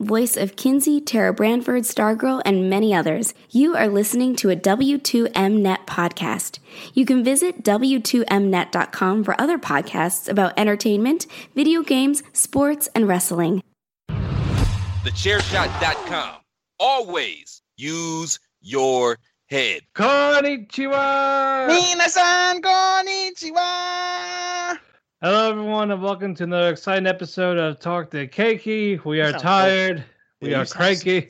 voice of Kinsey, Tara Brandford, Stargirl, and many others. You are listening to a W2Mnet podcast. You can visit W2Mnet.com for other podcasts about entertainment, video games, sports, and wrestling. TheChairShot.com. Always use your head. Konnichiwa! Minasan konnichiwa! Hello, everyone, and welcome to another exciting episode of Talk to Kēki. We are tired. We are sound so cranky.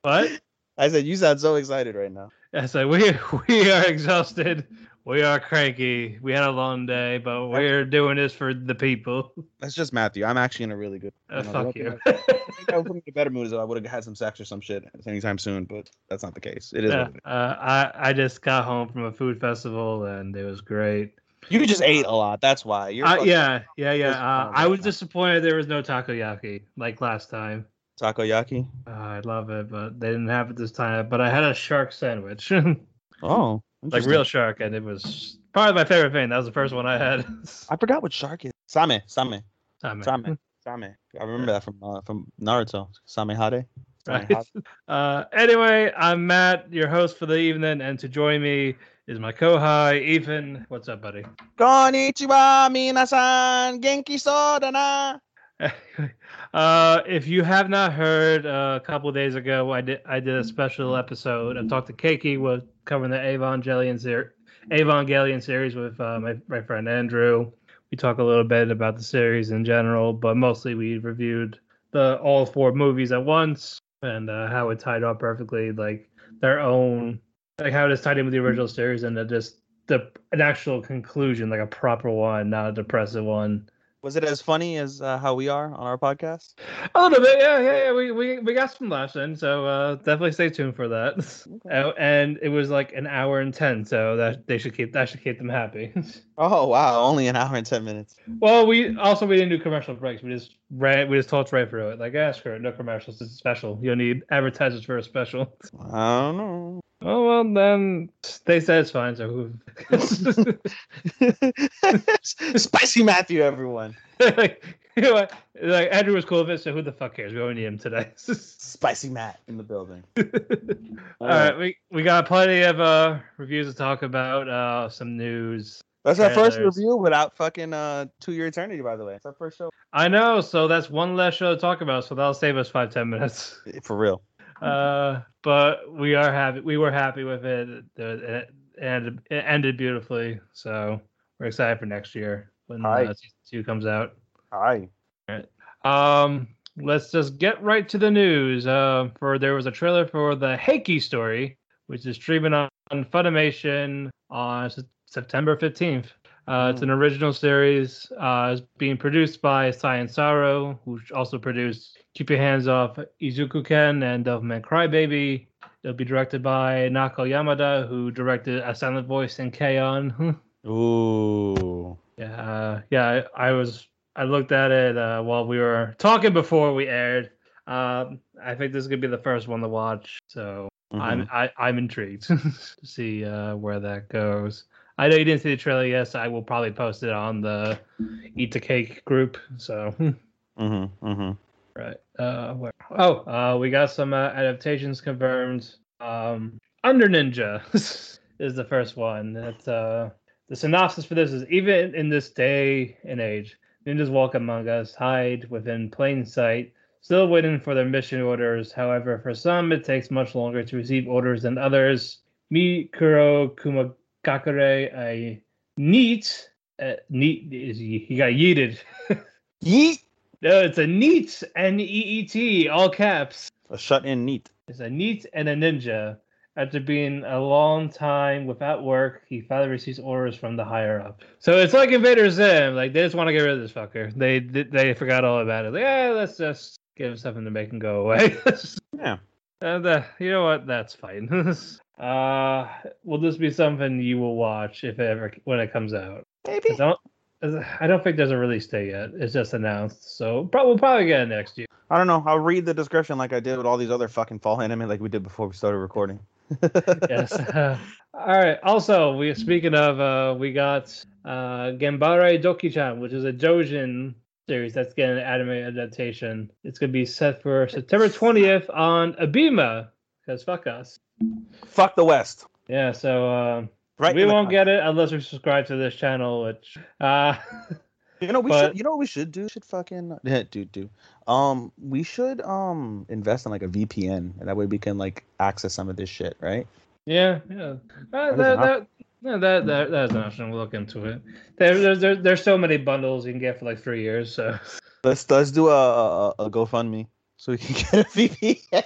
What? I said you sound so excited right now. I said we we are exhausted. We are cranky. We had a long day, but we're doing this for the people. That's just Matthew. I'm actually in a really good. Uh, know, fuck you. I, I I would me in a better mood as I would have had some sex or some shit anytime soon, but that's not the case. It is. Yeah, it uh, I I just got home from a food festival and it was great. You just ate a lot. That's why. You're Uh, yeah, yeah, yeah. Uh, I was disappointed there was no takoyaki like last time. takoyaki. Uh, I love it, but they didn't have it this time. But I had a shark sandwich. Oh, like real shark, and it was probably my favorite thing. That was the first one I had. I forgot what shark is. Same, same, Same. same, same. I remember that from uh, from Naruto. Samehada. Right. Uh, anyway, I'm Matt, your host for the evening, and to join me is my co-hi Ethan. What's up, buddy? Konnichiwa, minasan, genki soda na. uh, if you have not heard, uh, a couple of days ago, I did I did a special episode. I talked to Kēki, was covering the Evangelion ser- Evangelion series with uh, my my friend Andrew. We talk a little bit about the series in general, but mostly we reviewed the all four movies at once and uh, how it tied up perfectly, like their own, like how it is tied in with the original series, and then just the an actual conclusion, like a proper one, not a depressive one. Was it as funny as uh, how we are on our podcast? A little bit, yeah, yeah, yeah. We we, we got some laughs in, so uh, definitely stay tuned for that. Uh, and it was like an hour and ten, so that they should keep that should keep them happy. Oh wow, only an hour and ten minutes. well, we also we didn't do commercial breaks. We just ran, we just talked right through it. Like, yeah, her. no commercials. It's special. You don't need advertisers for a special. I don't know. Oh well, then they said it's fine. So who? Spicy Matthew, everyone. like, you know what? like Andrew was cool with it, so who the fuck cares? We only need him today. Spicy Matt in the building. All right, we we got plenty of uh reviews to talk about. Uh, some news. That's our first review without fucking uh To Your Eternity. By the way, it's our first show I know, so that's one less show to talk about. So that'll save us five ten minutes. for real. Uh, but we are happy. We were happy with it. It ended, it ended beautifully. So we're excited for next year when uh, season two comes out. Hi. Um, let's just get right to the news. Uh, for there was a trailer for the Heike story, which is streaming on, on Funimation on September fifteenth. Uh, It's an original series. Uh, it's being produced by Science SARU, who also produced Keep Your Hands Off Eizouken and Devilman Crybaby. It'll be directed by Naoko Yamada, who directed A Silent Voice and K-On! Ooh. Yeah, uh, yeah. I, I was. I looked at it uh, while we were talking before we aired. Um, I think this is gonna be the first one to watch, so I'm Mm-hmm. I, I'm intrigued to see uh, where that goes. I know you didn't see the trailer. Yes, I will probably post it on the Eat the Cake group. So Mm-hmm. Mm-hmm. right. Uh, where? Oh, uh, we got some uh, adaptations confirmed. Um, Under Ninja is the first one. That's uh, the synopsis for this is even in this day and age, ninjas walk among us, hide within plain sight, still waiting for their mission orders. However, for some, it takes much longer to receive orders than others. Mikuro Kumogakure, a neat, uh, neat, is he got yeeted. Yeet. No, it's a neat, N E E T, all caps. A shut in neat. It's a neat and a ninja. After being a long time without work, he finally receives orders from the higher up. So it's like Invader Zim. Like they just want to get rid of this fucker. They they forgot all about it. Like, yeah, let's just give him something to make him go away. Yeah. And uh, you know what? That's fine. uh, will this be something you will watch if it ever when it comes out? Maybe. I don't, I don't think there's a release date yet. It's just announced, so pro- we'll probably get it next year. I don't know. I'll read the description like I did with all these other fucking fall anime, like we did before we started recording. yes. all right. Also, we speaking of, uh, we got uh, Gambare Doki-chan, which is a doujin series that's getting an anime adaptation. It's gonna be set for September 20th on ABEMA. Cause fuck us. Fuck the West. Yeah. So uh, Right. we won't get it unless we subscribe to this channel, which uh, You know we but- should. You know what we should do? Should fucking yeah, do do. Um, we should um invest in like a VPN, and that way we can like access some of this shit, right? yeah, yeah. Uh, that, that, no, that, that, that's an option. We'll look into it. There, there, there, there's so many bundles you can get for like three years. So Let's let's do a a, a GoFundMe so we can get a VPN.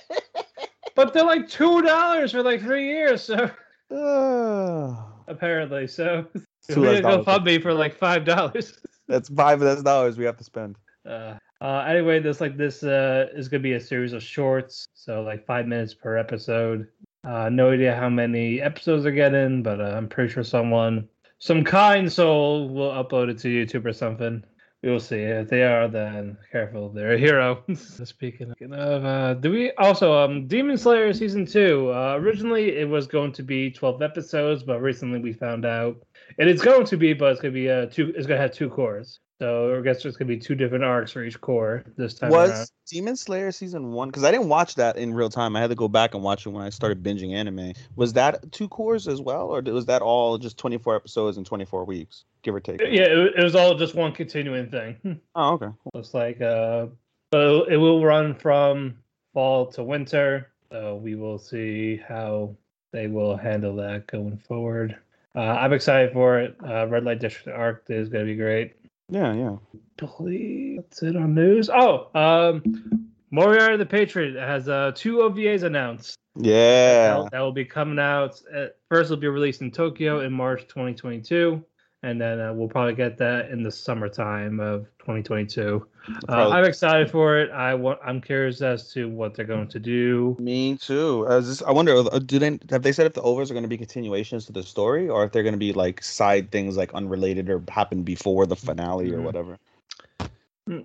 But they're like two dollars for like three years, so Uh, apparently, so we fund me for like five dollars. that's five less dollars we have to spend. Uh, uh, anyway, this like this uh, is gonna be a series of shorts, so like five minutes per episode. Uh, no idea how many episodes they're getting, but uh, I'm pretty sure someone, some kind soul, will upload it to YouTube or something. We will see. If they are, then careful. They're a hero. Speaking of, uh, do we also um Demon Slayer season two? Uh, originally, it was going to be 12 episodes, but recently we found out it is going to be, but it's gonna be uh two. It's gonna have two cours. So I guess there's gonna be two different arcs for each cour this time Was around. Demon Slayer season one? Because I didn't watch that in real time. I had to go back and watch it when I started binging anime. Was that two cours as well, or was that all just twenty four episodes in twenty four weeks, give or take? Yeah, it, it was all just one continuing thing. Oh, okay. Looks like uh, but it will run from fall to winter. So we will see how they will handle that going forward. Uh, I'm excited for it. Uh, Red Light District arc is gonna be great. Yeah, yeah. believe that's it on news. Oh, um, Moriarty the Patriot has uh, two OVAs announced. Yeah. That, that will be coming out. At, first, will be released in Tokyo in March 2022, and then uh, we'll probably get that in the summertime of 2022. Uh, I'm excited for it. I want. I'm curious as to what they're going to do. Me too. As this, I wonder, uh, do they have they said if the OVAs are going to be continuations to the story, or if they're going to be like side things like unrelated or happen before the finale or Mhm. whatever?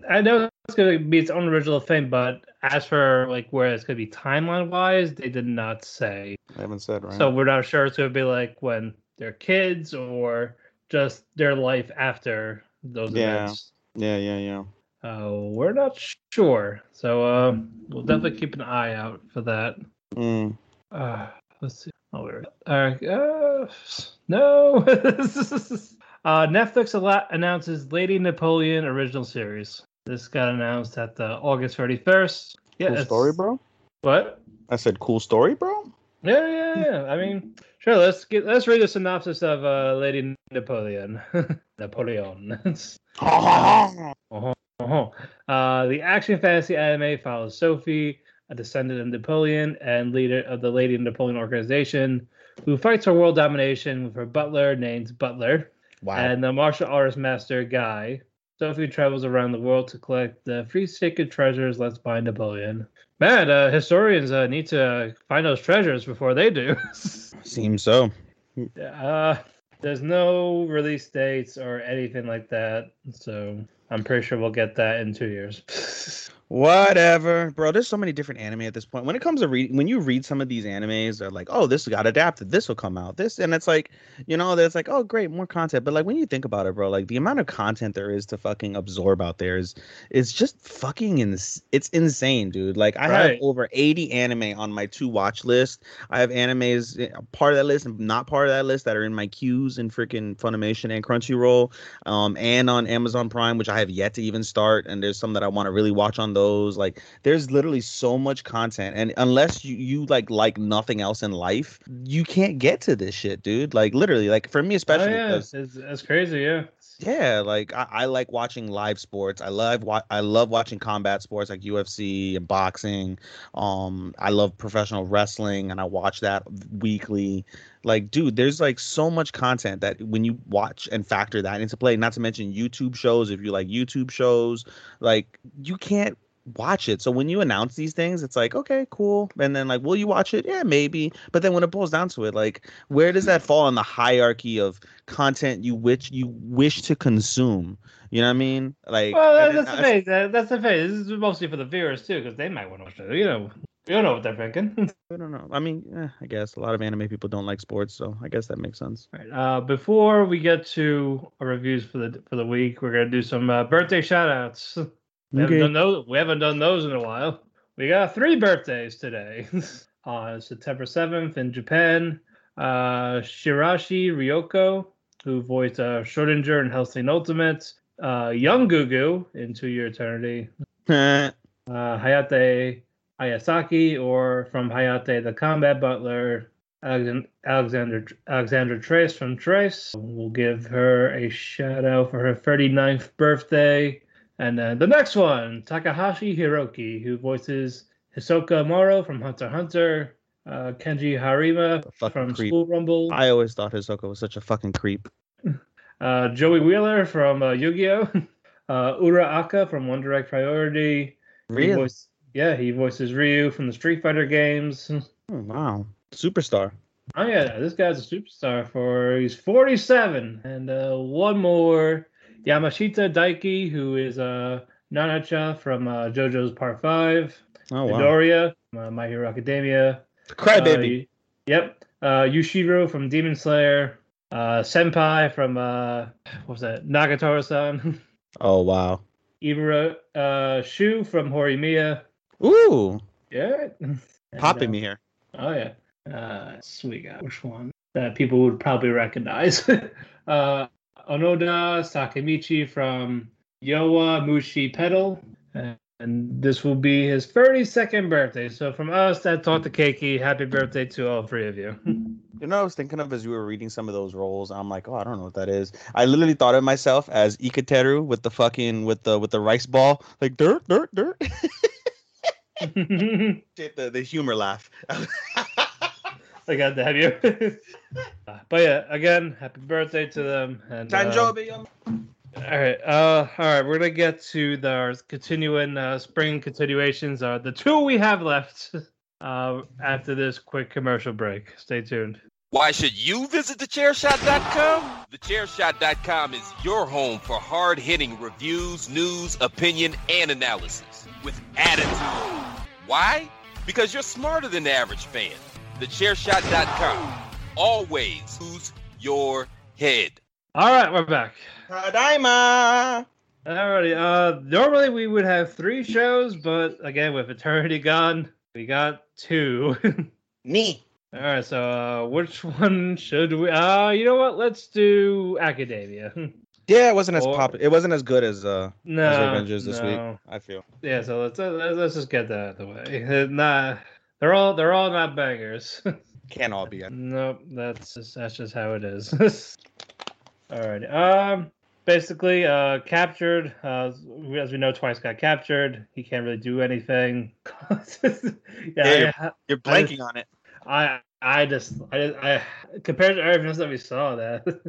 I know it's going to be its own original thing, but as for like where it's going to be timeline wise, they did not say. I haven't said right. So we're not sure it's going to be like when they're kids or just their life after those Yeah. events. yeah, yeah, yeah. Uh, we're not sure. So um, we'll definitely keep an eye out for that. Mm. Uh, let's see. Oh, where? All right. Uh, no. uh, Netflix ala- announces Lady Napoleon original series. This got announced at the August 31st. Yeah, cool story, bro. What? I said cool story, bro. Yeah, yeah, yeah. I mean, sure. Let's get let's read the synopsis of uh, Lady Napoleon. Napoleon. uh-huh. Uh-huh. Uh, the action fantasy anime follows Sophie, a descendant of Napoleon and leader of the Lady of Napoleon organization, who fights for world domination with her butler named Butler wow. and the martial artist master Guy. Sophie travels around the world to collect the three sacred treasures left by Napoleon. Man, uh, historians uh, need to find those treasures before they do. Seems so. uh, there's no release dates or anything like that, so I'm pretty sure we'll get that in two years. Whatever, bro. There's so many different anime at this point. When it comes to reading, when you read some of these animes, they're like, "Oh, this got adapted. This will come out. This," and it's like, you know, there's like, "Oh, great, more content." But like when you think about it, bro, like the amount of content there is to fucking absorb out there is, is just fucking ins- It's insane, dude. Like I have over 80 anime on my to watch list. I have animes eh, part of that list and not part of that list that are in my queues in freaking Funimation and Crunchyroll, um, and on Amazon Prime, which I have yet to even start. And there's some that I want to really watch on those. Like there's literally so much content, and unless you you like like nothing else in life, you can't get to this shit, dude. Like literally, like for me oh especially. yeah, 'cause- it's, it's crazy, yeah. yeah, like I, I like watching live sports. I love wa- I love watching combat sports like UFC and boxing. Um, I love professional wrestling, and I watch that weekly. Like, dude, there's like so much content that when you watch and factor that into play, not to mention YouTube shows. If you like YouTube shows, like you can't watch it. So when you announce these things, it's like, okay, cool. And then like, will you watch it? Yeah, maybe. But then when it boils down to it, like, where does that fall in the hierarchy of content you wish you wish to consume? You know what I mean? Like, well, that's the thing. That's the thing. This is mostly for the viewers too, because they might want to watch it. You know, we don't know what they're thinking. I don't know. I mean, eh, I guess a lot of anime people don't like sports, so I guess that makes sense. Right. Uh, before we get to our reviews for the for the week, we're gonna do some uh, birthday shout outs. We Okay. haven't done those. We haven't done those in a while. We got three birthdays today. On September seventh in Japan, uh, Shiraishi Ryoko, who voiced uh, Schrodinger in Hellsing Ultimate, uh, Young Gugu in To Your Eternity, uh, Hayate Ayasaki, or from Hayate the Combat Butler, Alexander Alexander Trace from Trace. We'll give her a shout out for her 39th birthday. And then the next one, Takahashi Hiroki, who voices Hisoka Moro from Hunter x Hunter, uh, Kenji Harima from creep. School Rumble, I always thought Hisoka was such a fucking creep. uh, Joey Wheeler from uh, Yu-Gi-Oh, uh, Ura Aka from Wonder Egg Priority. He voice- yeah, he voices Ryu from the Street Fighter games. Oh, wow. Superstar. Oh yeah, this guy's a superstar for he's 47. And uh, one more, Yamashita Daiki, who is uh, Narancia from uh, JoJo's Part 5. Oh, wow. Midoriya, uh, My Hero Academia. Crybaby. Uh, yep. Uh, Yushiro from Demon Slayer. Uh, Senpai from uh, what was that? Nagatoro-san. oh, wow. Iura uh, Shu from Horimiya. Ooh. Yeah. Popping uh, me here. Oh yeah. Uh, sweet which one that people would probably recognize? uh, Onoda Sakamichi from Yowamushi Pedal, and, this will be his 32nd birthday. So from us that talked to Kēki, happy birthday to all three of you. You know, I was thinking of as you were reading some of those roles. I'm like, oh, I don't know what that is. I literally thought of myself as Ikateru with the fucking with the with the rice ball, like dirt, dirt, dirt. The the humor laugh. I got to have you. But yeah, again, happy birthday to them. And, uh, Tanjobi, All right, uh, all right. We're gonna get to the our continuing uh, spring continuations. Uh, the two we have left uh, after this quick commercial break. Stay tuned. Why should you visit thechairshot.com? Thechairshot.com is your home for hard hitting reviews, news, opinion, and analysis with attitude. Why? Because you're smarter than the average fan. Thechairshot.com. Always use your head. All right, we're back. Tadaima. Alrighty. Uh, normally we would have three shows, but again, with Eternity gone, we got two. Me. all right. So, uh, which one should we? Uh, you know what? Let's do Academia. Yeah, it wasn't as Or- pop. It wasn't as good as uh no, as Revengers this week. I feel. Yeah, so let's let's, let's just get that out of the way. Nah, they're all they're all not bangers. Can't all be. nope, that's just, that's just how it is. Alright. Um, basically, uh, captured. Uh, as we know, twice got captured. He can't really do anything. yeah, Yeah, I, You're I blanking on it. I I just I I compared to everything else that we saw that.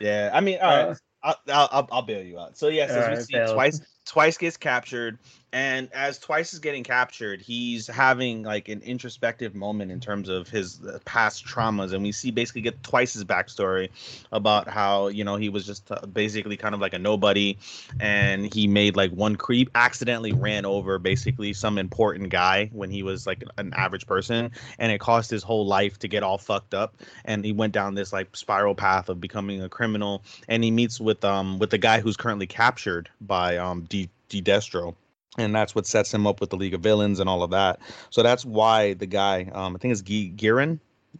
Yeah, I mean, all Uh, right. I'll, I'll, I'll, I'll bail you out. So yes, as we see, bail. twice twice gets captured, and as twice is getting captured, he's having like an introspective moment in terms of his uh, past traumas, and we see basically get twice's backstory about how you know he was just uh, basically kind of like a nobody, and he made like one creep accidentally ran over basically some important guy when he was like an average person, and it cost his whole life to get all fucked up, and he went down this like spiral path of becoming a criminal and he meets with um with the guy who's currently captured by um D D Destro. And that's what sets him up with the League of Villains and all of that. So that's why the guy, um, I think it's G-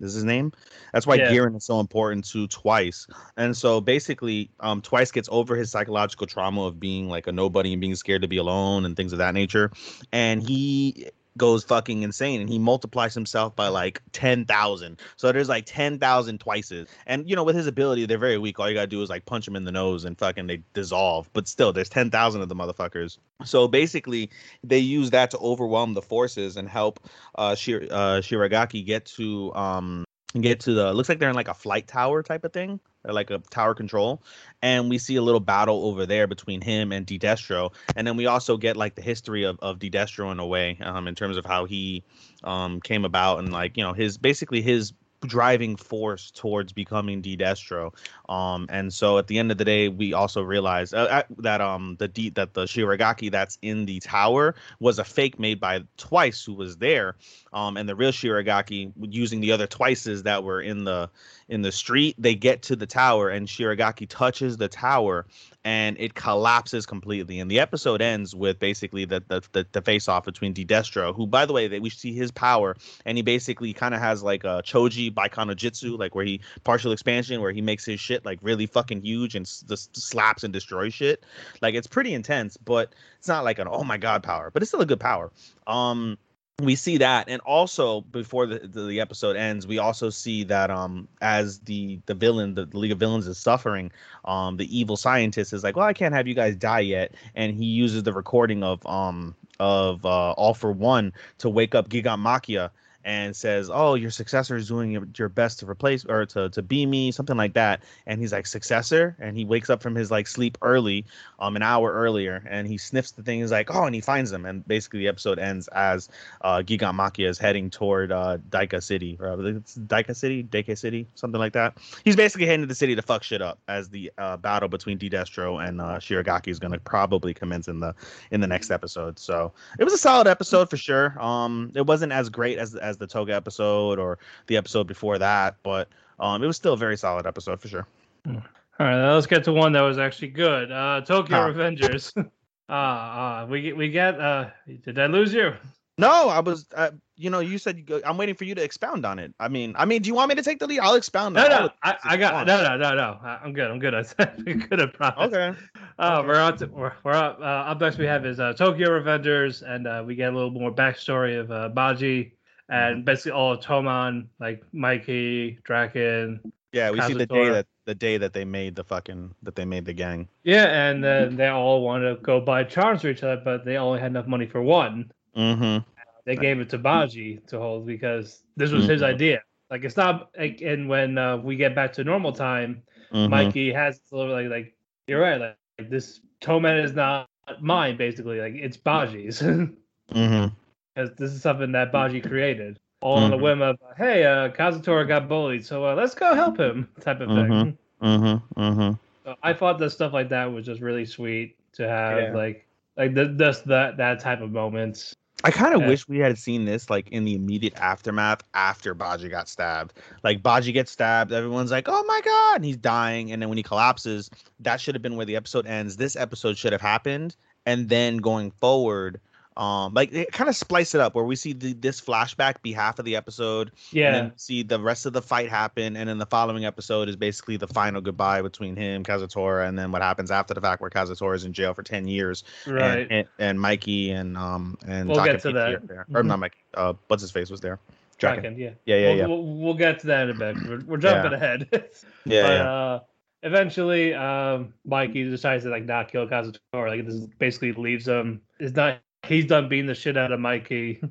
is his name. That's why Yeah. Giran is so important to Twice. And so basically, um, Twice gets over his psychological trauma of being like a nobody and being scared to be alone and things of that nature. And he goes fucking insane and he multiplies himself by like 10,000. So there's like 10,000 twices. And you know, with his ability, they're very weak. All you got to do is like punch him in the nose and fucking they dissolve. But still, there's 10,000 of the motherfuckers. So basically, they use that to overwhelm the forces and help uh, Shir- uh Shiragaki get to um get to the looks like they're in like a flight tower type of thing like a tower control, and we see a little battle over there between him and Destro, and then we also get like the history of of Destro in a way, um, in terms of how he um came about and like you know his basically his driving force towards becoming Destro. Um, and so at the end of the day, we also realized uh, that um the D that the Shiragaki that's in the tower was a fake made by Twice who was there. Um, and the real Shiragaki using the other Twices that were in the in the street, they get to the tower and Shiragaki touches the tower and it collapses completely. And the episode ends with basically the the, the, the face off between Destro, who by the way, they, we see his power, and he basically kind of has like a Choji Baikano Jutsu, like where he partial expansion, where he makes his shit like really fucking huge and just slaps and destroys shit. Like it's pretty intense, but it's not like an oh my god power, but it's still a good power. Um we see that and also before the, the, episode ends we also see that um as the the villain the, the, league of villains is suffering um the evil scientist is like well i can't have you guys die yet and he uses the recording of um of uh all for one to wake up Gigantomachia and says, "Oh, your successor is doing your, your best to replace or to to be me, something like that." And he's like, "Successor?" And he wakes up from his like sleep early, um, an hour earlier, and he sniffs the thing. He's like, "Oh," and he finds them. And basically, the episode ends as uh, Gigant is heading toward uh, Deika City, or it's Deika City, Deika City, something like that. He's basically heading to the city to fuck shit up as the uh, battle between D Destro and uh, Shiragaki is going to probably commence in the in the next episode. So it was a solid episode for sure. Um, it wasn't as great as as the Toga episode or the episode before that, but um, it was still a very solid episode for sure. All right, let's get to one that was actually good. Uh, Tokyo huh. Revengers. uh, uh, we we get. Uh, did I lose you? No, I was. Uh, you know, you said you go, I'm waiting for you to expound on it. I mean, I mean, do you want me to take the lead? I'll expound. No, no, I, I got no, no, no, no. I'm good. I'm good. I said have promised. Okay. Uh, okay. we're on. To, we're, we're up. Uh, up next we have is uh, Tokyo Revengers, and uh, we get a little more backstory of uh, Baji and mm-hmm. basically all of Toman, like Mikey, Draken. Yeah, we Kazutora. see the day that the day that they made the fucking that they made the gang. Yeah, and then they all wanted to go buy charms for each other, but they only had enough money for one. Mm-hmm. They gave it to Baji to hold because this was mm-hmm. his idea. Like it's not like, and when uh, we get back to normal time, mm-hmm. Mikey has a little like like you're right, like, like this Toman is not mine, basically. Like it's Baji's. mm-hmm because this is something that Baji created, all mm-hmm. on the mm-hmm. whim of, hey, uh, Kazutora got bullied, so uh, let's go help him, type of mm-hmm. thing. Mm-hmm. Mm-hmm. So I thought that stuff like that was just really sweet to have, yeah. like, like the, this that that type of moments. I kind of yeah. wish we had seen this like in the immediate aftermath after Baji got stabbed. Like Baji gets stabbed, everyone's like, "Oh my god!" and he's dying, and then when he collapses, that should have been where the episode ends. This episode should have happened, and then going forward, um like it kind of splice it up where we see the, this flashback be half of the episode yeah and then see the rest of the fight happen and then the following episode is basically the final goodbye between him kazutora and then what happens after the fact where kazutora is in jail for 10 years right and, and, and mikey and um and we'll get to that there. Mm-hmm. or not mikey uh what's his face was there Draken. yeah yeah yeah we'll, yeah we'll, we'll, get to that in a bit we're, we're jumping yeah. ahead yeah, but, yeah. uh eventually um mikey decides to like not kill kazutora like this basically leaves him is not he's done beating the shit out of Mikey.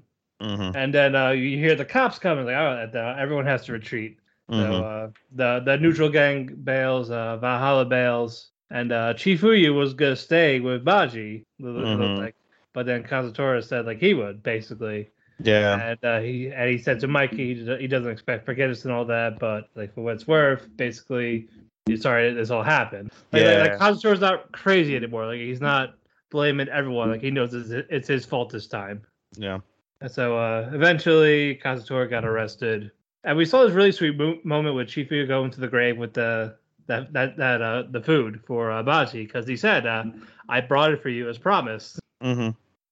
Mm-hmm. And then uh, you hear the cops coming, like, oh, everyone has to retreat. Mm-hmm. So uh, the the neutral gang bails, uh, Valhalla bails, and uh, Chifuyu was gonna stay with Baji, mm-hmm. like, but then Kazutora said like he would basically. Yeah. And uh, he and he said to Mikey he, he doesn't expect forgiveness and all that, but like for what it's worth, basically, sorry this all happened. Like, yeah. like, like Kazutora's not crazy anymore. Like he's not blaming everyone. Like he knows it's, it's his fault this time. Yeah. And so uh, eventually, Kazutora got arrested, and we saw this really sweet mo- moment with Chifu going to the grave with the that that that uh, the food for uh, Baji because he said, uh, "I brought it for you as promised." Mm-hmm.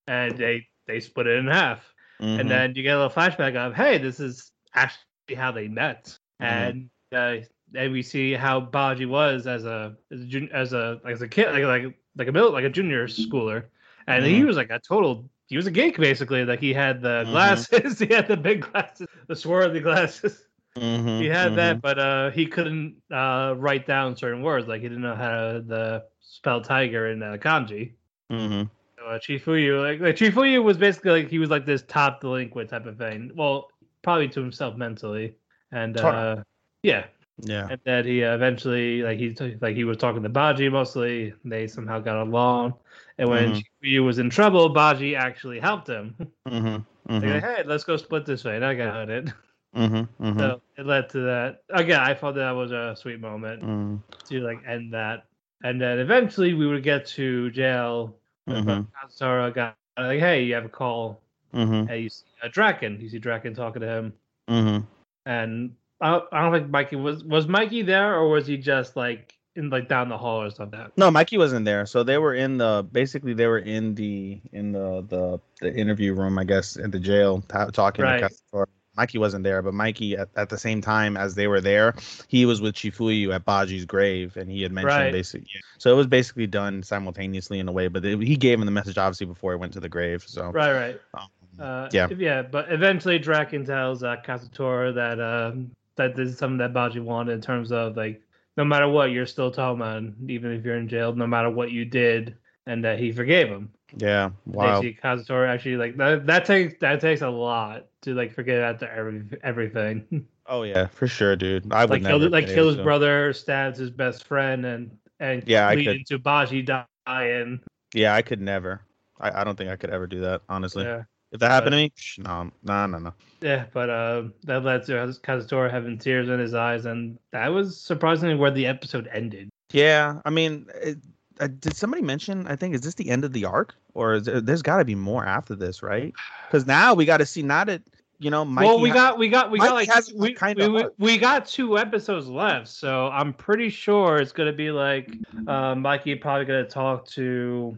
And they they split it in half, mm-hmm. and then you get a little flashback of, "Hey, this is actually how they met," mm-hmm. and uh, and we see how Baji was as a as a as a, as a kid, like like like a middle, like a junior schooler, and mm-hmm. he was like a total. He was a geek basically. Like he had the mm-hmm. glasses, he had the big glasses, the swirly glasses. Mm-hmm. He had that, mm-hmm. but uh, he couldn't uh, write down certain words. Like he didn't know how to the spell tiger in uh, kanji. Mm-hmm. So, uh, Chifuyu, like, like Chifuyu was basically like he was like this top delinquent type of thing. Well, probably to himself mentally, and uh, yeah, Yeah. and that he eventually like he like he was talking to Baji mostly. They somehow got along, and when. Chifuyu was in trouble, Baji actually helped him. Mm-hmm. Mm-hmm. like, hey, let's go split this way, and I got it. Mm-hmm. Mm-hmm. So it led to that. Again, I thought that was a sweet moment mm to like end that, and then eventually we would get to jail. Kazutora got like, hey, you have a call. Mm-hmm. Hey, you see a Draken. You see Draken talking to him, Mm-hmm. and I, I don't think Mikey was was Mikey there, or was he just like in like down the hall or something? No, Mikey wasn't there. So they were in the basically they were in the in the the, the interview room, I guess, at the jail ta- talking Right. to Castor. Mikey wasn't there, but Mikey at, at the same time as they were there, he was with Chifuyu at Baji's grave, and he had mentioned Right. basically. So it was basically done simultaneously in a way, but it, he gave him the message obviously before he went to the grave. So Right, right. um, Uh, Yeah. yeah. But eventually, Draken tells uh, Kazutora that um, that this is something that Baji wanted in terms of like, no matter what, you're still Toman, even if you're in jail. No matter what you did, and that he forgave him. yeah, wow, see Kazutora actually like that. That takes that takes a lot to like forget after every everything. oh yeah, for sure, dude. I would like never kill like kill his to. brother, stabs his best friend, and and Yeah, I lead could- into Baji dying. Yeah, I could never. I, I don't think I could ever do that, honestly. Yeah. If that happened to me, psh, no, no, no, no. Yeah, but um, that led to Kazutora having tears in his eyes, and that was surprisingly where the episode ended. Yeah, I mean, it, uh, did somebody mention? I think is this the end of the arc, or is there, there's got to be more after this, right? Because now we got to see not that you know, Mikey well, we ha- got we got we got like has we, kind we, of we, we got two episodes left, so I'm pretty sure it's gonna be like uh, Mikey probably gonna talk to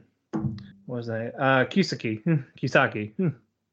what was that? Uh, Kisaki, Kisaki.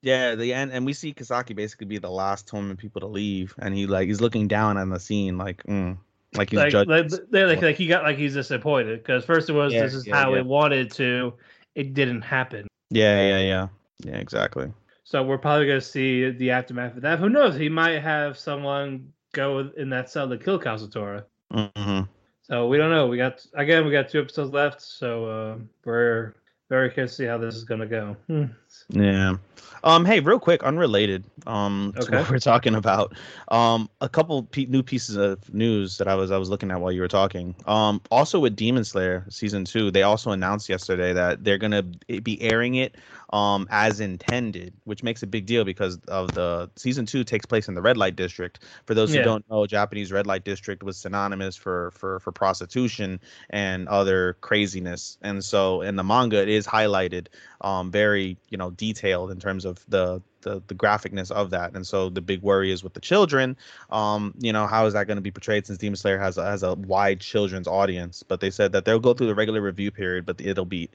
Yeah, the end, and we see Kisaki basically be the last tournament people to leave, and he like he's looking down on the scene, like, mm, like he's like, judging. like, they're like, like he got like he's disappointed because first it was Yeah, this is yeah, how yeah. it wanted to, it didn't happen. yeah, yeah, yeah, yeah, exactly. So we're probably gonna see the aftermath of that. Who knows? He might have someone go in that cell to kill Kazutora. hmm So we don't know. We got again, we got two episodes left, so uh, we're very curious to see how this is gonna go. Hmm. Yeah. Um. Hey, real quick, unrelated. Um. To what we're talking about. Um. A couple pe- new pieces of news that I was I was looking at while you were talking. Um. Also with Demon Slayer season two, they also announced yesterday that they're gonna be airing it um as intended, which makes a big deal because of the season two takes place in the red light district. For those who Yeah. don't know, Japanese red light district was synonymous for for for prostitution and other craziness. And so in the manga, it is highlighted um, very you know detailed in terms of the, the the graphicness of that. And so the big worry is with the children. Um, you know, how is that going to be portrayed since Demon Slayer has a, has a wide children's audience? But they said that they'll go through the regular review period, but it'll be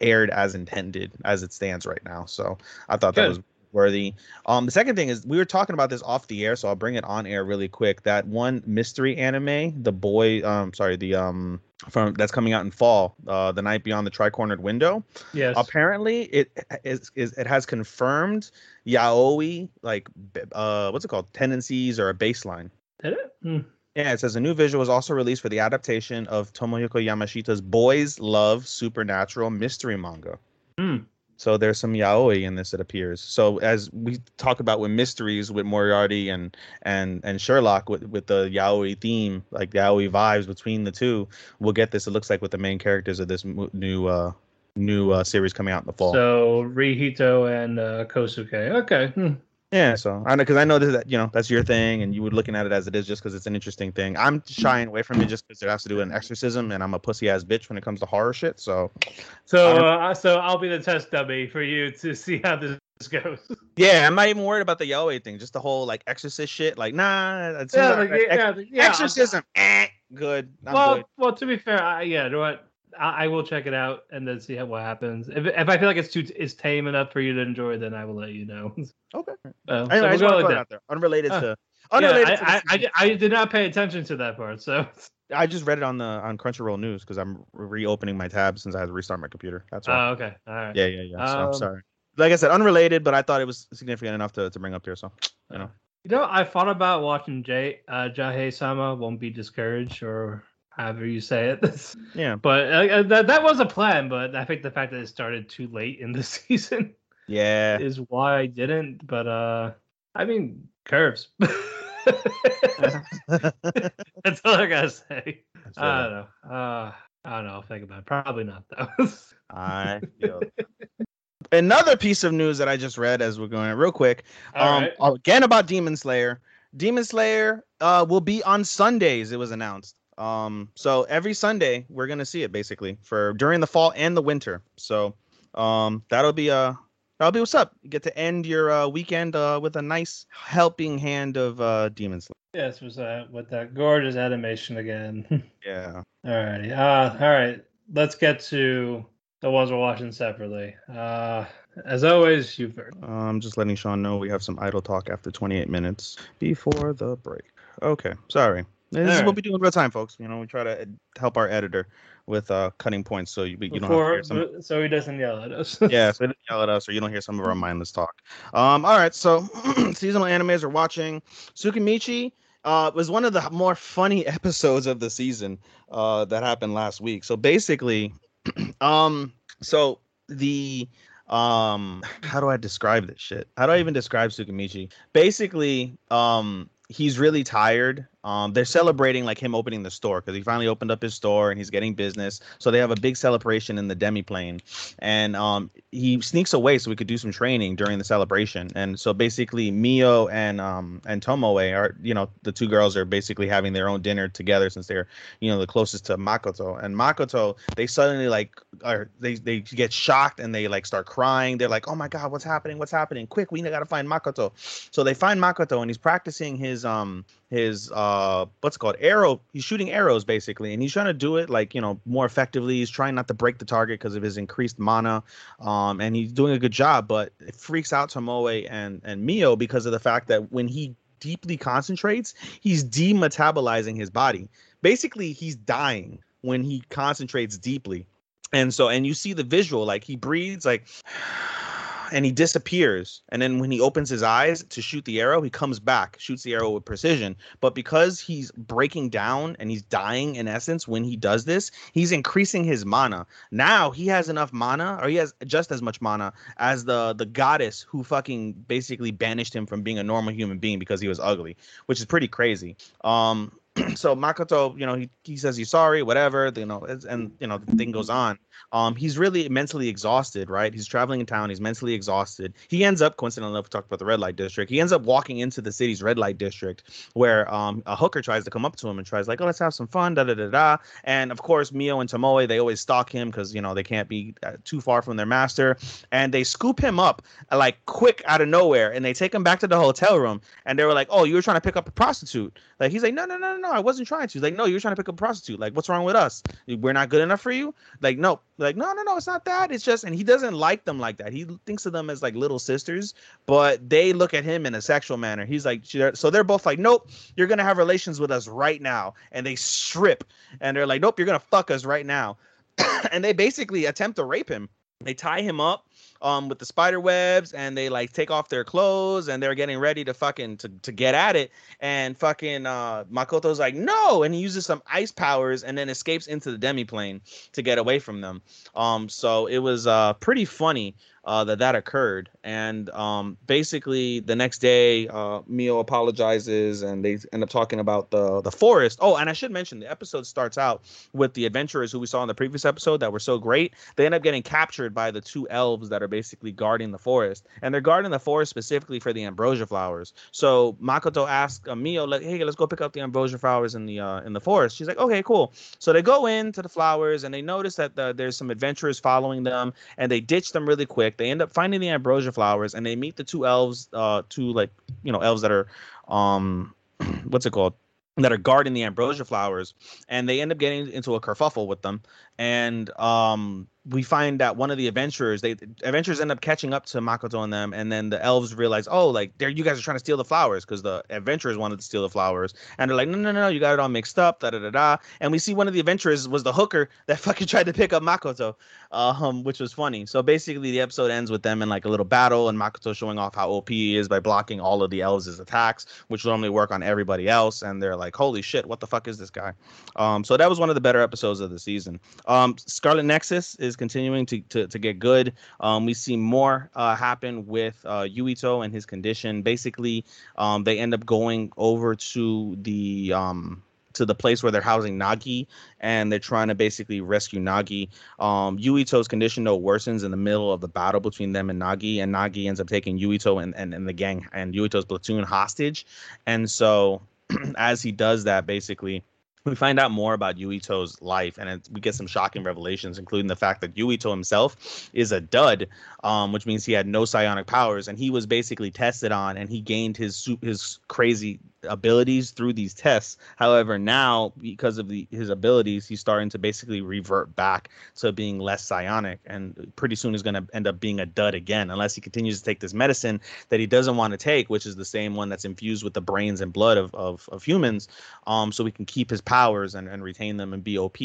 aired as intended as it stands right now. So I thought that was worthy. Um, the second thing is we were talking about this off the air, so I'll bring it on air really quick. That one mystery anime, the boy, um, sorry, the um, from that's coming out in fall, uh, the night beyond the tri-cornered window. Yes. Apparently, it is, is it has confirmed yaoi like uh, what's it called tendencies or a baseline. Did it? Hmm. Yeah, it says a new visual was also released for the adaptation of Tomoko Yamashita's Boys Love Supernatural mystery manga. Hmm. So there's some yaoi in this, it appears. So as we talk about with mysteries with Moriarty and and and Sherlock with, with the yaoi theme, like yaoi vibes between the two, we'll get this. It looks like with the main characters of this new uh new uh series coming out in the fall. So Rihito and uh, Kosuke. Okay. Hmm. Yeah, so I know because I know that you know that's your thing, and you were looking at it as it is just because it's an interesting thing. I'm shying away from it just because it has to do with an exorcism, and I'm a pussy ass bitch when it comes to horror shit. So So uh, so I'll be the test dummy for you to see how this goes. yeah, I'm not even worried about the yaoi thing, just the whole like exorcist shit. Like, nah, it's yeah, like, ex- yeah, yeah. exorcism, eh, good. I'm well, good. well, to be fair, I, yeah, you know what? I, I will check it out and then see how, what happens. If if I feel like it's too it's tame enough for you to enjoy, then I will let you know. Okay. Uh, so Anyway, I we'll just want to like that. out there, unrelated Uh, to. Yeah, Unrelated I, to the I, I. I did not pay attention to that part. So I just read it on the on Crunchyroll News because I'm reopening my tab since I had to restart my computer. That's why. oh, okay, all right. Yeah, yeah, yeah. So I'm Um, sorry. Like I said, unrelated, but I thought it was significant enough to, to bring up here. So you know. You know, I thought about watching Jay uh, Jahy Sama won't be discouraged or however you say it. Yeah. but uh, uh, that that was a plan. But I think the fact that it started too late in the season Yeah. is why I didn't. But uh, I mean, curves. That's all I gotta say. That's I don't know. Uh, I don't know. I'll think about it. Probably not though. I feel. Another piece of news that I just read as we're going real quick. All um, right. again about Demon Slayer. Demon Slayer uh will be on Sundays. It was announced. Um, so every Sunday we're gonna see it basically for during the fall and the winter. So um, that'll be uh that'll be what's up. You get to end your uh, weekend uh with a nice helping hand of uh Demon Slayer. Yes, was that with that gorgeous animation again? Yeah. Alrighty. Uh, all right. Let's get to the ones we're watching separately. Uh, as always, you've heard. I'm just letting Sean know we have some idle talk after 28 minutes before the break. Okay, sorry. This is Alright. what we do in real time, folks. You know, we try to ed- help our editor with uh, cutting points so you, you don't have some. so he doesn't yell at us. yeah, so he doesn't yell at us or you don't hear some of our mindless talk. Um, all right, so seasonal animes we're watching. Tsukimichi uh, was one of the more funny episodes of the season uh, that happened last week. So basically, um, so the um, how do I describe this shit? How do I even describe Tsukimichi? Basically, um, he's really tired. Um, they're celebrating like him opening the store because he finally opened up his store and he's getting business. So they have a big celebration in the demiplane, and um, he sneaks away so we could do some training during the celebration. And so basically, Mio and um and Tomoe are you know the two girls are basically having their own dinner together since they're you know the closest to Makoto. And Makoto they suddenly like are they they get shocked and they like start crying. They're like, oh my god, what's happening? What's happening? Quick, we gotta find Makoto. So they find Makoto and he's practicing his um his uh what's called? Arrow he's shooting arrows basically and he's trying to do it like you know more effectively. He's trying not to break the target because of his increased mana um and he's doing a good job but it freaks out Tomoe and and Mio because of the fact that when he deeply concentrates he's demetabolizing his body. Basically he's dying when he concentrates deeply. And so and you see the visual like he breathes like and he disappears. And then when he opens his eyes to shoot the arrow he comes back shoots the arrow with precision. But because he's breaking down and he's dying in essence when he does this he's increasing his mana. Now he has enough mana or he has just as much mana as the the goddess who fucking basically banished him from being a normal human being because he was ugly which is pretty crazy. Um so Makoto, you know, he, he says he's sorry, whatever, you know, and you know, the thing goes on. Um, he's really mentally exhausted, right? He's traveling in town, he's mentally exhausted. He ends up, coincidentally enough, we talked about the red light district. He ends up walking into the city's red light district where um a hooker tries to come up to him and tries like, oh, let's have some fun, da da da da. And of course, Mio and Tomoe, they always stalk him because you know they can't be uh, too far from their master, and they scoop him up like quick out of nowhere, and they take him back to the hotel room, and they were like, oh, you were trying to pick up a prostitute. Like he's like, no, no, no, no, no, I wasn't trying to. Like, no, you were trying to pick up a prostitute. Like, what's wrong with us? We're not good enough for you. Like, no, like, no, no, no, it's not that. It's just, and he doesn't like them like that. He thinks of them as like little sisters, but they look at him in a sexual manner. He's like, so they're both like, nope, you're gonna have relations with us right now, and they strip, and they're like, nope, you're gonna fuck us right now, and they basically attempt to rape him. They tie him up um with the spider webs and they like take off their clothes and they're getting ready to fucking to, to get at it and fucking uh Makoto's like no! And he uses some ice powers and then escapes into the demiplane to get away from them. Um so it was uh pretty funny uh that that occurred. And um basically the next day uh Mio apologizes and they end up talking about the the forest. Oh and I should mention the episode starts out with the adventurers who we saw in the previous episode that were so great. They end up getting captured by the two elves that are basically guarding the forest. And they're guarding the forest specifically for the ambrosia flowers. So makoto asks uh, mio like hey let's go pick up the ambrosia flowers in the uh, in the forest. She's like okay cool. So they go into the flowers and they notice that the, there's some adventurers following them and they ditch them really quick they end up finding the ambrosia flowers and they meet the two elves uh two like you know elves that are um what's it called? That are guarding the ambrosia flowers and they end up getting into a kerfuffle with them and um we find that one of the adventurers they adventurers end up catching up to makoto and them and then the elves realize oh like there you guys are trying to steal the flowers because the adventurers wanted to steal the flowers. And they're like no no no no, you got it all mixed up da da da da. And we see one of the adventurers was the hooker that fucking tried to pick up makoto um which was funny. So basically the episode ends with them in like a little battle and makoto showing off how op he is by blocking all of the elves' attacks which normally work on everybody else and they're like holy shit what the fuck is this guy? Um so that was one of the better episodes of the season um scarlet nexus is continuing to, to, to get good. Um, we see more uh, happen with uh, Yuito and his condition. Basically, um, they end up going over to the um, to the place where they're housing Nagi, and they're trying to basically rescue Nagi. Um, Yuito's condition though worsens in the middle of the battle between them and Nagi, and Nagi ends up taking Yuito and, and, and the gang and Yuito's platoon hostage. And so, as he does that, basically we find out more about Yuito's life, and it, we get some shocking revelations, including the fact that Yuito himself is a dud, um, which means he had no psionic powers, and he was basically tested on, and he gained his his crazy abilities through these tests. However, now because of the, his abilities, he's starting to basically revert back to being less psionic, and pretty soon he's going to end up being a dud again, unless he continues to take this medicine that he doesn't want to take, which is the same one that's infused with the brains and blood of of, of humans, um, so we can keep his powers and, and retain them and be OP.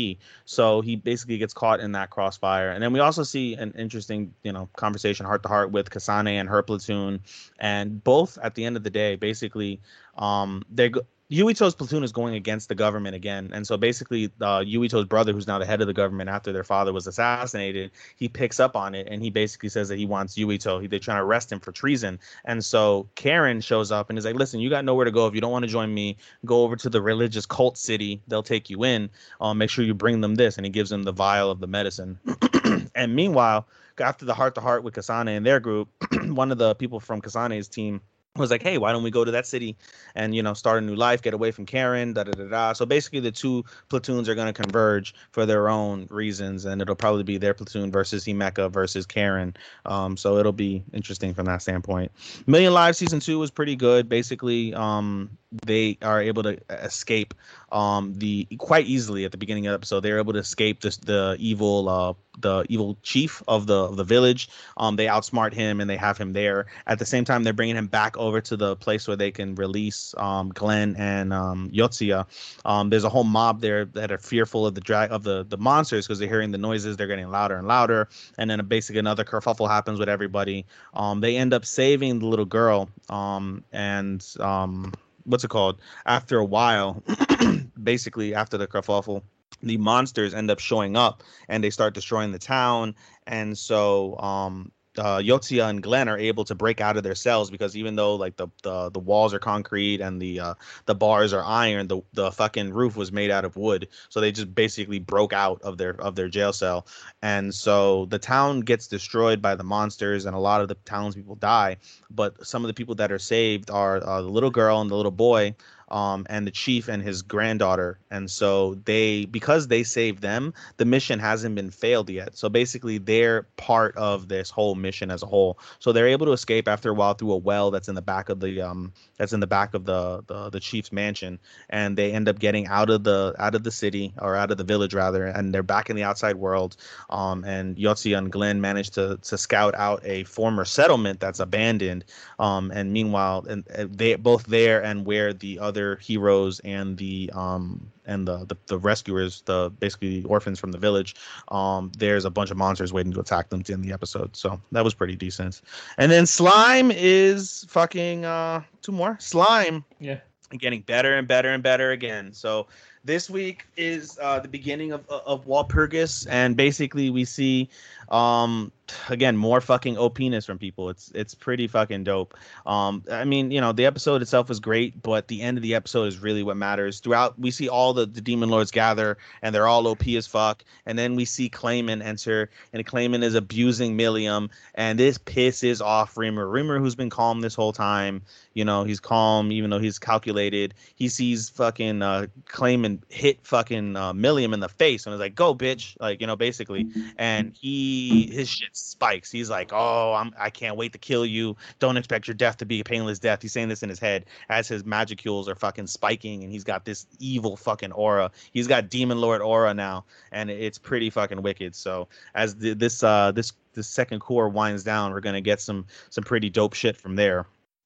So he basically gets caught in that crossfire, and then we also see an interesting, you know, conversation heart to heart with Kasane and her platoon, and both at the end of the day, basically um, they're Yuito's platoon is going against the government again, and so basically, uh, Yuito's brother, who's now the head of the government after their father was assassinated, he picks up on it, and he basically says that he wants Yuito. He, they're trying to arrest him for treason, and so Karen shows up and is like, "Listen, you got nowhere to go. If you don't want to join me, go over to the religious cult city. They'll take you in. Um, make sure you bring them this." And he gives them the vial of the medicine. and meanwhile, after the heart to heart with Kasane and their group, one of the people from Kasane's team was like, hey, why don't we go to that city and you know start a new life, get away from Karen, da da da da. So basically, the two platoons are going to converge for their own reasons, and it'll probably be their platoon versus Himeka versus Karen. Um, so it'll be interesting from that standpoint. Million Lives season two was pretty good. Basically, um, they are able to escape um, the quite easily at the beginning of the episode. They're able to escape this the evil uh, the evil chief of the of the village. Um, they outsmart him and they have him there. At the same time, they're bringing him back over to the place where they can release um, Glenn and um, Yotsuya. Um, there's a whole mob there that are fearful of the drag of the the monsters because they're hearing the noises. They're getting louder and louder. And then a, basically another kerfuffle happens with everybody. Um, they end up saving the little girl. Um, and um, what's it called? After a while, basically after the kerfuffle, the monsters end up showing up and they start destroying the town. And so um, uh, Yotsuya and Glenn are able to break out of their cells because even though like the the, the walls are concrete and the uh, the bars are iron, the the fucking roof was made out of wood. So they just basically broke out of their of their jail cell, and so the town gets destroyed by the monsters, and a lot of the townspeople die. But some of the people that are saved are uh, the little girl and the little boy um, and the chief and his granddaughter. And so they, because they saved them, the mission hasn't been failed yet. So basically, they're part of this whole mission as a whole. So they're able to escape after a while through a well that's in the back of the um, that's in the back of the, the the chief's mansion, and they end up getting out of the out of the city or out of the village rather, and they're back in the outside world. Um, and Yotsuya and Glenn managed to to scout out a former settlement that's abandoned. Um, and meanwhile, and, and they both there and where the other other heroes and the um and the, the the, rescuers, the basically the orphans from the village, um, there's a bunch of monsters waiting to attack them in the episode. So that was pretty decent. And then slime is fucking uh two more. Slime. Yeah. Getting better and better and better again. So this week is uh, the beginning of of Walpurgis, and basically we see um again more fucking opness from people. It's it's pretty fucking dope. Um i mean you know the episode itself was great but the end of the episode is really what matters. Throughout we see all the, the demon lords gather and they're all op as fuck and then we see Clayman enter and Clayman is abusing Milim and this pisses off Rimuru Rimuru who's been calm this whole time you know he's calm even though he's calculated he sees fucking uh Clayman hit fucking uh, Milim in the face and is like go bitch like you know basically and he his shit spikes. He's like, "Oh, I'm I can't wait to kill you. Don't expect your death to be a painless death." He's saying this in his head as his magicules are fucking spiking, and he's got this evil fucking aura. He's got demon lord aura now, and it's pretty fucking wicked. So as the, this uh this this second cour winds down, we're gonna get some some pretty dope shit from there.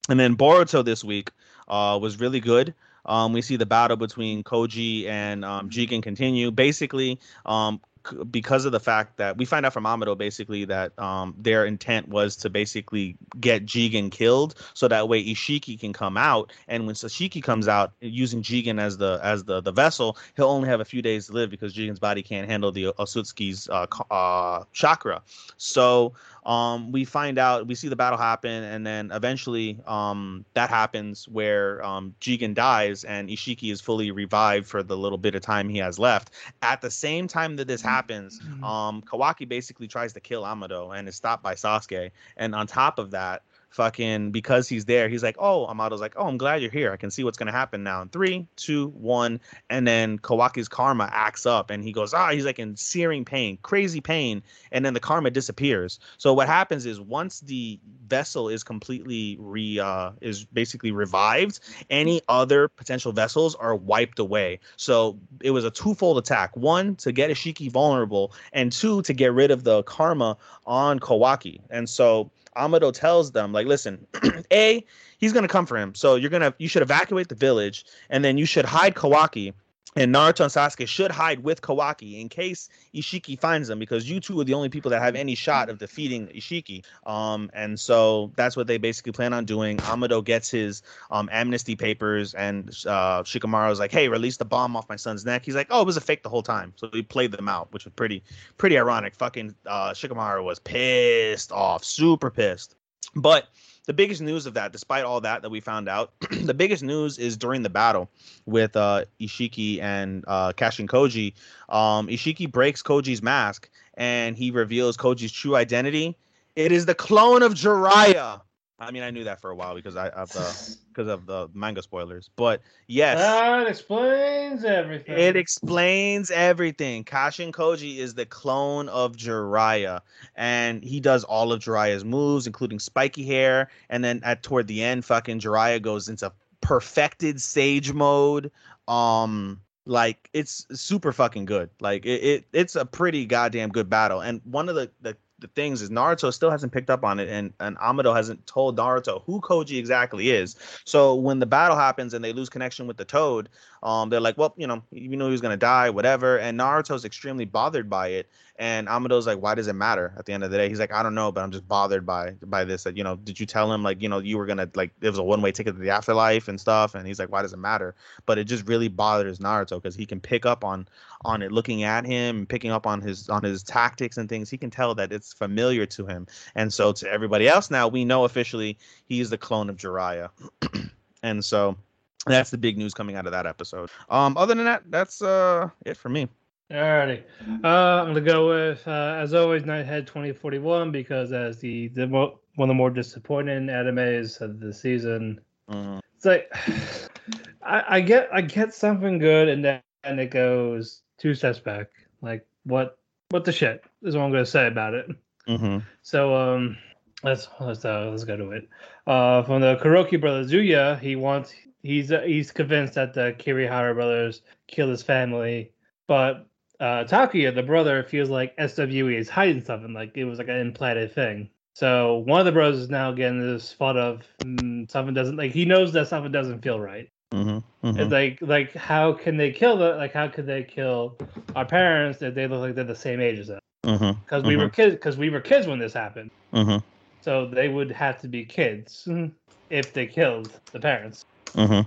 And then Boruto this week uh was really good. Um, we see the battle between Koji and um, Jigen continue. Basically, um, c- because of the fact that we find out from Amado basically that um, their intent was to basically get Jigen killed, so that way Ishiki can come out, and when Ishiki comes out using Jigen as the as the the vessel, he'll only have a few days to live because Jigen's body can't handle the Otsutsuki's uh, uh, chakra. So um, we find out, we see the battle happen, and then eventually um, that happens where um, Jigen dies and Ishiki is fully revived for the little bit of time he has left. At the same time that this happens, um, Kawaki basically tries to kill Amado and is stopped by Sasuke. And on top of that, fucking because he's there, he's like, "Oh, Amado's like, oh, I'm glad you're here. I can see what's gonna happen now." In three, two, one, and then Kawaki's karma acts up, and he goes, "Ah," he's like in searing pain, crazy pain, and then the karma disappears. So what happens is once the vessel is completely re uh, is basically revived, any other potential vessels are wiped away. So it was a twofold attack: one to get Ishiki vulnerable, and two to get rid of the karma on Kawaki. And so Amado tells them, like, listen, A, he's gonna come for him. So you're gonna you should evacuate the village, and then you should hide Kawaki. And Naruto and Sasuke should hide with Kawaki in case Ishiki finds them, because you two are the only people that have any shot of defeating Ishiki. Um, and so that's what they basically plan on doing. Amado gets his um amnesty papers, and uh, Shikamaru's like, "Hey, release the bomb off my son's neck." He's like, "Oh, it was a fake the whole time." So he played them out, which was pretty pretty ironic. Fucking uh, Shikamaru was pissed off, super pissed. But the biggest news of that, despite all that that we found out, the biggest news is during the battle with uh, Ishiki and uh, Kashin Koji. Um, Ishiki breaks Koji's mask and he reveals Koji's true identity. It is the clone of Jiraiya. I mean, I knew that for a while because I of the because of the manga spoilers. But yes, That explains everything. it explains everything. Kashin Koji is the clone of Jiraiya, and he does all of Jiraiya's moves, including spiky hair. And then at toward the end, fucking Jiraiya goes into perfected Sage mode. Um, like it's super fucking good. Like it, it it's a pretty goddamn good battle. And one of the the the things is Naruto still hasn't picked up on it, and and Amado hasn't told Naruto who Koji exactly is. So when the battle happens and they lose connection with the Toad, um, they're like, well, you know, you know he's gonna die, whatever. And Naruto's extremely bothered by it, and Amado's like, why does it matter? At the end of the day, he's like, I don't know, but I'm just bothered by by this. That you know, did you tell him like, you know, you were gonna like, it was a one way ticket to the afterlife and stuff? And he's like, why does it matter? But it just really bothers Naruto because he can pick up on on it, looking at him, picking up on his on his tactics and things. He can tell that it's familiar to him, and so to everybody else now, we know officially he's the clone of Jiraiya, and so that's the big news coming out of that episode. Um, other than that, that's uh it for me. Alrighty. Uh, I'm gonna go with uh, as always Nighthead 2041 because as the the mo- one of the more disappointing animes of the season. Mhm. It's like I, I get I get something good and then and it goes two steps back. Like what what the shit is what I'm gonna say about it. Mhm. So um let's let's uh, let's go to it. Uh from the Kuroki brothers Zuya, he wants he's uh, he's convinced that the Kirihara brothers killed his family, but uh Takuya, the brother, feels like SWE is hiding something, like it was like an implanted thing. So one of the brothers is now getting this thought of mm, something doesn't like he knows that something doesn't feel right. Mhm. It's Mhm. like like how can they kill the like how could they kill our parents if they look like they're the same age as us? Because we were kids because we were kids when this happened. Mhm. So they would have to be kids if they killed the parents. Mhm.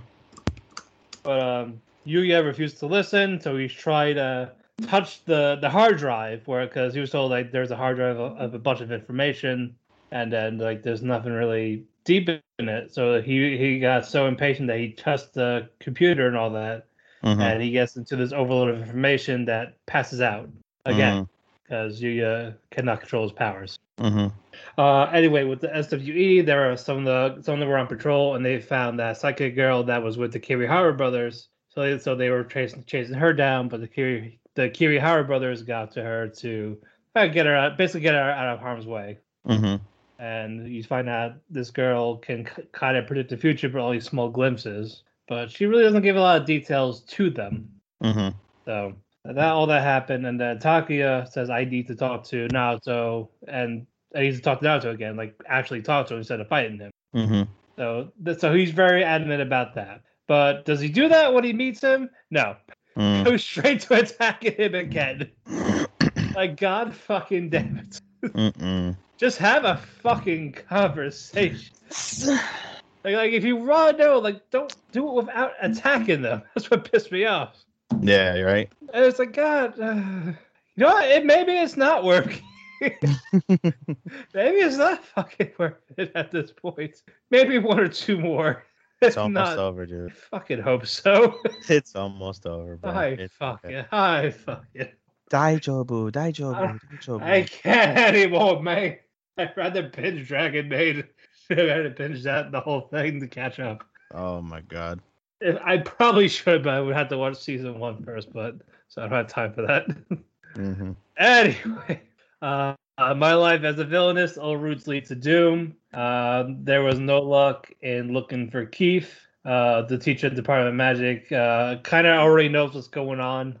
But um, Yuya refused to listen, so he tried to touch the the hard drive where because he was told like there's a hard drive of, of a bunch of information, and then like there's nothing really deep in it. So he he got so impatient that he touched the computer and all that, Mhm. and he gets into this overload of information that passes out again because Yuya cannot control his powers. Mhm. Uh, anyway, with the SWE, there are some of the some of them were on patrol, and they found that psychic girl that was with the Kirihara brothers. So they, so they were chasing chasing her down, but the Kiri the Kirihara brothers got to her to uh, get her out, basically get her out of harm's way. Mhm. And you find out this girl can k- kind of predict the future, but only small glimpses. But she really doesn't give a lot of details to them. Mhm. So that all that happened, and then Takuya says, "I need to talk to Naoto, and I need to talk to Naoto again, like actually talk to him instead of fighting him." Mhm. So, so he's very adamant about that. But does he do that when he meets him? No. Mhm. Goes straight to attacking him again. Like, God fucking damn it. Mm-mm. Just have a fucking conversation. Like, like if you to know, like, don't do it without attacking them. That's what pissed me off. Yeah, you're right. And it's like, God, uh, you know what? It, maybe it's not working. maybe it's not fucking worth it at this point. Maybe one or two more. It's almost not, over, dude. fucking hope so. It's almost over, bro. I It's fuck okay. it. I fuck it. Daijobu, Daijobu, Daijobu. I can't anymore, man. I'd rather binge Dragon Maid. I'd rather binge that the whole thing to catch up. Oh my god. If, I probably should, but I would have to watch season one first. But so I don't have time for that. hmm anyway, uh, uh, my life as a villainess, all routes lead to doom. Uh, there was no luck in looking for Keith. Uh, the teacher at Department of Magic uh, kind of already knows what's going on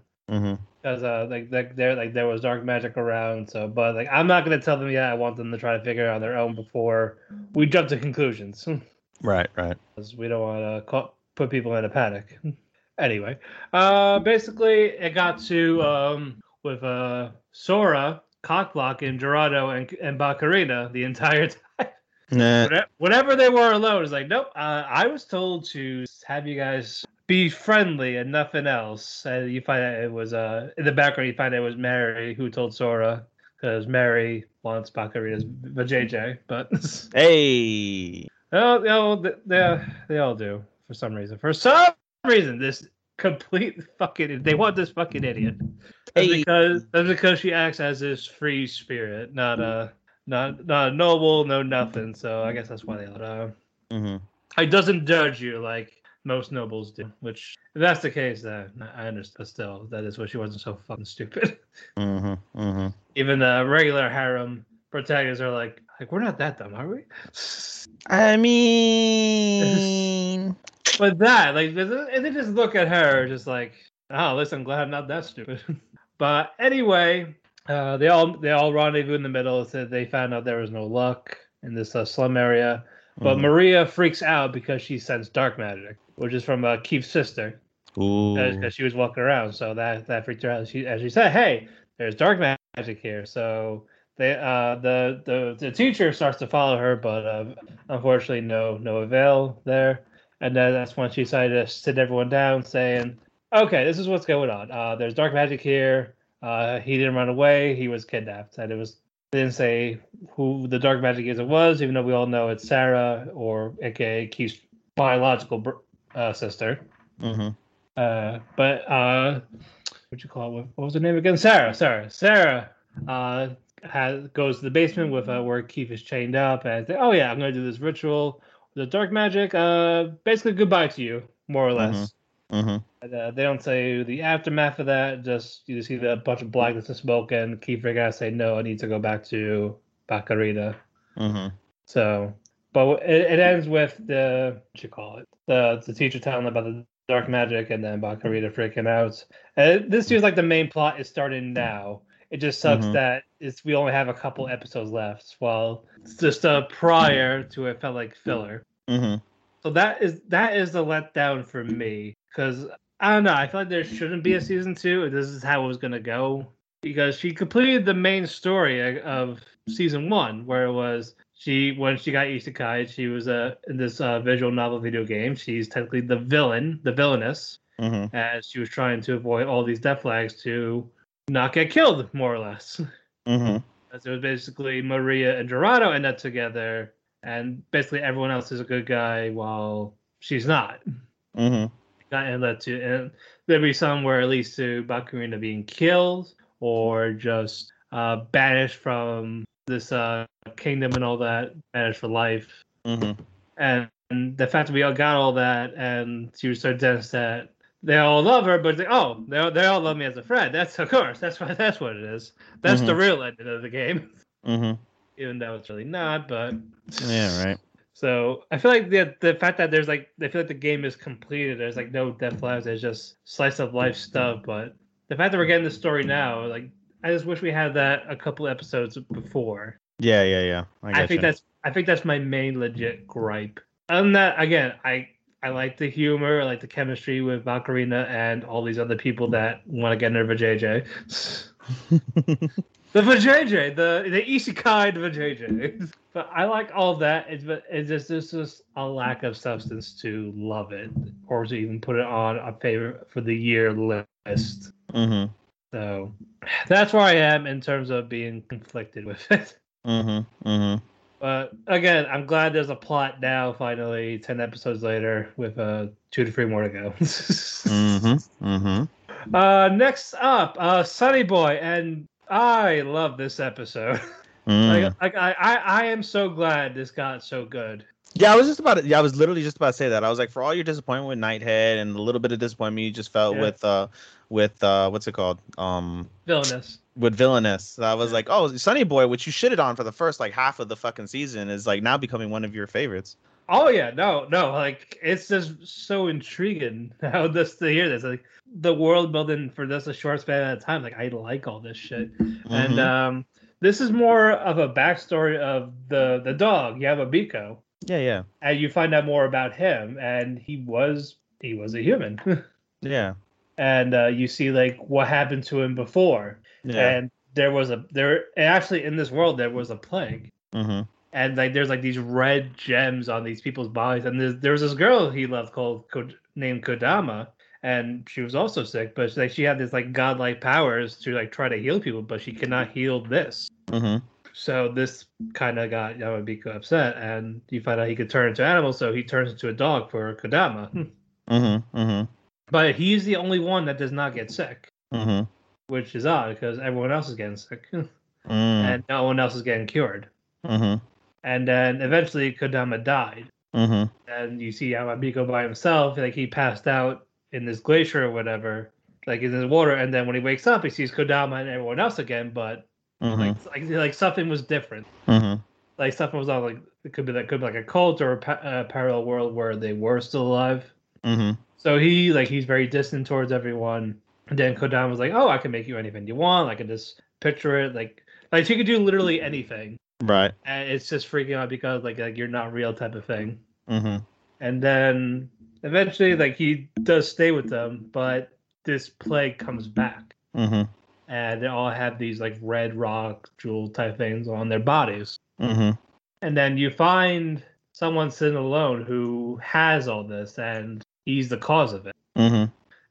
because uh, like like there like there was dark magic around. So, but like I'm not gonna tell them yet. I want them to try to figure it out on their own before we jump to conclusions. Right, right. because we don't want to put people in a panic. anyway, uh, basically, it got to um, with uh, Sora, Cockblock, and Geordo and and Bakarina the entire time. Nah. Whate- Whenever they were alone, it's like, nope. Uh, I was told to have you guys be friendly and nothing else. And you find out it was uh in the background. You find out it was Mary who told Sora because Mary wants Bakarina's JJ, but. Hey. Oh, no, they, they, they all do for some reason. For some reason, this complete fucking they want this fucking idiot. That's Hey. because that's because she acts as this free spirit, not a not not a noble, no nothing. So I guess that's why they all know. hmm It doesn't judge you like most nobles do. Which if that's the case, then I understand. But still, that is why she wasn't so fucking stupid. hmm hmm Even the regular harem protagonists are like, like we're not that dumb, are we? I mean, But that, like, they they just look at her, just like, oh, listen, I'm glad I'm not that stupid. but anyway, uh, they all they all rendezvous in the middle. Said they found out there was no luck in this uh, slum area. But Mhm. Maria freaks out because she sensed dark magic, which is from uh, Keith's sister, Ooh. because she was walking around. So that that freaked her out. She as she said, "Hey, there's dark magic here." So they uh the the the teacher starts to follow her, but uh, unfortunately, no no avail there. And then that's when she decided to sit everyone down, saying, "Okay, this is what's going on. Uh, there's dark magic here. Uh, he didn't run away. He was kidnapped, and it was." They didn't say who the dark magic is. It was, even though we all know it's Sarah, or AKA Keith's biological br- uh, sister. hmm Uh, but uh, what you call it? What what was her name again? Sarah. Sarah. Sarah. Uh, has goes to the basement with uh, where Keith is chained up, and say, "Oh yeah, I'm gonna do this ritual the dark magic. Uh, basically goodbye to you, more or less." Hmm And, uh, they don't say the aftermath of that. Just you see the bunch of blackness and smoke, and freaking out, say, "No, I need to go back to Bacarita." hmm So, but it, it ends with the what you call it the the teacher telling about the dark magic, and then Bacarita freaking out. And this seems like the main plot is starting now. It just sucks Mhm. that it's we only have a couple episodes left. While it's just uh, prior to it felt like filler. hmm So that is that is the letdown for me because I don't know. I feel like there shouldn't be a season two. This is how it was gonna go because she completed the main story of season one, where it was she when she got isekai, she was uh, in this uh, visual novel video game. She's technically the villain, the villainess, hmm as she was trying to avoid all these death flags to not get killed, more or less. hmm As it was basically Maria and Geordo end up together, and basically everyone else is a good guy while she's not. hmm And led to and there'd be some where at least to Bakarina being killed or just uh, banished from this uh, kingdom and all that, banished for life. hmm And, and the fact that we all got all that, and she was so dense that they all love her, but like, oh, they all, they all love me as a friend. That's of course, that's why. that's what it is. That's the real ending of the game. hmm Even though it's really not, but Yeah, right. So I feel like the the fact that there's like I feel like the game is completed. There's like no death flags. There's just slice of life stuff. But the fact that we're getting the story now, like I just wish we had that a couple episodes before. Yeah, yeah, yeah. I, I, think that's I think that's my main legit gripe. Other than that, again, I I like the humor, I like the chemistry with Valkyria and all these other people that want to get into JJ. the vajayjay, the the isekai vajayjay. But I like all that. It's but it's just there's just a lack of substance to love it, or to even put it on a favorite for the year list. Mm-hmm. So that's where I am in terms of being conflicted with it. Mm-hmm. Mm-hmm. But again, I'm glad there's a plot now. Finally, ten episodes later, with uh two to three more to go. Mm-hmm. Mm-hmm. uh, next up, uh, Sonny Boy, and I love this episode. Mm. like, like I, I, I am so glad this got so good. Yeah, I was just about to, yeah, I was literally just about to say that. I was like, for all your disappointment with Nighthead and a little bit of disappointment you just felt Yeah. with uh with uh what's it called? Um Villainous. with Villainous. I was like, oh, Sonny Boy, which you shitted on for the first like half of the fucking season, is like now becoming one of your favorites. Oh yeah, no, no, like it's just so intriguing how this to hear this. Like the world building for just a short span of time. Like I like all this shit. And Mhm. um this is more of a backstory of the the dog, You have a Yamabiko. yeah, yeah, And you find out more about him and he was he was a human. yeah, and uh, you see like what happened to him before. yeah. And there was a there actually in this world there was a plague. mm-hmm. And like there's like these red gems on these people's bodies and there's, there was this girl he loved called Kod- named kodama and she was also sick but like she had this like godlike powers to like try to heal people but she cannot heal this Mm-hmm. so this kind of got yamabiko upset and you find out he could turn into animals so he turns into a dog for kodama Mm-hmm. Mm-hmm. but he's the only one that does not get sick Mm-hmm. which is odd because everyone else is getting sick Mm-hmm. and no one else is getting cured Mm-hmm. And then eventually kodama died Mm-hmm. and you see Yamabiko by himself, like he passed out in this glacier or whatever, like in the water, and then when he wakes up, he sees Kodama and everyone else again, but Mm-hmm. like, like like something was different. Mm-hmm. Like something was on like it could be that could be like a cult or a pa- uh, parallel world where they were still alive. Mm-hmm. So he like he's very distant towards everyone. And then Kodama was like, "Oh, I can make you anything you want. I can just picture it. Like like she could do literally anything." Right. And it's just freaking out because like like you're not real type of thing. Mm-hmm. and then eventually like he does stay with them but this plague comes back Mm-hmm. and they all have these like red rock jewel type things on their bodies Mm-hmm. and then you find someone sitting alone who has all this and he's the cause of it Mm-hmm.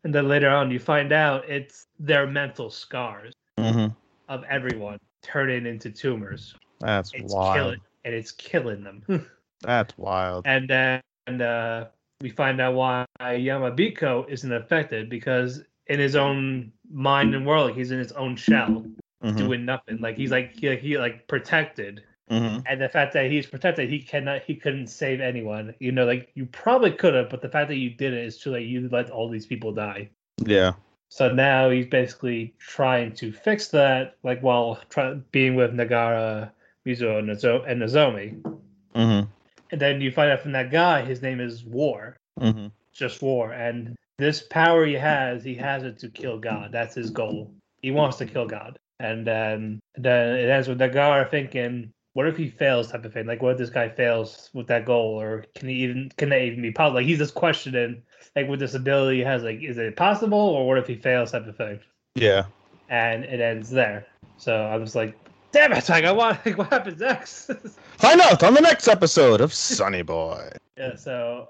and then later on you find out it's their mental scars Mm-hmm. of everyone turning into tumors That's it's wild. killing and it's killing them That's wild. and then uh, we find out why Yamabiko isn't affected because in his own mind and world, like he's in his own shell, Mm-hmm. doing nothing. Like he's like he, he like protected, Mm-hmm. and the fact that he's protected, he cannot, he couldn't save anyone. You know, like you probably could have, but the fact that you did it is too late. You let all these people die. Yeah. So now he's basically trying to fix that, like while try, being with Nagara, Mizuho, and Nozo- and Nozomi. Mm-hmm. And then you find out from that guy, his name is War. Mm-hmm. just war. And this power he has, he has it to kill God. That's his goal. He wants to kill God. And then then it ends with Nagar thinking, what if he fails type of thing? Like what if this guy fails with that goal? Or can he even can that even be possible? Like he's just questioning like with this ability he has, like, is it possible or what if he fails type of thing? Yeah. And it ends there. So I was like, damn it, like I want like what happens next? Find out on the next episode of Sonny Boy. yeah, so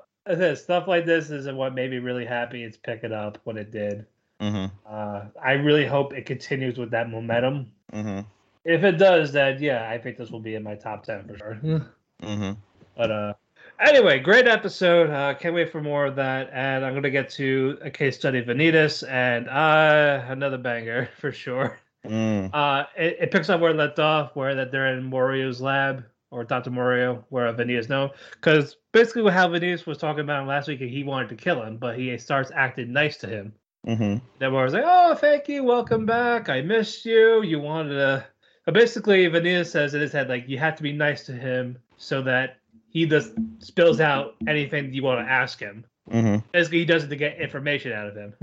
stuff like this is what made me really happy it's picking up when it did. Mm-hmm. Uh, I really hope it continues with that momentum. Mm-hmm. If it does, then yeah, I think this will be in my top ten for sure. Mm-hmm. but uh, anyway, great episode. Uh, can't wait for more of that. And I'm gonna get to a case study of Vanitas and uh, another banger for sure. Mm. Uh, it, it picks up where it left off, where that they're in Moreau's lab or Dr. Morio, where Vanitas know. Because basically, how Vanitas was talking about him last week, he wanted to kill him, but he starts acting nice to him. Mm-hmm. Then was like, "Oh, thank you, welcome back. I missed you. You wanted to." But basically, Vanilla says in his head, like, you have to be nice to him so that he just spills out anything you want to ask him. Mm-hmm. Basically, he does it to get information out of him.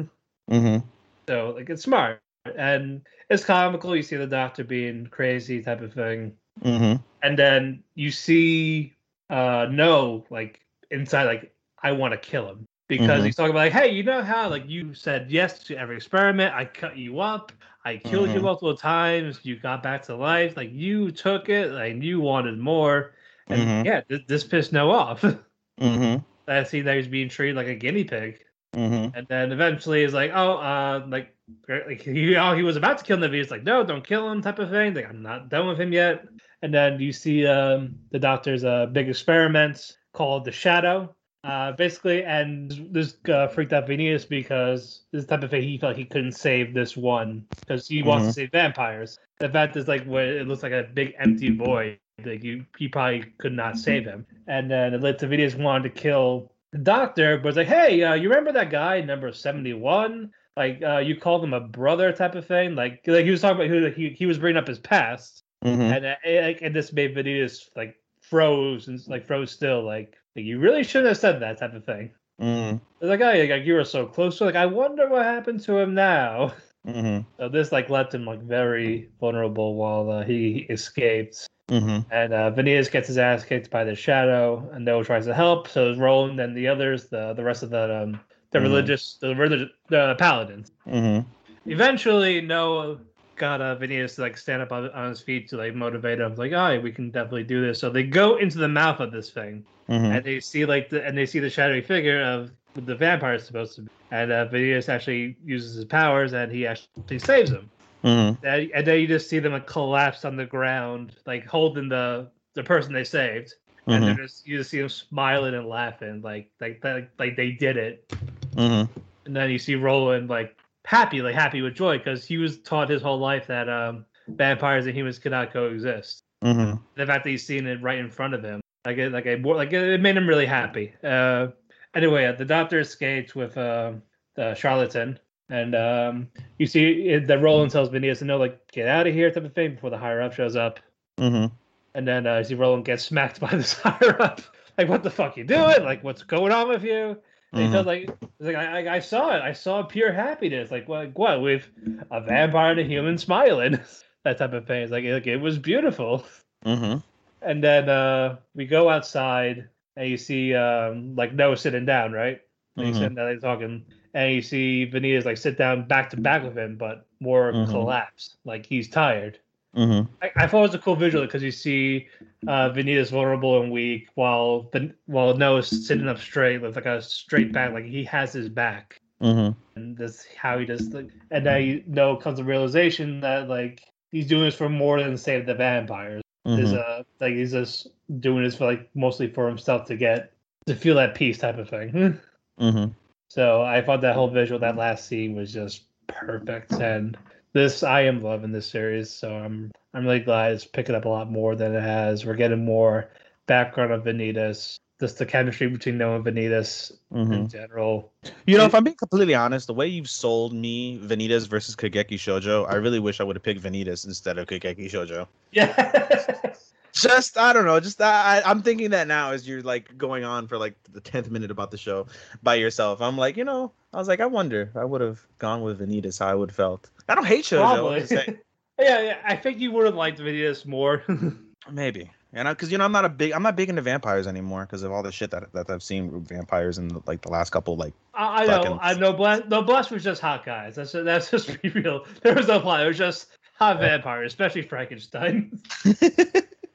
Mm-hmm. so, like, it's smart and it's comical. You see the doctor being crazy, type of thing, Mm-hmm. and then you see, uh, no, like inside, like, I want to kill him. because Mhm. he's talking about like, hey, you know how like you said yes to every experiment, I cut you up, I killed you Mhm. multiple times, you got back to life, like you took it, like you wanted more, and Mhm. yeah, this, this pissed no off. Mm-hmm. I see that he's being treated like a guinea pig, Mm-hmm. and then eventually he's like, oh, uh, like. Like he, oh, he was about to kill Navi. He's like, no, don't kill him, type of thing. Like, I'm not done with him yet. And then you see um, the doctor's uh, big experiment called the Shadow, uh, basically. And this uh, freaked out Venus because this type of thing he felt he couldn't save this one because he wants to save vampires. The fact is, like, where it looks like a big empty void. Like you, he probably could not save him. And then it led to Venus wanted to kill the doctor, but it's like, hey, uh, you remember that guy, number seventy one? Like, uh, you called him a brother, type of thing. Like, like he was talking about who he, he was bringing up his past Mm-hmm. and uh, it- and this made Vanitas like froze and like froze still like, like you really shouldn't have said that type of thing. Mm-hmm. It's like oh yeah, like you were so close to like I wonder what happened to him now. Mm-hmm. So this like left him like very vulnerable while uh, he escaped. Mm-hmm. And uh, gets his ass kicked by the shadow, and Noah tries to help. So is Roland and the others, the the rest of the um, the Mhm. religious, the religious, the paladins. Mm-hmm. Eventually, Noah got uh, Vanitas to like stand up on, on his feet to like motivate him, like, "Oh, we can definitely do this." So they go into the mouth of this thing, Mm-hmm. and they see like the and they see the shadowy figure of the vampire is supposed to be, and uh, Vanitas actually uses his powers, and he actually saves him. Mm-hmm. And, and then you just see them like collapse on the ground, like holding the the person they saved, and Mm-hmm. they're just you just see them smiling and laughing, like like like, like they did it. Mm-hmm. And then you see Roland like happy, like happy with joy, because he was taught his whole life that um, vampires and humans cannot coexist. Mm-hmm. The fact that he's seeing it right in front of him, like it, like a like it made him really happy. Uh, anyway, uh, the doctor escapes with uh, the charlatan, and um, you see it, that Roland tells Vinius to know like get out of here type of thing before the higher up shows up, Mm-hmm. And then uh, Roland get smacked by this higher up. Like what the fuck you doing? Like what's going on with you? And he felt like like I, I, saw it. I saw pure happiness. Like what? Like, what with a vampire and a human smiling, that type of thing. It's like, like it was beautiful. Mm-hmm. And then uh, we go outside and you see um, like Noah sitting down, right? And he's Mhm. sitting down, he's talking, and you see Vanitas like sit down back to back with him, but more Mhm. collapsed, like he's tired. Mm-hmm. I, I thought it was a cool visual because you see uh, Vanitas vulnerable and weak, while the while Noah's sitting up straight with like a straight back, like he has his back, Mm-hmm. and that's how he does. Like, and then you know comes the realization that like he's doing this for more than save the vampires. Is Mm-hmm. uh like he's just doing this for like mostly for himself to get to feel that peace type of thing. Mm-hmm. so I thought that whole visual, that last scene was just perfect, and this I am loving this series. So I'm I'm really glad it's picking up a lot more than it has. We're getting more background of Vanitas, just the chemistry between Noah and Vanitas Mm-hmm. in general. You know, if I'm being completely honest, the way you've sold me Vanitas versus Kageki Shoujo, I really wish I would have picked Vanitas instead of Kageki Shoujo. Yeah. Just I don't know, just I, I'm thinking that now as you're like going on for like the tenth minute about the show by yourself. I'm like, you know, I was like, I wonder, I would have gone with Vanitas, how I would have felt. I don't hate shows. Probably. yeah, yeah. I think you would have liked Vanitas more. maybe. And because you know, I'm not a big, I'm not big into vampires anymore because of all the shit that that I've seen with vampires in like the last couple like. I, I know, I know. Bless, no, Bless was just hot guys. That's that's just be real. There was no plot. It was just hot vampires, especially Frankenstein.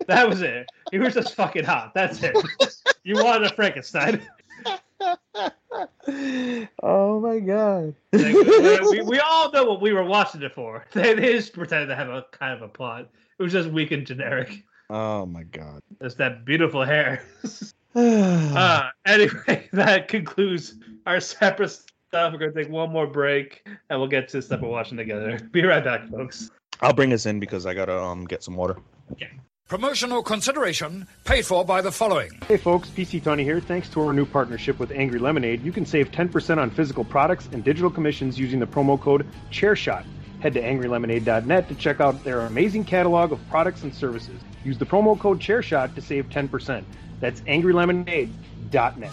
That was it. He was just fucking hot. That's it. you wanted a Frankenstein. oh my god. We, we, we all know what we were watching it for. They, they just pretended to have a kind of a plot. It was just weak and generic. Oh my god. It's that beautiful hair. uh, anyway, that concludes our separate stuff. We're gonna take one more break, and we'll get to the stuff we're watching together. Be right back, folks. I'll bring us in because I gotta um get some water. Promotional consideration paid for by the following. Hey folks, PC Tony here. Thanks to our new partnership with Angry Lemonade, you can save 10% on physical products and digital commissions using the promo code ChairShot. Head to angrylemonade.net to check out their amazing catalog of products and services. Use the promo code ChairShot to save 10%. That's angrylemonade.net.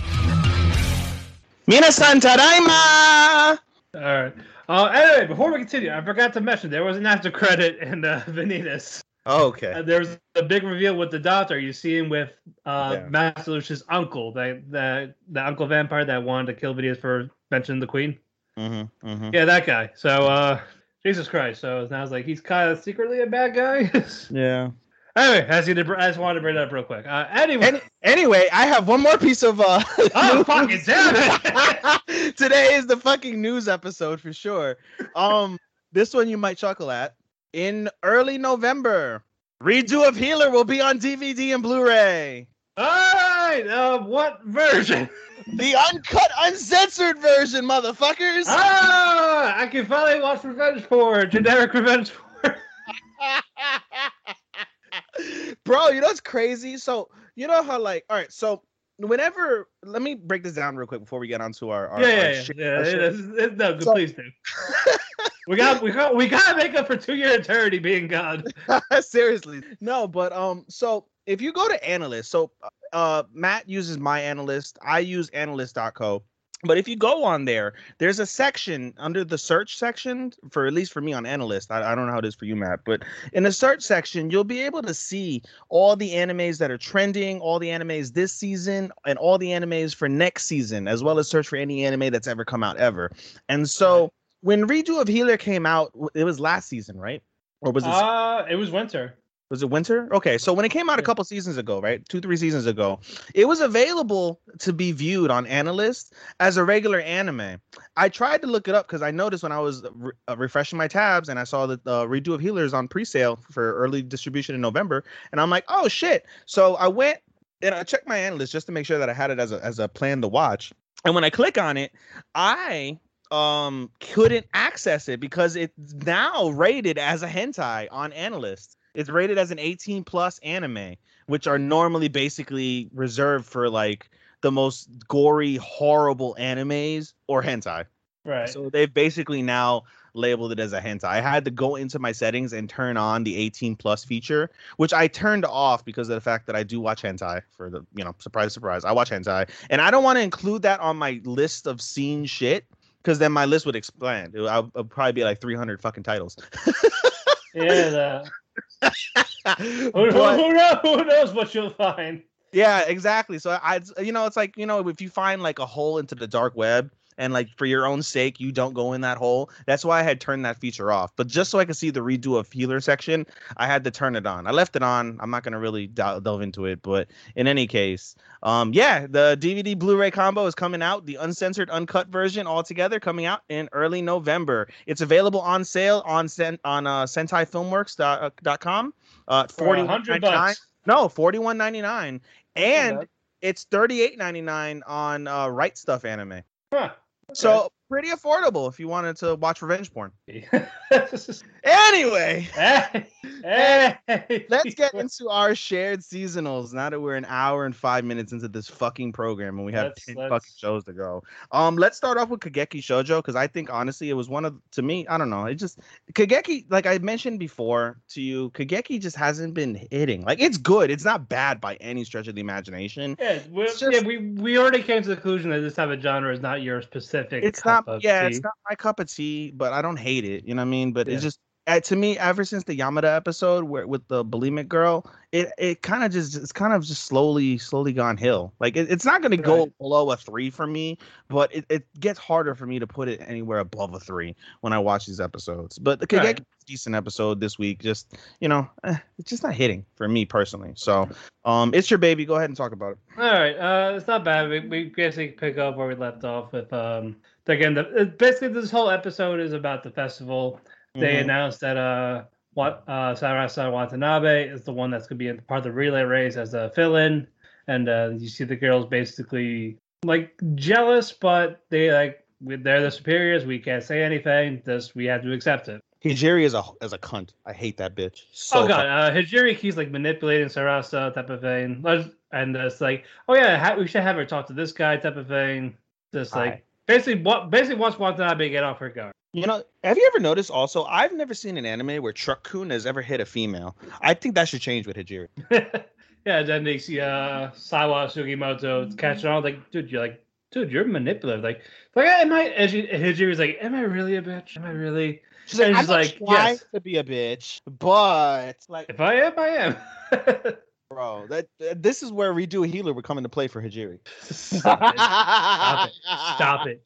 Minasan tadaima! All right. Uh, anyway, before we continue, I forgot to mention there was an after credit in uh, Vanitas. Oh, okay. Uh, there's a big reveal with the doctor. You see him with uh, Yeah. Master Lucius' uncle, the, the the uncle vampire that wanted to kill Vidius for mentioning the queen. Mm-hmm, mm-hmm. Yeah, that guy. So, uh, Jesus Christ. So now it's like he's kind of secretly a bad guy. Yeah. anyway, I, just, I just wanted to bring that up real quick. Uh, anyway, Any, anyway, I have one more piece of uh oh, fucking damn it. Today is the fucking news episode for sure. Um, this one you might chuckle at. In early November, redo of Healer will be on DVD and Blu-ray. All right, uh, what version? The uncut, uncensored version, motherfuckers. ah, I can finally watch Revenge for generic Revenge for. Bro, you know what's crazy? So you know how like, all right, so whenever let me break this down real quick before we get onto our, our Yeah, our yeah, yeah. shit- yeah, our it shit. no, So- please do. we got, we got, we got to make up for To Your Eternity being God. Seriously. No, but um so if you go to AniList, so uh Matt uses my analyst, I use anilist.co. But if you go on there, there's a section under the search section for at least for me on AniList. I, I don't know how it is for you, Matt, but in the search section, you'll be able to see all the animes that are trending, all the animes this season, and all the animes for next season, as well as search for any anime that's ever come out ever. And so when Redo of Healer came out, it was last season, right? Or was it Uh, it was winter. was it winter? Okay, so when it came out a couple seasons ago, right, two three seasons ago, it was available to be viewed on AniList as a regular anime. I tried to look it up because I noticed when I was re- uh, refreshing my tabs and I saw that the redo of Healers on pre-sale for early distribution in November, and I'm like, oh shit! So I went and I checked my AniList just to make sure that I had it as a as a plan to watch. And when I click on it, I um couldn't access it because it's now rated as a hentai on AniList. It's rated as an 18 plus anime, which are normally basically reserved for like the most gory, horrible animes or hentai. Right. So they've basically now labeled it as a hentai. I had to go into my settings and turn on the 18 plus feature, which I turned off because of the fact that I do watch hentai for the, you know, surprise, surprise. I watch hentai. And I don't want to include that on my list of seen shit because then my list would expand. It I'll, I'll probably be like 300 fucking titles. yeah. Who, who, But- who, knows, who knows what you'll find? Yeah, exactly. So I, you know, it's like you know, if you find like a hole into the dark web, and like for your own sake, you don't go in that hole. That's why I had turned that feature off. But just so I could see the redo of healer section, I had to turn it on. I left it on. I'm not gonna really delve into it, but in any case, um, yeah, the DVD Blu-ray combo is coming out. The uncensored, uncut version all together coming out in early November. It's available on sale on sen- on uh, SentaiFilmworks.com. Uh, For forty a hundred bucks. No, forty one ninety nine, and it's thirty eight ninety nine on uh, Right Stuf Anime. Huh. So pretty affordable if you wanted to watch revenge porn. Anyway, hey, hey. let's get into our shared seasonals. Now that we're an hour and five minutes into this fucking program and we have Let's- 10 let's- fucking shows to go. Um, let's start off with Kageki Shoujo because I think honestly it was one of to me. I don't know. It just Kageki, like I mentioned before to you, Kageki just hasn't been hitting. Like it's good. It's not bad by any stretch of the imagination. Yeah, we, just- yeah, we we already came to the conclusion that this type of genre is not your specific. it's cup not yeah tea. it's not my cup of tea but i don't hate it you know what i mean but Yeah. it's just uh, to me ever since the yamada episode where with the bulimic girl it it kind of just it's kind of just slowly slowly gone hill like it, it's not going to go below a three for me but it, it gets harder for me to put it anywhere above a three when i watch these episodes but the Right. Decent episode this week just you know eh, it's just not hitting for me personally so um it's your baby go ahead and talk about it All right, uh, it's not bad. We, we basically pick up where we left off with um. Again, the, basically this whole episode is about the festival. They Mhm. announced that uh, what uh, Sarasa Watanabe is the one that's gonna be in part of the relay race as a fill-in, and uh, you see the girls basically like jealous, but they like they're the superiors. We can't say anything. Just we have to accept it. Hijiri is a is a cunt. I hate that bitch. So oh god, uh, Hijiri keeps like manipulating Sarasa type of thing, and it's like, oh yeah, ha- we should have her talk to this guy type of thing. Just like. Basically, what basically wants Watanabe to not be get off her guard. You know, have you ever noticed also? I've never seen an anime where Truck Kun has ever hit a female. I think that should change with Hijiri. yeah, then they see uh Sawa Sugimoto catching on like, dude, you're like, dude, you're manipulative. Like, like am I? And she- Hijiri's like, am I really a bitch? Am I really? She's like, I'm she's like, yes. to be a bitch, but like, If I am, I am. bro, that uh, this is where redo a healer would come into play for Hijiri. Stop it. Stop it.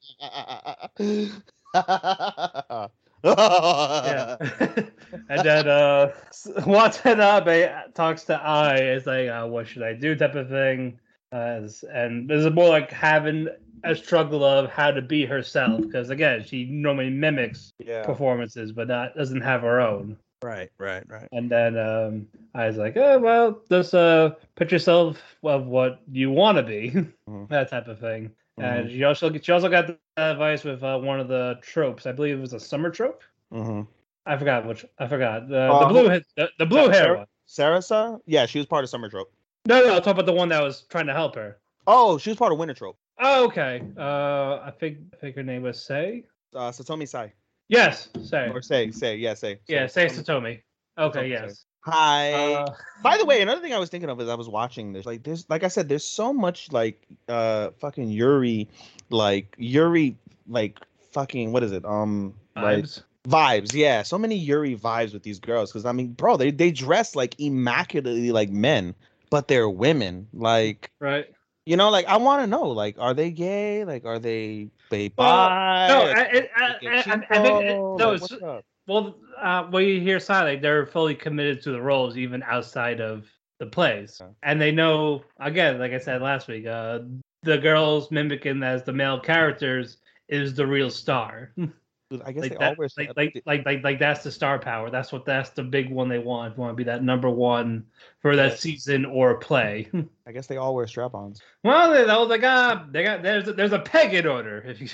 Stop it. Yeah. and then uh Watanabe talks to I is like, uh, what should I do type of thing. Uh, and this is more like having a struggle of how to be herself because again she normally mimics Yeah. performances but not doesn't have her own Right, right, right. and then um i was like oh well just uh put yourself of what you want to be Mhm. that type of thing Mm-hmm. and she also she also got the advice with uh, one of the tropes i believe it was a summer trope Mm-hmm. i forgot which i forgot the, Uh, the blue the, the blue hair Sarah- Sarasa? Yeah, she was part of Summer Trope. no no i'm talking about the one that was trying to help her Oh, she was part of Winter Trope. oh okay uh i think i think her name was say Uh, Satomi Sai. Yes say Or Say, Say, yeah, Say. yeah say satomi okay Satomi yes Hi. uh, By the way, another thing I was thinking of as I was watching this, like there's like I said, there's so much like uh fucking Yuri, like Yuri, like fucking what is it? Um, like vibes. vibes. Yeah, so many Yuri vibes with these girls. Because I mean, bro, they they dress like immaculately like men, but they're women. Like right you know, like I want to know, like, are they gay? Like, are they they Well, bi? no, Like, I- I- I- they I- I think it- no, Like, what's up? Well, uh, when you hear silent, they're fully committed to the roles, even outside of the plays, Okay. and they know. Again, like I said last week, uh, the girls mimicking as the male characters is the real star. I guess like they that, always like, like, like, like, like that's the star power. That's what that's the big one they want. Want to be that number one for that season or play. I guess they all wear strap-ons. well, they, they got they got there's a, there's a peg in order. If you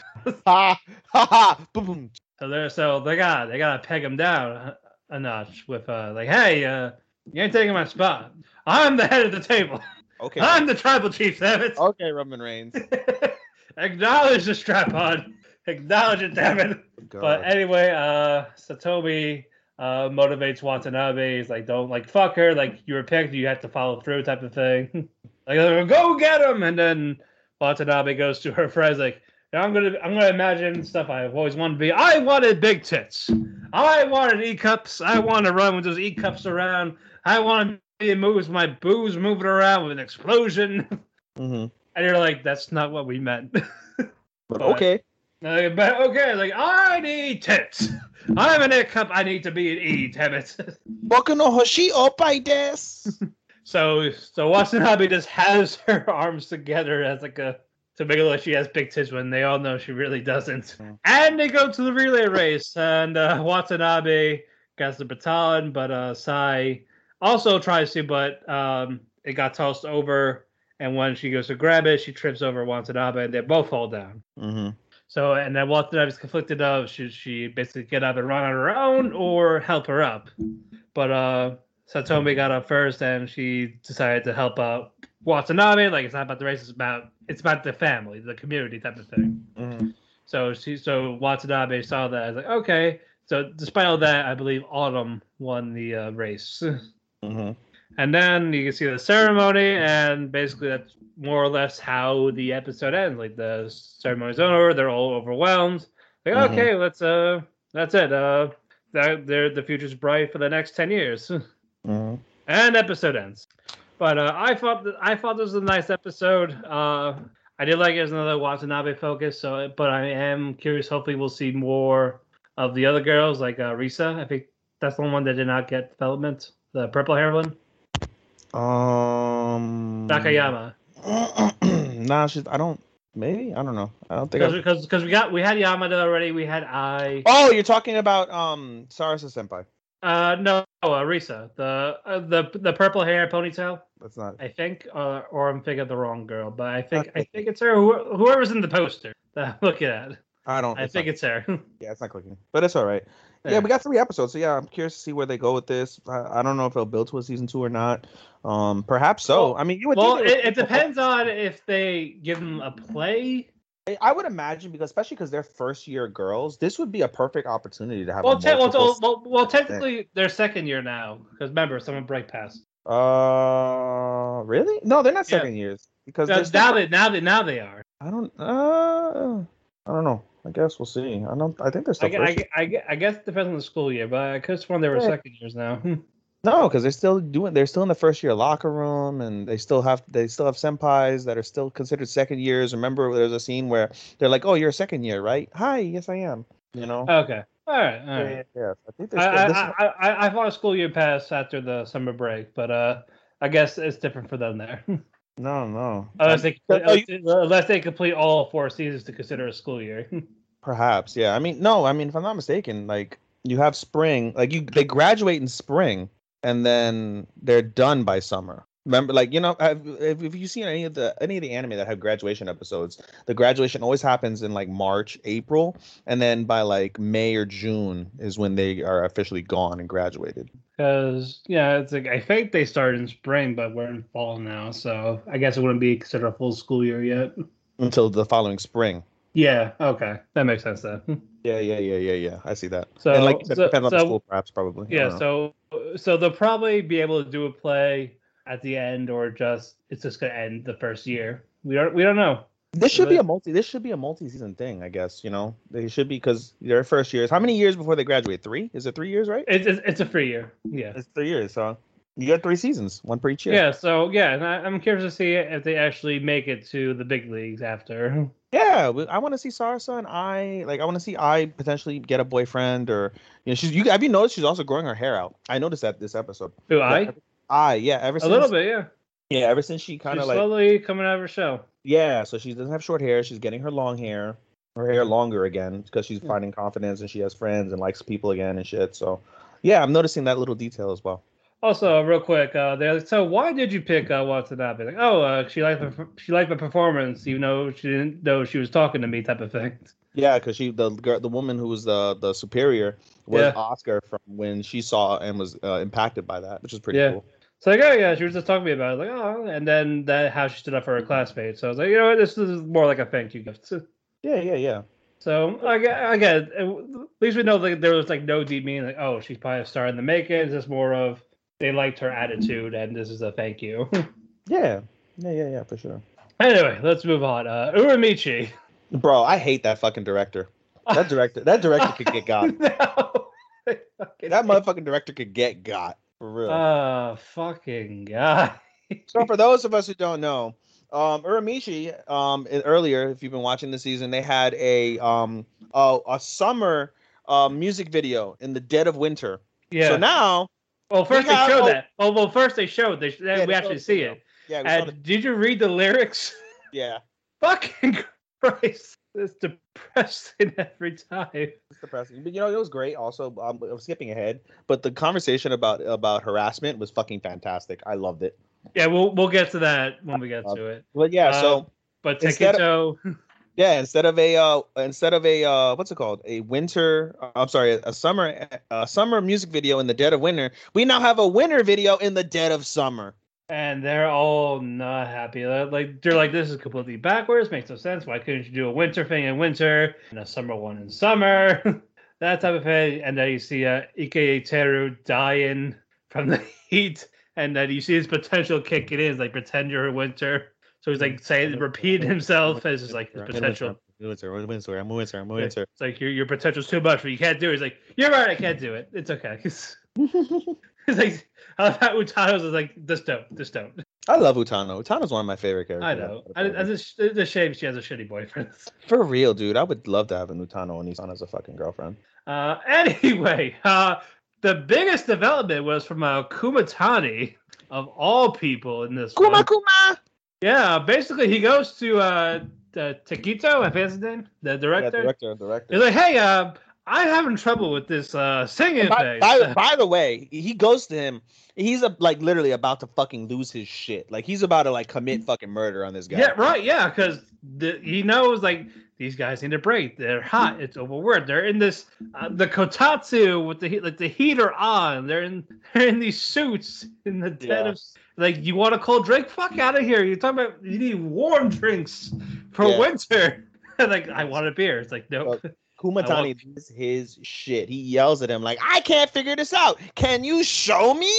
Ha ha ha! Boom. So they're so they got they gotta peg him down a, a notch with uh like hey uh you ain't taking my spot. I'm the head of the table. Okay. I'm the tribal chief. Damn it! Okay, Roman Reigns. Acknowledge the strap on. Acknowledge it, damn it. But anyway, uh Satomi uh motivates Watanabe. He's like, don't like fuck her. Like you were picked, you have to follow through, type of thing. like go get him, and then Watanabe goes to her friends like. "Now I'm gonna I'm gonna imagine stuff I've always wanted to be. I wanted big tits. I wanted e cups. I want to run with those e cups around. I want to be moves my booze moving around with an explosion. hmm And you're like, that's not what we meant. But But- okay. Like, but okay, like I need tits. I'm an E cup. I need to be an E. Damn it. Boku no hoshi opai desu. so so Watanabe just has her arms together as like a to make it look like she has big tits when they all know she really doesn't. Mm. And they go to the relay race, and uh, Watanabe gets the baton, but uh, Sai also tries to, but um, it got tossed over. And when she goes to grab it, she trips over Watanabe, and they both fall down. hmm So, and then Watanabe's conflicted of should she basically get up and run on her own or help her up. But uh Satomi got up first, and she decided to help out Watanabe. Like it's not about the race; it's about it's about the family, the community type of thing. hmm So she, so Watanabe saw that. I was like, okay. So despite all that, I believe Autumn won the uh, race. hmm And then you can see the ceremony, and basically that's more or less how the episode ends. Like the ceremony's over, they're all overwhelmed. Like, Mhm. okay, let's uh, that's it. Uh, that they're the future's bright for the next ten years, hmm and episode ends. But uh, I thought that, I thought this was a nice episode. Uh, I did like it as another Watanabe focus. So, but I am curious. Hopefully, we'll see more of the other girls, like uh, Risa. I think that's the one that did not get development. The purple hair one. Um. Nakayama. nah, she's. I don't. Maybe I don't know. I don't think. Because because we got we had Yamada already. We had I. oh, you're talking about um Sarasa Senpai. Uh no, uh, Risa. The uh, the the purple hair ponytail. That's not. I think, uh, or I'm thinking of the wrong girl, but I think I think it's her. Whoever's in the poster that I'm looking at. I don't. I think not- it's her. Yeah, it's not clicking, but it's all right. Yeah. we got three episodes, so yeah, I'm curious to see where they go with this. I, I don't know if it'll build to a season two or not. Um, perhaps so. Well- I mean, you would. Well, it, it depends on if they give them a play. I would imagine because, especially because they're first year girls, this would be a perfect opportunity to have. Well, a te- well, well, well, well, technically they're second year now because remember someone break passed. Uh, really? No, they're not Yeah. second years because Now, now they now they now they are. I don't. Uh, I don't know. I guess we'll see. I don't. I think they're still. I, gue- I, I guess it depends on the school year, but I could have sworn they were Yeah. second years now. No, because they're still doing. They're still in the first year locker room, and they still have. They still have senpais that are still considered second years. Remember, there's a scene where they're like, "Oh, you're a second year, right? Hi, yes, I am." You know. okay. All right. All yeah, yeah, yeah. I think I, still. I, I, I, I thought a school year passed after the summer break, but uh, I guess it's different for them there. no, no. unless, they, Oh, uh, you- unless they complete all four seasons to consider a school year. Perhaps, yeah. I mean, no. I mean, if I'm not mistaken, like you have spring, like you they graduate in spring, and then they're done by summer. Remember, like you know, have- if, if you seen any of the any of the anime that have graduation episodes, the graduation always happens in like March, April, and then by like May or June is when they are officially gone and graduated. Because yeah, it's like I think they started in spring, but we're in fall now, so I guess it wouldn't be considered a full school year yet. Until the following spring. Yeah. Okay, that makes sense then. Yeah, yeah, yeah, yeah, yeah. I see that. So- and like so- depends on the school, perhaps, probably. Yeah, so so they'll probably be able to do a play at the end, or just it's just gonna end the first year. We don't we don't know. This should be a multi. This should be a multi-season thing, I guess. You know, they should be because their first years. How many years before they graduate? Three? Is it three years? Right? It's it's, it's a free year. Yeah. It's three years. So you got three seasons, one per each year. Yeah. So yeah, and I, I'm curious to see if they actually make it to the big leagues after. Yeah, I want to see Sarasa and Ai. Like, I want to see Ai potentially get a boyfriend, or you know, she's. You have you noticed she's also growing her hair out? I noticed that this episode. Who I? I yeah. Ever since, A little bit, yeah. Yeah, ever since she kind of like slowly coming out of her shell. Yeah, so she doesn't have short hair. She's getting her long hair, her hair longer again because she's finding confidence and she has friends and likes people again and shit. So, yeah, I'm noticing that little detail as well. Also, real quick, uh, they're like, so why did you pick uh, Watanabe? Like, oh, uh, she liked the she liked the performance, even though she didn't know she was talking to me, type of thing. Yeah, because she the girl, the woman who was the the superior was Yeah. Oscar from when she saw and was uh, impacted by that, which is pretty Yeah. cool. So like, oh yeah, she was just talking to me about it. Like, oh, and then that how she stood up for her classmates. So I was like, you know what, this is more like a thank you gift. Yeah, yeah, yeah. So I get, I get. it. At least we know that there was like no deep meaning. Like, oh, she's probably a star in the making. It's just more of they liked her attitude, and this is a thank you. Yeah, yeah, yeah, yeah, for sure. anyway, let's move on. Uh, Uramichi. Bro, I hate that fucking director. That director, that director could get got. no. That motherfucking director could get got for real. Oh, fucking god. So for those of us who don't know, um, Uramichi, um, earlier, if you've been watching the season, they had a um a, a summer uh, music video in the dead of winter. Yeah. So now, well, first we they showed oh- that. Oh, well, first they showed. They then Yeah, we they actually see video. it. yeah, the, did you read the lyrics? yeah, Fucking Christ, it's depressing every time. it's depressing. But you know, it was great. Also, um, I'm skipping ahead, but the conversation about about harassment was fucking fantastic. I loved it. Yeah, we'll we'll get to that when we get to it. But yeah, Uh, so But instead of- Taketo, Yeah, instead of a uh, instead of a uh, what's it called? A winter. uh, I'm sorry, a summer a summer music video in the dead of winter. We now have a winter video in the dead of summer. And they're all not happy. They're like they're like, this is completely backwards. Makes no sense. Why couldn't you do a winter thing in winter and a summer one in summer? that type of thing. And then you see uh, Iketeru dying from the heat, and then you see his potential kicking in. It's like pretend you're in winter. So he's like saying, repeating himself as just like his potential. Winter, winter, I'm a winter, I'm Yeah, winter. It's like your your potential's too much, but you can't do it. He's like, you're right, I can't do it. It's okay. It's like I love how Utano's is like, just don't, just don't. I love Utano. Utano's one of my favorite characters. I know. I, I just, it's a shame she has a shitty boyfriend. For real, dude. I would love to have an Utano and Nissan as a fucking girlfriend. Uh, anyway, uh, the biggest development was from uh, Kumatani, of all people in this Kuma one. Kuma. Yeah, basically he goes to uh, the Taquito, I think that's his name, the Yeah, director. director, director. He's like, hey, uh, I'm having trouble with this uh, singing by, thing. by, by the way, he goes to him. He's a, like literally about to fucking lose his shit. Like he's about to like commit fucking murder on this guy. Yeah, right. Yeah, because he knows like these guys need a break. They're hot. It's overworked. They're in this uh, the kotatsu with the heat, like the heater on. They're in they're in these suits in the dead Yeah. of like you want a cold drink? Fuck out of here. You're talking about you need warm drinks for Yeah. winter. like I want a beer. It's like nope. Kumatani is his shit. He yells at him like, "I can't figure this out. Can you show me?"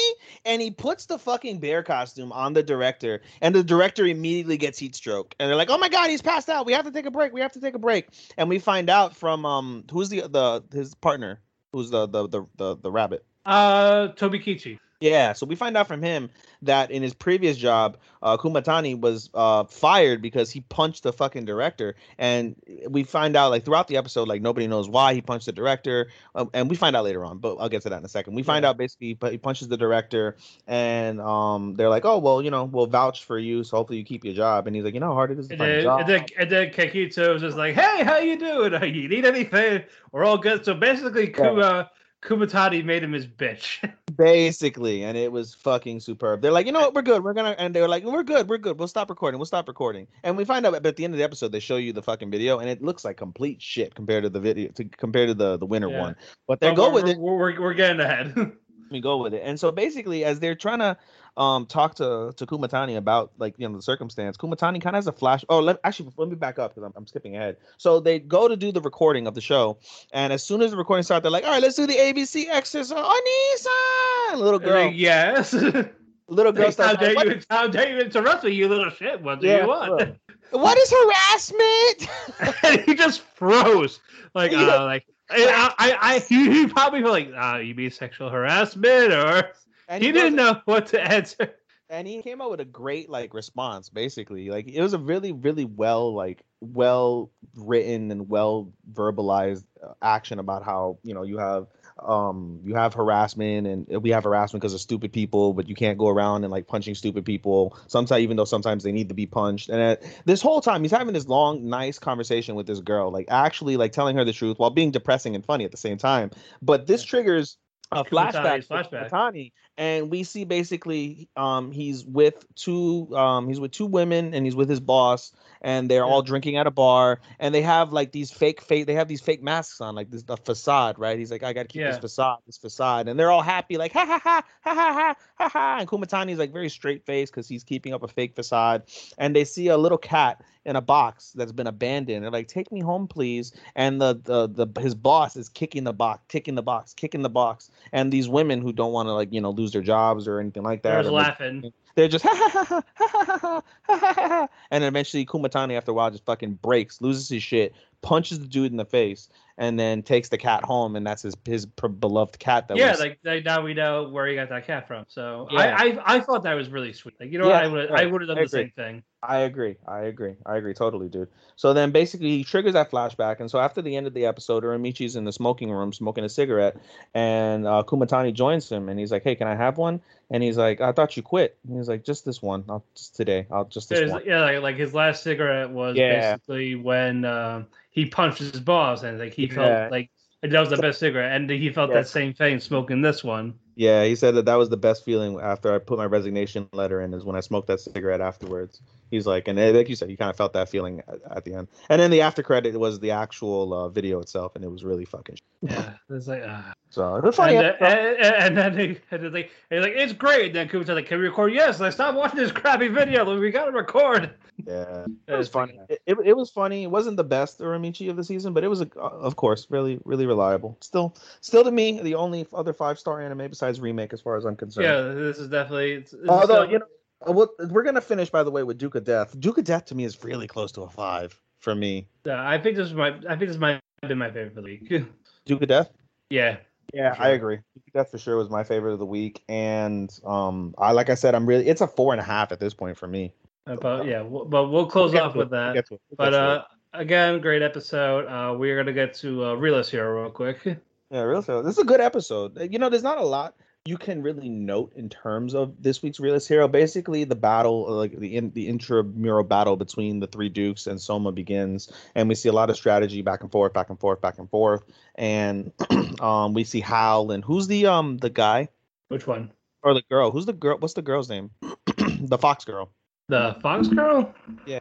And he puts the fucking bear costume on the director, and the director immediately gets heat stroke. And they're like, "Oh my god, he's passed out. We have to take a break. We have to take a break." And we find out from um who's the the his partner, who's the the the the, the rabbit. Uh, Tobikichi. Yeah, so we find out from him that in his previous job, uh, Kumatani was uh, fired because he punched the fucking director, and we find out like throughout the episode, like nobody knows why he punched the director, um, and we find out later on, but I'll get to that in a second. We find Yeah. out basically, but he punches the director, and um, they're like, oh well, you know, we'll vouch for you, so hopefully you keep your job, and he's like, you know, how hard it is to And find a then, job. and then, and then Kekito was just like, "Hey, how you doing? You need anything? We're all good." So basically, Kuma Kumatani made him his bitch. Basically, and it was fucking superb. They're like, you know what, we're good. We're gonna, and they were like, we're good, we're good. We'll stop recording. We'll stop recording. And we find out at the end of the episode, they show you the fucking video, and it looks like complete shit compared to the video, to compared to the the winner Yeah. one. But they But go with it. We're, we're, we're getting ahead. we go with it. And so basically, as they're trying to um talk to to Kumatani about like you know the circumstance, Kumatani kind of has a flash. Oh, let actually let me back up because I'm, I'm skipping ahead. So they go to do the recording of the show, and as soon as the recording starts, they're like, "All right, let's do the ABC exercise." Anissa, little girl, yes. little girl how starts. dare "What- you? How dare you interrupt me, you little shit? What do Yeah, you want? what is harassment? and he just froze. Like, Yeah. uh, like I, I, I he, he probably felt like, uh, you mean sexual harassment, or and he goes- didn't know what to answer. and he came up with a great like response basically. Like it was a really really well like well written and well verbalized uh, action about how you know you have um you have harassment and we have harassment because of stupid people but you can't go around and like punching stupid people. Sometimes even though sometimes they need to be punched. And at, this whole time he's having this long nice conversation with this girl like actually like telling her the truth while being depressing and funny at the same time. But this triggers a flashback flashback. Kumatani, and we see basically um he's with two um he's with two women and he's with his boss and they're all drinking at a bar and they have like these fake fake they have these fake masks on like this the facade right he's like I gotta keep this facade this facade and they're all happy like ha ha ha ha ha ha ha ha and Kumatani's like very straight faced because he's keeping up a fake facade and they see a little cat in a box that's been abandoned. They're like, "Take me home, please." And the the the his boss is kicking the box, kicking the box, kicking the box. And these women who don't want to like you know lose their jobs or anything like that, make- laughing. they're just ha ha ha ha ha ha ha ha ha ha ha. And eventually Kumatani after a while just fucking breaks, loses his shit, punches the dude in the face, and then takes the cat home, and that's his his beloved cat that yeah, was like, like now we know where he got that cat from. So Yeah. I, I I thought that was really sweet. Like you know, Yeah, what? I would I would have done I the same thing. I agree. I agree. I agree totally, dude. So then basically he triggers that flashback. And so after the end of the episode, Uramichi's in the smoking room smoking a cigarette and uh, Kumatani joins him and he's like, Hey, can I have one? And he's like, I thought you quit. And he's like, just this one. I'll just today. I'll just this There's- one. yeah, like, like his last cigarette was Yeah. basically when um, he punched his boss, and like he Yeah. felt like that was the best cigarette, and he felt Yeah. that same thing smoking this one. Yeah, he said that that was the best feeling after I put my resignation letter in is when I smoked that cigarette afterwards. He's like, and eh, like you said, he kind of felt that feeling at, at the end. And then the after credit was the actual uh, video itself, and it was really fucking. Yeah, it's like. Uh, So it was funny. and, uh, and, and then he, and then like, and he's like, it's great. And then Kuma's like, can we record? Yes. Like, stop watching this crappy video. We gotta record. Yeah, it was funny. It, it, it was funny. It wasn't the best Uramichi of the season, but it was, a, uh, of course, really, really reliable. Still, still to me, the only other five star anime besides remake, as far as I'm concerned. Yeah, this is definitely. It's, it's Although still- you know, we'll, we're gonna finish by the way with Duke of Death. Duke of Death to me is really close to a five for me. Yeah, I think this is my. I think this might have been my favorite for the week. Duke of Death. yeah. Yeah, For I agree. Duke of Death for sure was my favorite of the week, and um, I like I said, I'm really it's a four and a half at this point for me. Uh, But yeah, w- but we'll close We'll off with it. We'll that. get to it. We'll But get to it. uh, again, great episode. Uh, we're gonna get to uh, Realist here real quick. Yeah, real so. This is a good episode. Uh, You know, there's not a lot you can really note in terms of this week's realist hero. Basically, the battle, uh, like the in, the intramural battle between the three dukes and Soma begins, and we see a lot of strategy back and forth, back and forth, back and forth, and um, we see Hal and who's the um the guy Which one? or the girl? Who's the girl? What's the girl's name? the Fox girl. The Fox Girl. Yeah.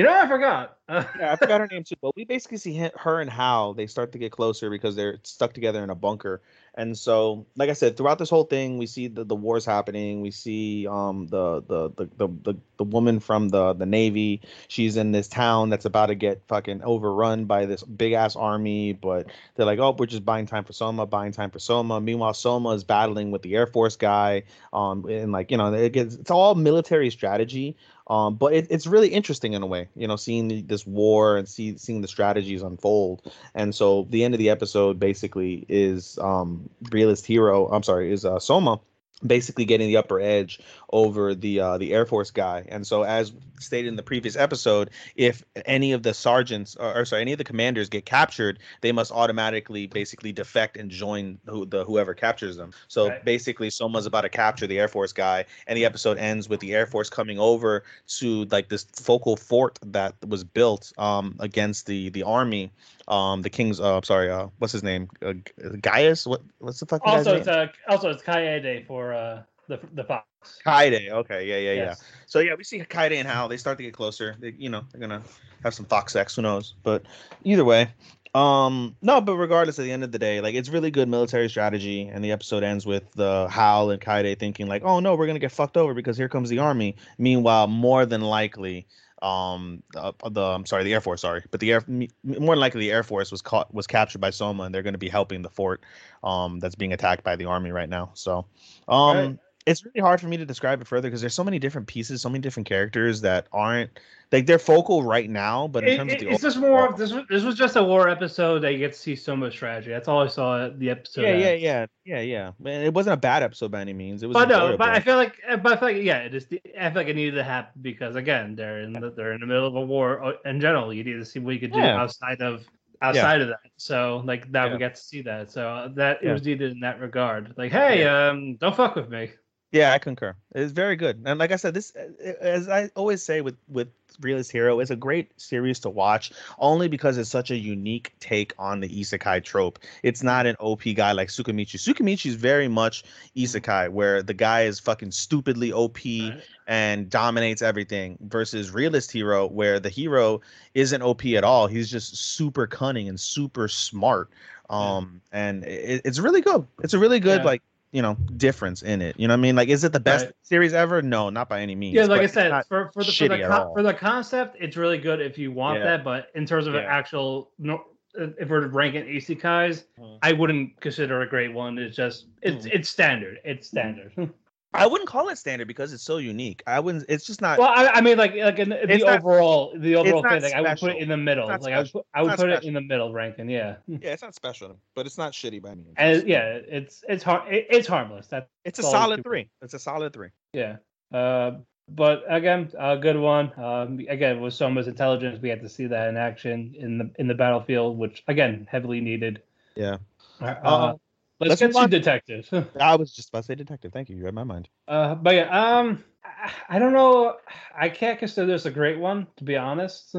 You know, I forgot. yeah, I forgot her name too. But we basically see her and Hal. They start to get closer because they're stuck together in a bunker. And so, like I said, throughout this whole thing, we see the, the wars happening. We see um the the, the the the the woman from the the navy. She's in this town that's about to get fucking overrun by this big ass army. But they're like, oh, we're just buying time for Soma, buying time for Soma. Meanwhile, Soma is battling with the Air Force guy. Um, and like you know, it gets, it's all military strategy. Um, but it, it's really interesting in a way, you know, seeing the, this war and see, seeing the strategies unfold. And so the end of the episode basically is um, realist hero. I'm sorry, is uh, Soma basically getting the upper edge over the uh, the Air Force guy. And so, as stated in the previous episode, if any of the sergeants or, or sorry, any of the commanders get captured, they must automatically basically defect and join who, the whoever captures them. So right. basically, Soma's about to capture the Air Force guy, and the episode ends with the Air Force coming over to like this focal fort that was built um, against the the army. Um, the king's, uh, sorry, uh, what's his name? Uh, Gaius? What? What's the fuck? Also, it's uh, also it's Kaede for uh the the fox. Kaede. Okay. Yeah. Yeah. Yes. Yeah. So yeah, we see Kaede and Hal. They start to get closer. They, you know, they're gonna have some fox sex. Who knows? But either way, um, no. But regardless, at the end of the day, like it's really good military strategy. And the episode ends with the Hal and Kaede thinking like, oh no, we're gonna get fucked over because here comes the army. Meanwhile, more than likely, um the, the I'm sorry the Air Force sorry. But the air more than likely the Air Force was caught was captured by Soma and they're going to be helping the fort um that's being attacked by the army right now so um right it's really hard for me to describe it further because there's so many different pieces, so many different characters that aren't like they're focal right now. But in it, terms it, of the it's just more. This was this was just a war episode that you get to see so much strategy. That's all I saw at the episode. Yeah, yeah, yeah, yeah, yeah. Man, it wasn't a bad episode by any means. It was. But no, but I feel like, but I feel like, yeah, it just. I feel like it needed to happen because again, they're in the, they're in the middle of a war. Uh, in general, you need to see what you could do yeah. outside of outside yeah. of that. So like that yeah. we get to see that. So that it was needed in that regard. Like, hey, um, don't fuck with me. Yeah, I concur. It's very good, and like I said, this, as I always say with with Realist Hero, it's a great series to watch only because it's such a unique take on the isekai trope. It's not an OP guy like Tsukimichi. Tsukimichi is very much isekai, where the guy is fucking stupidly OP right. and dominates everything, versus Realist Hero, where the hero isn't OP at all. He's just super cunning and super smart. Um, and it, it's really good. It's a really good yeah. like you know difference in it. You know what I mean? Like, is it the best right. series ever? No, not by any means. Yeah, like I said, for for the for the, con- for the concept, it's really good if you want yeah. that. But in terms of yeah. actual no, if we're ranking isekais, mm. I wouldn't consider a great one. It's just it's mm. it's standard. It's standard. I wouldn't call it standard because it's so unique. I wouldn't. It's just not. Well, I, I mean, like, like in the it's overall, the overall thing, like, I would put it in the middle. Like, special. I would, put, I would put special. it in the middle ranking. Yeah. Yeah, it's not special, but it's not shitty by any means. And yeah, it's it's hard. It, it's harmless. That's it's a solid three. It's a solid three. Yeah. Uh, but again, a good one. Um, again, with Soma's intelligence, we had to see that in action in the in the battlefield, which again, heavily needed. Yeah. Uh, uh, Let's, Let's get to detective. I was just about to say detective. Thank you. You read my mind. Uh, but yeah, um, I, I don't know. I can't consider this a great one, to be honest.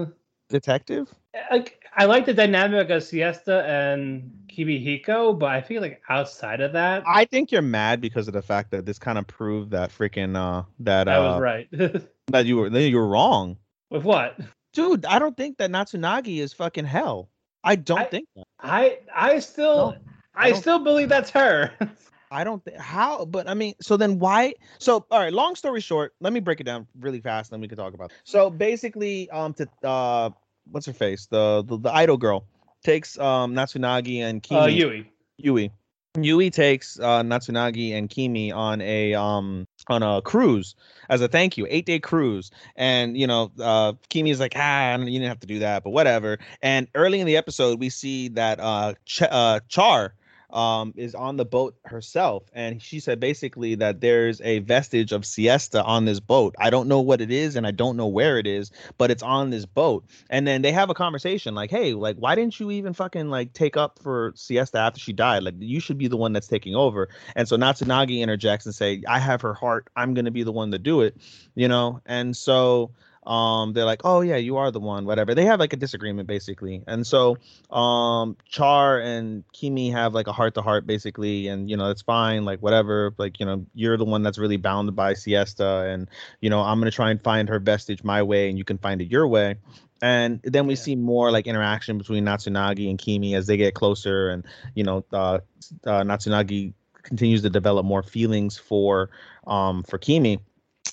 Detective? Like, I like the dynamic of Siesta and Kimihiko, but I feel like outside of that, I think you're mad because of the fact that this kind of proved that freaking uh that I uh, was right. that you were you were wrong. With what? Dude, I don't think that Natsunagi is fucking Hel. I don't I, think that. I I still. No. I, I still believe that's her. I don't think how, but I mean, so then why? So all right, long story short, let me break it down really fast, then we can talk about. It. So basically, um, to uh, what's her face, the the, the idol girl takes um Natsunagi and Kimi. Uh, Yui. Yui. Yui takes uh, Natsunagi and Kimi on a um on a cruise as a thank you, eight day cruise. And you know, uh, Kimi's like, ah, you didn't have to do that, but whatever. And early in the episode, we see that uh, Ch- uh Char um, is on the boat herself, and she said basically that there's a vestige of siesta on this boat. I don't know what it is, and I don't know where it is, but it's on this boat. And then they have a conversation like, "Hey, like, why didn't you even fucking like take up for siesta after she died? Like, you should be the one that's taking over." And so Natsunagi interjects and say, "I have her heart. I'm gonna be the one to do it," you know. And so um they're like oh yeah you are the one whatever. They have like a disagreement basically. And so um char and kimi have like a heart to heart basically and you know it's fine like whatever like you know you're the one that's really bound by siesta and you know i'm gonna try and find her vestige my way and you can find it your way. And then we see more like interaction between natsunagi and kimi as they get closer and you know uh, uh natsunagi continues to develop more feelings for um for kimi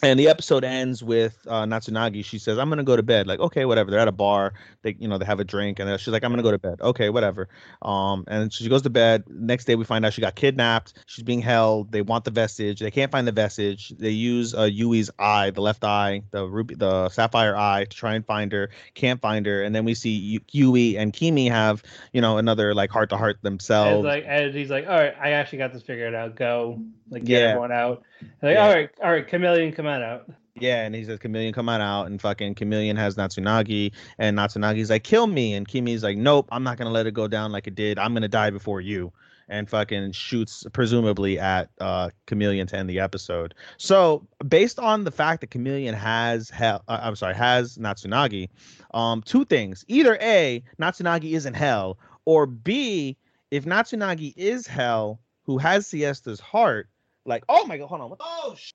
and the episode ends with uh, Natsunagi. She says, "I'm gonna go to bed." Like, okay, whatever. They're at a bar. They, you know, they have a drink, and she's like, "I'm gonna go to bed." Okay, whatever. Um, and she goes to bed. Next day, we find out she got kidnapped. She's being held. They want the vestige. They can't find the vestige. They use uh, Yui's eye, the left eye, the ruby, the sapphire eye, to try and find her. Can't find her. And then we see Yui and Kimi have, you know, another like heart to heart themselves. And like, and he's like, "All right, I actually got this figured out. Go, like, get Yeah. everyone out." Like, Yeah. all right, all right, Chameleon, come on out. Yeah, and he says Chameleon come on out, and fucking Chameleon has Natsunagi, and Natsunagi's like, kill me, and Kimi's like, nope, I'm not gonna let it go down like it did. I'm gonna die before you, and fucking shoots presumably at uh Chameleon to end the episode. So based on the fact that Chameleon has Hel, uh, I'm sorry, has Natsunagi, um, two things: either a Natsunagi is in Hel, or b if Natsunagi is Hel, who has Siesta's heart, like, oh my god, hold on, what? Oh, sh-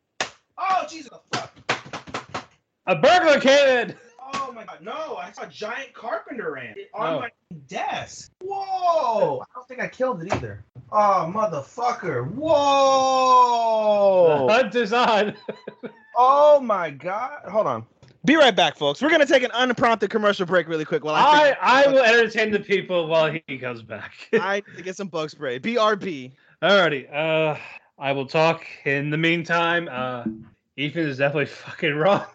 oh Jesus, fuck. A burglar came in. Oh my god, no, I saw a giant carpenter ant on Oh. my desk. Whoa! I don't think I killed it either. Oh, motherfucker. Whoa! The hunt is on. Oh my god. Hold on. Be right back, folks. We're gonna take an unprompted commercial break really quick while I I, I will entertain the people while he comes back. I need to get some bug spray. BRB. Alrighty. Uh, I will talk in the meantime. Uh, Ethan is definitely fucking wrong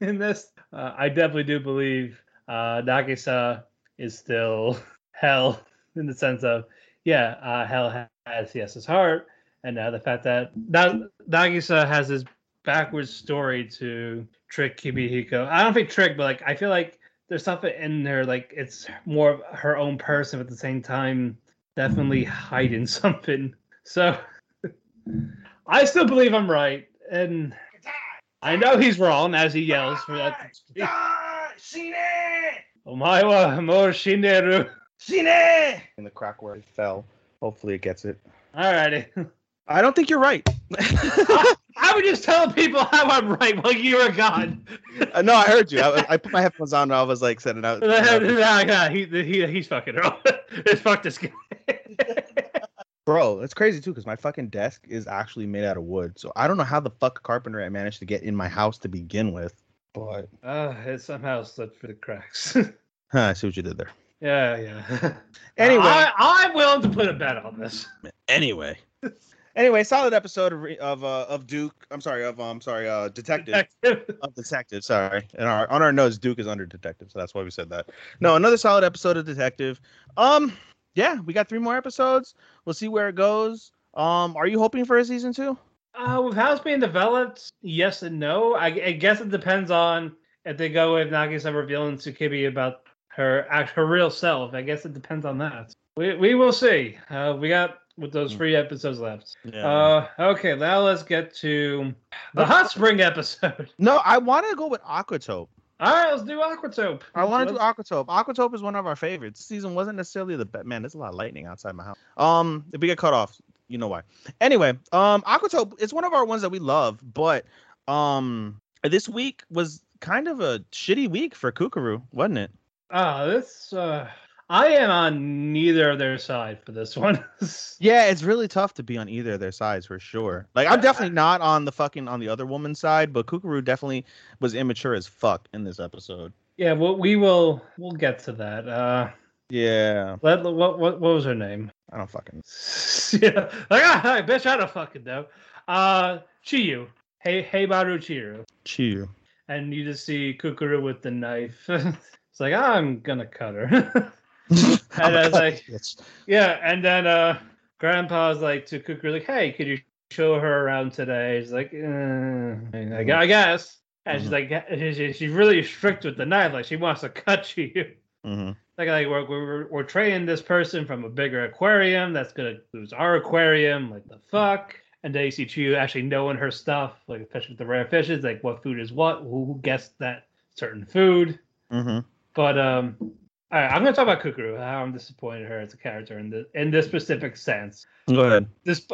in this. Uh, I definitely do believe uh, Nagisa is still Hel in the sense of, yeah, uh, Hel ha- has Siesta's heart, and uh, the fact that Na- Nagisa has this backwards story to trick Kimihiko. I don't think trick, but like I feel like there's something in there like it's more of her own person, but at the same time, definitely hiding something. So I still believe I'm right, and I know he's wrong as he yells for that. Omae mo shineru. In the crack where it fell. Hopefully it gets it. Alrighty. I don't think you're right. I would just tell people how I'm right while you were gone. Uh, no, I heard you. I, I put my headphones on and I was like setting out. nah, nah, he, he, he's fucking wrong. Fuck this guy. Bro, it's crazy too because my fucking desk is actually made out of wood. So I don't know how the fuck carpenter I managed to get in my house to begin with. But Uh, it somehow slipped through the cracks. huh, I see what you did there. yeah, yeah. Anyway. I, I'm willing to put a bet on this. Anyway. Anyway, solid episode of of uh, of Duke. I'm sorry, of um, sorry, uh, detective of detective. Sorry, and our on our notes, Duke is under detective, so that's why we said that. No, another solid episode of detective. Um, yeah, we got three more episodes. We'll see where it goes. Um, are you hoping for a season two? Uh, with how it's being developed, yes and no. I, I guess it depends on if they go with Nagisa revealing to Kibi about her act, her real self. I guess it depends on that. We we will see. Uh, we got with those three episodes left. Uh, okay, now let's get to the hot spring episode. no, I want to go with Aquatope. All right, let's do Aquatope. I want to do Aquatope. Aquatope is one of our favorites. This season wasn't necessarily the best. Man, there's a lot of lightning outside my house. Um, if we get cut off, you know why. Anyway, um, Aquatope it's one of our ones that we love, but um, this week was kind of a shitty week for Kukuru, wasn't it? Ah, this. Uh, I am on neither of their side for this one. Yeah, it's really tough to be on either of their sides for sure. Like I'm definitely not on the fucking on the other woman's side, but Kukuru definitely was immature as fuck in this episode. yeah, well, we will. We'll get to that. Uh, Yeah, let what what what was her name? I don't fucking. yeah, like ah, bitch, I don't fucking know. Uh, Chiyu, hey, hey, Baru Chiyu, Cheer. and you just see Kukuru with the knife. it's like I'm gonna cut her. and I was like, yeah, and then uh, Grandpa's like to Kukuru, like, hey, could you show her around today? She's like, uh, I, gu- I guess. And she's like, she's really strict with the knife, like she wants to cut you. hmm Like, like we're, we're, we're training this person from a bigger aquarium that's gonna lose our aquarium. Like the fuck. And then you see Chiyu actually knowing her stuff, like especially with the rare fishes, like what food is what, who, guessed that certain food. Mm-hmm. But um, all right, I'm gonna talk about Kukuru. How I'm disappointed in her as a character in the in this specific sense. Go ahead. This,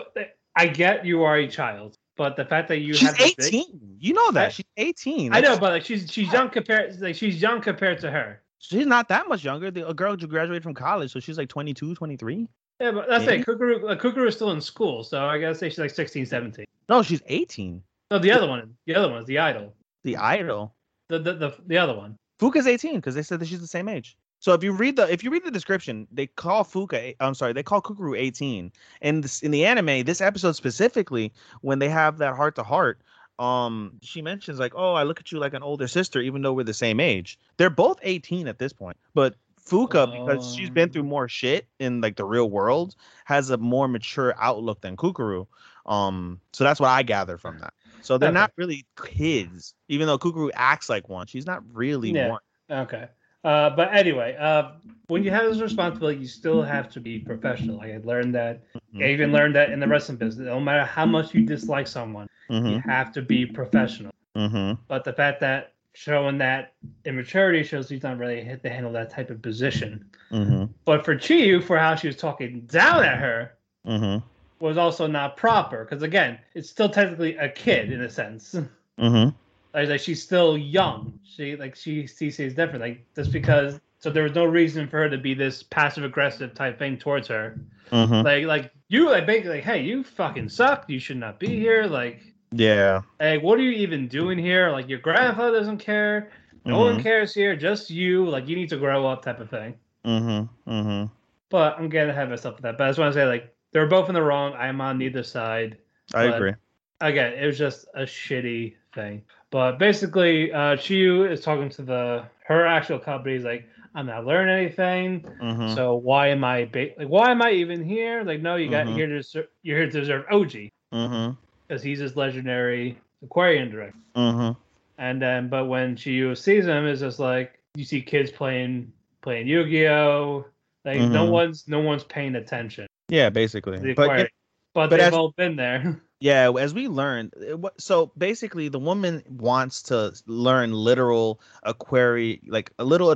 I get you are a child, but the fact that you She's have this big- 18. You know I- that. She's 18. I know, but like she's she's young compared like she's young compared to her. she's not that much younger. The a girl just graduated from college, so she's like 22, 23. Yeah, but that's Maybe. it. Kukuru, like, Kukuru is still in school, so I gotta say she's like 16, 17. No, she's 18. No, the other one, the other one is the idol. The idol. The the the, the other one. Fuka's 18 because they said that she's the same age. So if you read the if you read the description, they call Fuka I'm sorry, they call Kukuru 18. And this, in the anime, this episode specifically, when they have that heart to heart, um, she mentions like, "Oh, I look at you like an older sister, even though we're the same age." They're both 18 at this point, but Fuka, because she's been through more shit in like the real world, has a more mature outlook than Kukuru. Um, so that's what I gather from that. So they're Okay. not really kids, even though Kukuru acts like one. She's not really Yeah. one. Okay. Uh, but anyway, uh, when you have this responsibility, you still have to be professional. Like I learned that. I even learned that in the wrestling business. No matter how much you dislike someone, you Mm-hmm. have to be professional. Mm-hmm. But the fact that showing that immaturity shows he's not really hit to handle that type of position. Mm-hmm. But for Chiyu, for how she was talking down at her, Mm-hmm. was also not proper. Because again, it's still technically a kid in a sense. Mm-hmm. Like, like she's still young. She like she sees different. Like just because so there was no reason for her to be this passive aggressive type thing towards her. Mm-hmm. Like like you like basically like, hey, you fucking suck. You should not be here. Like Yeah. hey, what are you even doing here? Like your grandfather doesn't care. No one Mhm. cares here. Just you. Like you need to grow up type of thing. Mm-hmm. Mm-hmm. But I'm getting ahead of myself with that. But I just want to say like they're both in the wrong. I'm on neither side. I But- agree. again, it was just a shitty thing. But basically, uh, Chiyu is talking to the her actual company. He's like, I'm not learning anything. Mm-hmm. So why am I ba- like why am I even here? Like, no, you got Mhm. here to ser- you're here to deserve OG Mm-hmm. because he's this legendary aquarium director. Mm-hmm. And then, but when Chiyu sees him, it's just like you see kids playing playing Yu-Gi-Oh. Like no Mhm. one's no one's paying attention. Yeah, basically. But but, but they've as- all been there. yeah, as we learned, eh, so basically, the woman wants to learn literal aquari, like a little,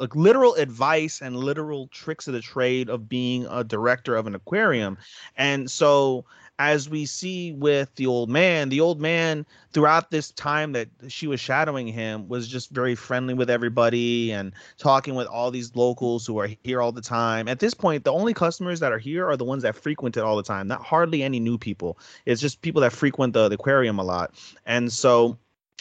like literal advice and literal tricks of the trade of being a director of an aquarium, and so as we see with the old man, the old man throughout this time that she was shadowing him was just very friendly with everybody and talking with all these locals who are here all the time. At this point, the only customers that are here are the ones that frequent it all the time, not hardly any new people. It's just people that frequent the, the aquarium a lot. And so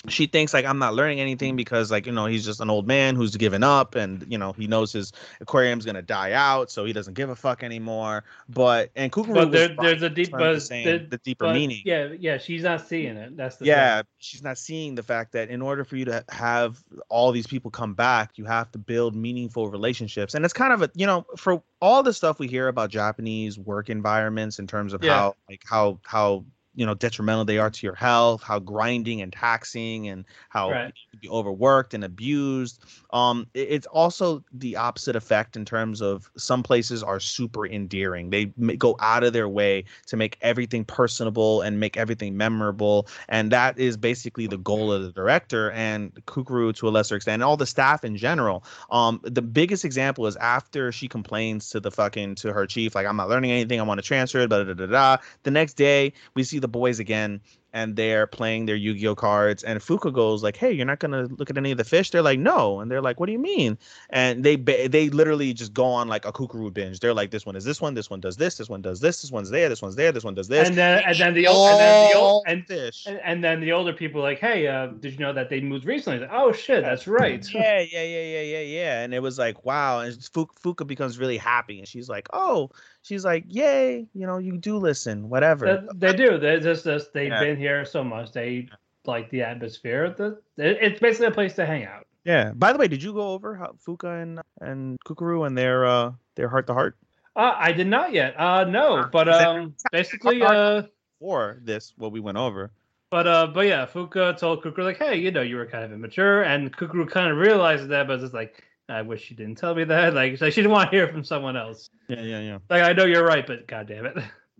she thinks like I'm not learning anything mm. because like you know he's just an old man who's given up and you know he knows his aquarium's gonna die out so he doesn't give a fuck anymore. But and Kukuru But there, there's a deep, but saying there- the deeper but, meaning. Yeah, yeah, she's not seeing it. That's the Yeah, thing. she's not seeing the fact that in order for you to have all these people come back, you have to build meaningful relationships. And it's kind of a, you know, for all the stuff we hear about Japanese work environments in terms of Yeah. how like how how you know detrimental they are to your health, how grinding and taxing and how Right. you can be overworked and abused. Um it- it's also the opposite effect in terms of some places are super endearing. They go out of their way to make everything personable and make everything memorable and that is basically the goal of the director and Kukuru to a lesser extent and all the staff in general. Um, the biggest example is after she complains to the fucking to her chief, like I'm not learning anything, I want to transfer it, da da da da. The next day, we see the boys again. And they're playing their Yu-Gi-Oh cards, and Fuka goes like, "Hey, you're not gonna look at any of the fish?" They're like, "No," and they're like, "What do you mean?" And they they literally just go on like a kukuru binge. They're like, "This one is this one, this one does this, this one does this, this one's there, this one's there, this one does this." And then, and then the old, and then the old, and, fish. and, and then the older people like, hey, uh, did you know that they moved recently? Like, oh shit, that's right. yeah, yeah, yeah, yeah, yeah, yeah. And it was like, wow. And Fuka becomes really happy, and she's like, oh, she's like, yay, you know, you do listen, whatever. They, they do. They just, just they've Yeah. been here so much. They like the atmosphere. The, it, it's basically a place to hang out. yeah. By the way, did you go over how Fuka and and Kukuru and their uh their heart to heart Uh, I did not yet. Uh, no, but um, basically, uh, or this what we went over? but uh, but yeah, Fuka told Kukuru like, hey, you know, you were kind of immature, and Kukuru kind of realizes that, but it's like, I wish she didn't tell me that. Like, like she didn't want to hear from someone else. Yeah, yeah, yeah, Like, I know you're right, but god damn it.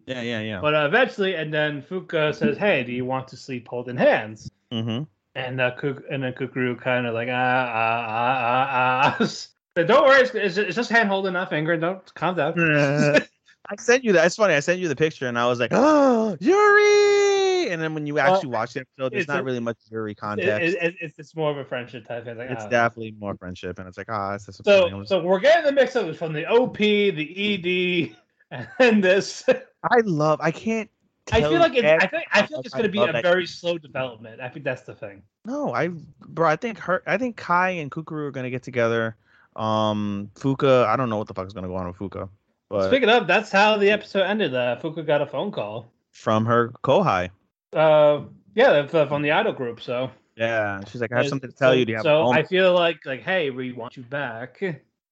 yeah, yeah, yeah. But uh, eventually, and then Fuka says, "Hey, do you want to sleep holding hands?" mm-hmm. And uh, Kuk- and then Kukuru kind of like ah ah ah ah ah. Don't worry, it's, it's, just hand holding, not fingering. Don't calm down. I sent you that. It's funny. I sent you the picture, and I was like, "Oh, Yuri!" And then when you actually watch the episode, there's not a- really much It- context. it- it- it's it's more of a friendship type thing. Like, it's ah. definitely more friendship, and it's like, ah, it's disappointing. So so we're getting the mix up from the OP, the ED, and this. I love. I can't. I feel like it's, I think I feel like it's going to be a very slow development. I think that's the thing. No, I bro, I think her I think Kai and Kukuru are gonna get together. Um Fuka, I don't know what the fuck is gonna go on with Fuka. But Speaking of, that's how the episode ended. Uh, Fuka got a phone call. from her Kohai. Uh, yeah, that's from the idol group. So Yeah. She's like, I have Uh, something to tell so- you. Do you have a so I feel like like hey, we want you back.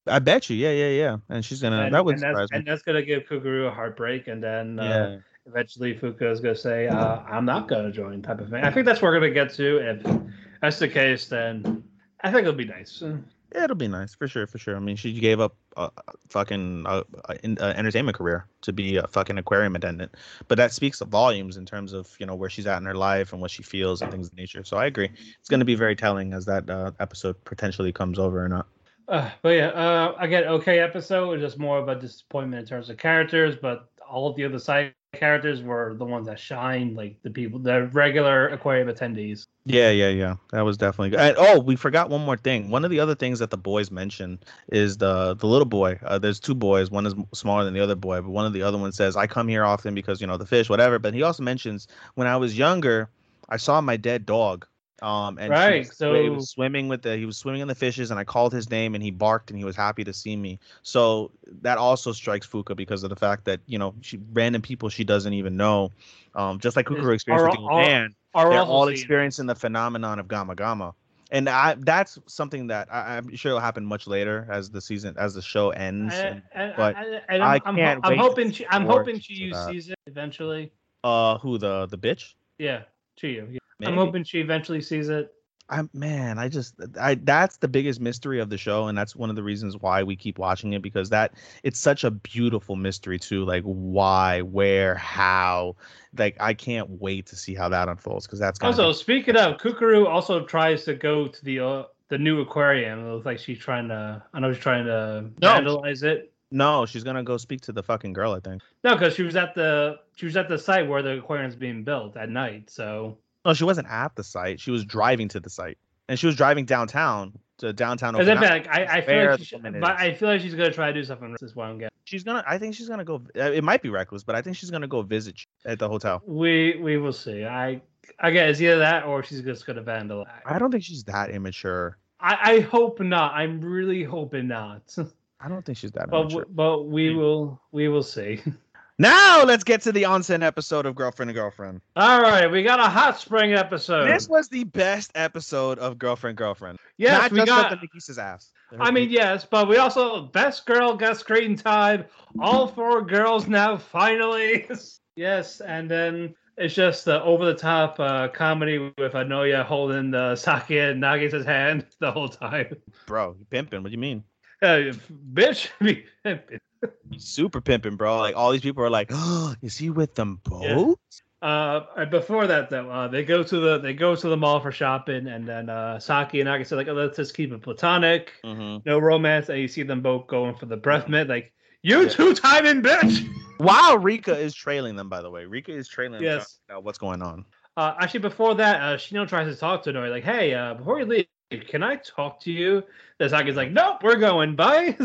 I bet you, yeah, yeah, yeah. And she's gonna and, that would and that's, me. and that's gonna give Kukuru a heartbreak, and then uh, Yeah. eventually Fuka is gonna say, uh, "I'm not gonna join," type of thing. I think that's where we're gonna get to. If that's the case, then I think it'll be nice. It'll be nice for sure, for sure. I mean, she gave up a, a fucking uh, uh, in, uh, entertainment career to be a fucking aquarium attendant, but that speaks volumes in terms of you know where she's at in her life and what she feels and things of nature. So I agree, it's going to be very telling as that uh, episode potentially comes over or not. Uh, but yeah, uh, again, okay episode. It was just more of a disappointment in terms of characters, but all of the other side characters were the ones that shine, like the people, the regular aquarium attendees. Yeah, yeah, yeah. That was definitely good. And, oh, we forgot one more thing. One of the other things that the boys mentioned is the the little boy. Uh, there's two boys. One is smaller than the other boy, but one of the other ones says, "I come here often because you know the fish, whatever." But he also mentions when I was younger, I saw my dead dog. Um, and Right, was- he was swimming with the he was swimming in the fishes, and I called his name, and he barked, and he was happy to see me. So that also strikes Fuka because of the fact that you know she random people she doesn't even know, um, just like Kukuru experienced are- with the are- man are they're all experiencing the phenomenon of Gama Gama and I, that's something that I, I'm sure will happen much later as the season as the show ends. And, but and, I I'm, I'm, can't I'm to hoping she, I'm hoping she sees it eventually. uh, who the the bitch? Yeah, Chiyo. Yeah. I'm hoping she eventually sees it. I man, I just I that's the biggest mystery of the show, and that's one of the reasons why we keep watching it because that it's such a beautiful mystery too. Like why, where, how. Like I can't wait to see how that unfolds because that's Also, be- speaking of, Kukuru also tries to go to the uh, the new aquarium. It looks like she's trying to. I know she's trying to No. vandalize it. No, she's gonna go speak to the fucking girl. I think. No, because she was at the she was at the site where the aquarium's being built at night. So No, she wasn't at the site. She was driving to the site, and she was driving downtown to downtown. as if Okinawa. like I, I feel like she, woman but. I feel like she's gonna try to do something. This is what I'm getting. she's gonna. I think she's gonna go. uh, It might be reckless, but I think she's gonna go visit you at the hotel. We we will see. I I guess it's either that or she's just gonna vandalize. I don't think she's that immature. I, I hope not. I'm really hoping not. I don't think she's that but immature. w- but we will we will see. Now let's get to the onsen episode of Girlfriend and Girlfriend. All right, we got a hot spring episode. This was the best episode of Girlfriend Girlfriend. yes, Not we just got. with the Nagisa's ass. I mean, yes, but we also best girl got screen time. All four girls now finally. yes, and then it's just the over the top uh, comedy with Naoya holding the Saki and Nagisa's hand the whole time. bro, you pimping. What do you mean? Uh, bitch, super pimping, bro. Like all these people are like, oh, is he with them both? Uh, before that, though, uh, they go to the they go to the mall for shopping, and then uh, Saki and Nagisa like, oh, let's just keep it platonic, Mm-hmm. no romance. And you see them both going for the breath mint, like you two timing bitch. Wow, Rika is trailing them. By the way, Rika is trailing them. Yes. trying to find out what's going on? Uh, actually, before that, uh, Shino tries to talk to Nori, like, "Hey, uh, before you leave, can I talk to you?" The Saki's like, "Nope, we're going. Bye."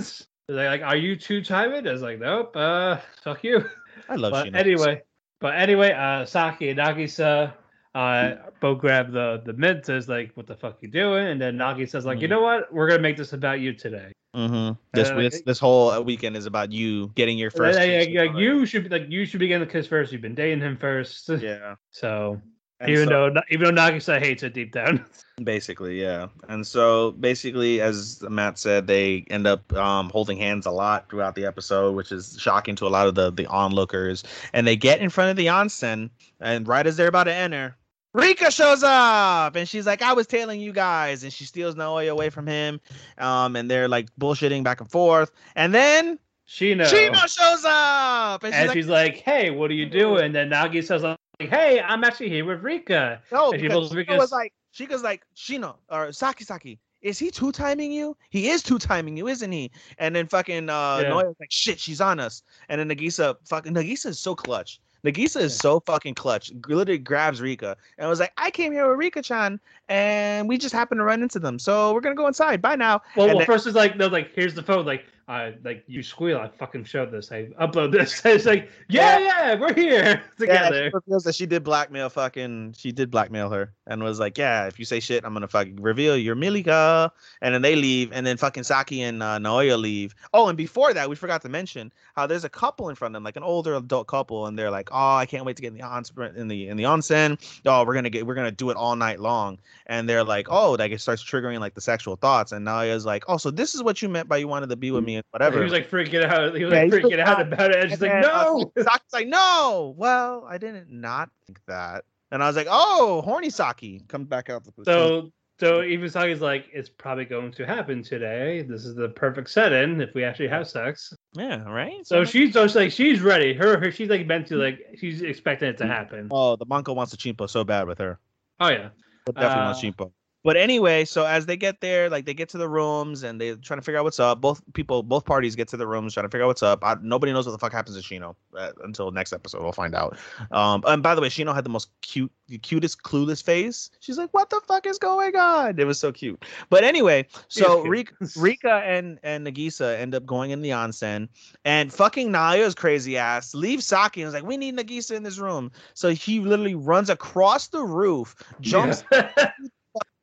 They're like, "Are you too timing?" I was like, "Nope. Uh, fuck you." I love but Shino. anyway, but anyway, uh, Saki and Nagisa uh, both grab the the mint. Says like, "What the fuck you doing?" And then Nagisa's like, "You Mhm. know what? We're gonna make this about you today." Mm-hmm. This, this this whole uh, weekend is about you getting your first. like, kiss like, with you should be like you should begin the kiss first. You've been dating him first. Yeah. So And even so- though even though Nagisa hates it deep down. Basically, yeah. And so basically, as Matt said, they end up um, holding hands a lot throughout the episode, which is shocking to a lot of the the onlookers. And they get in front of the onsen, and right as they're about to enter, Rika shows up, and she's like, "I was tailing you guys," and she steals Naoya away from him. Um, and they're like bullshitting back and forth, and then Shino. Shino shows up, and she's and like, she's like, "Hey, what are you doing?" And then Nagi says, "Like, hey, I'm actually here with Rika." No, And she pulls Shino was like, Shika's like, Shino or Saki Saki, is he two timing you? He is two timing you, isn't he? And then fucking uh Yeah. Naoya's like, shit, she's on us. And then Nagisa fucking Nagisa is so clutch. Nagisa is so fucking clutch. Literally grabs Rika and was like, I came here with Rika chan and we just happened to run into them. So we're gonna go inside. Bye now. Well, well then- first it's like no, like here's the phone. Like, I like you squeal. I fucking showed this. I upload this. It's like, yeah, yeah, we're here Yeah, together. she reveals that she did blackmail fucking she did blackmail her and was like, Yeah, if you say shit, I'm gonna fucking reveal you're Milika. And then they leave, and then fucking Saki and uh, Naoya leave. Oh, and before that, we forgot to mention how there's a couple in front of them, like an older adult couple, and they're like, Oh, I can't wait to get in the onsen in the in the onsen. Oh, we're gonna get we're gonna do it all night long. And they're like, Oh, like it starts triggering like the sexual thoughts. And Naoya's like, Oh, so this is what you meant by you wanted to be with me and whatever. He was like freaking out. He was Yeah, like freaking out about it. And she's like, then, uh, no. Saki's like, no. Well, I didn't not think that. And I was like, oh, horny Saki comes back out. The So, so even Saki's like, it's probably going to happen today. This is the perfect setting if we actually have sex. yeah, right. So she's just like, she's ready. Her, her she's like meant to like, she's expecting it to happen. oh, the Monko wants a chimpo so bad with her. Oh yeah. But definitely wants Uh, chimpo. But anyway, so as they get there, like they get to the rooms and they're trying to figure out what's up. Both people, both parties get to the rooms trying to figure out what's up. I, nobody knows what the fuck happens to Shino uh, until next episode. We'll find out. Um, and by the way, Shino had the most cute, the cutest, clueless face. She's like, "What the fuck is going on?" It was so cute. But anyway, so. Rika, Rika and and Nagisa end up going in the onsen, and fucking Naoya's crazy ass leaves Saki and was like, "We need Nagisa in this room." So he literally runs across the roof, jumps Yeah.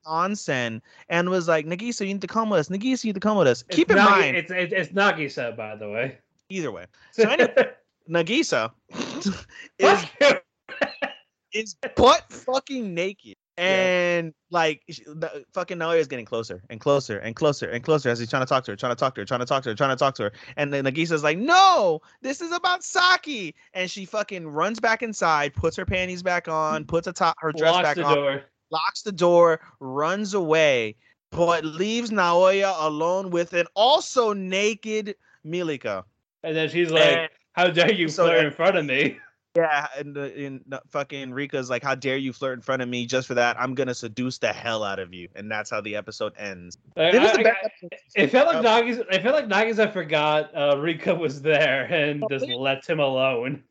onsen and was like, Nagisa, you need to come with us. Nagisa, you need to come with us. It's Keep in Nagi- mind, it's it's, it's Nagisa, by the way. either way. So anyway, Nagisa is is butt fucking naked. And like sh- the fucking Naoya is getting closer and closer and closer and closer as he's trying to talk to her, trying to talk to her, trying to talk to her, trying to talk to her. And then Nagisa's like, "No, this is about Saki." And she fucking runs back inside, puts her panties back on, puts a top her dress Locks back the on, door. Locks the door, runs away, but leaves Naoya alone with an also naked Milika. And then she's like, And- "How dare you so flirt in front of me?" Yeah, and the fucking Rika's like, "How dare you flirt in front of me? Just for that, I'm gonna seduce the hell out of you." And that's how the episode ends. Like, It I- I-. It felt like Uh, Nagisa. I felt like Nagisa forgot uh, Rika was there and just left him alone.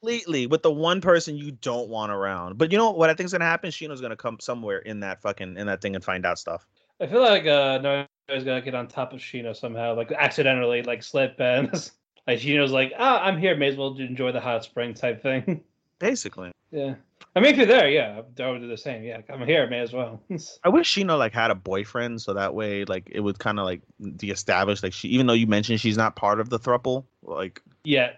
Completely with the one person you don't want around. But you know what I think is gonna happen? Shino's gonna come somewhere in that fucking in that thing and find out stuff. I feel like uh, Noah's gonna get on top of Shino somehow, like accidentally, like slip and like Shino's like, "Ah, I'm here. May as well enjoy the hot spring" type thing. Basically, yeah, I mean, if you're there, yeah, I would do the same. Yeah, I'm here. May as well. I wish Shino like had a boyfriend so that way like it would kind of like de-establish like she even though you mentioned she's not part of the thruple like yeah.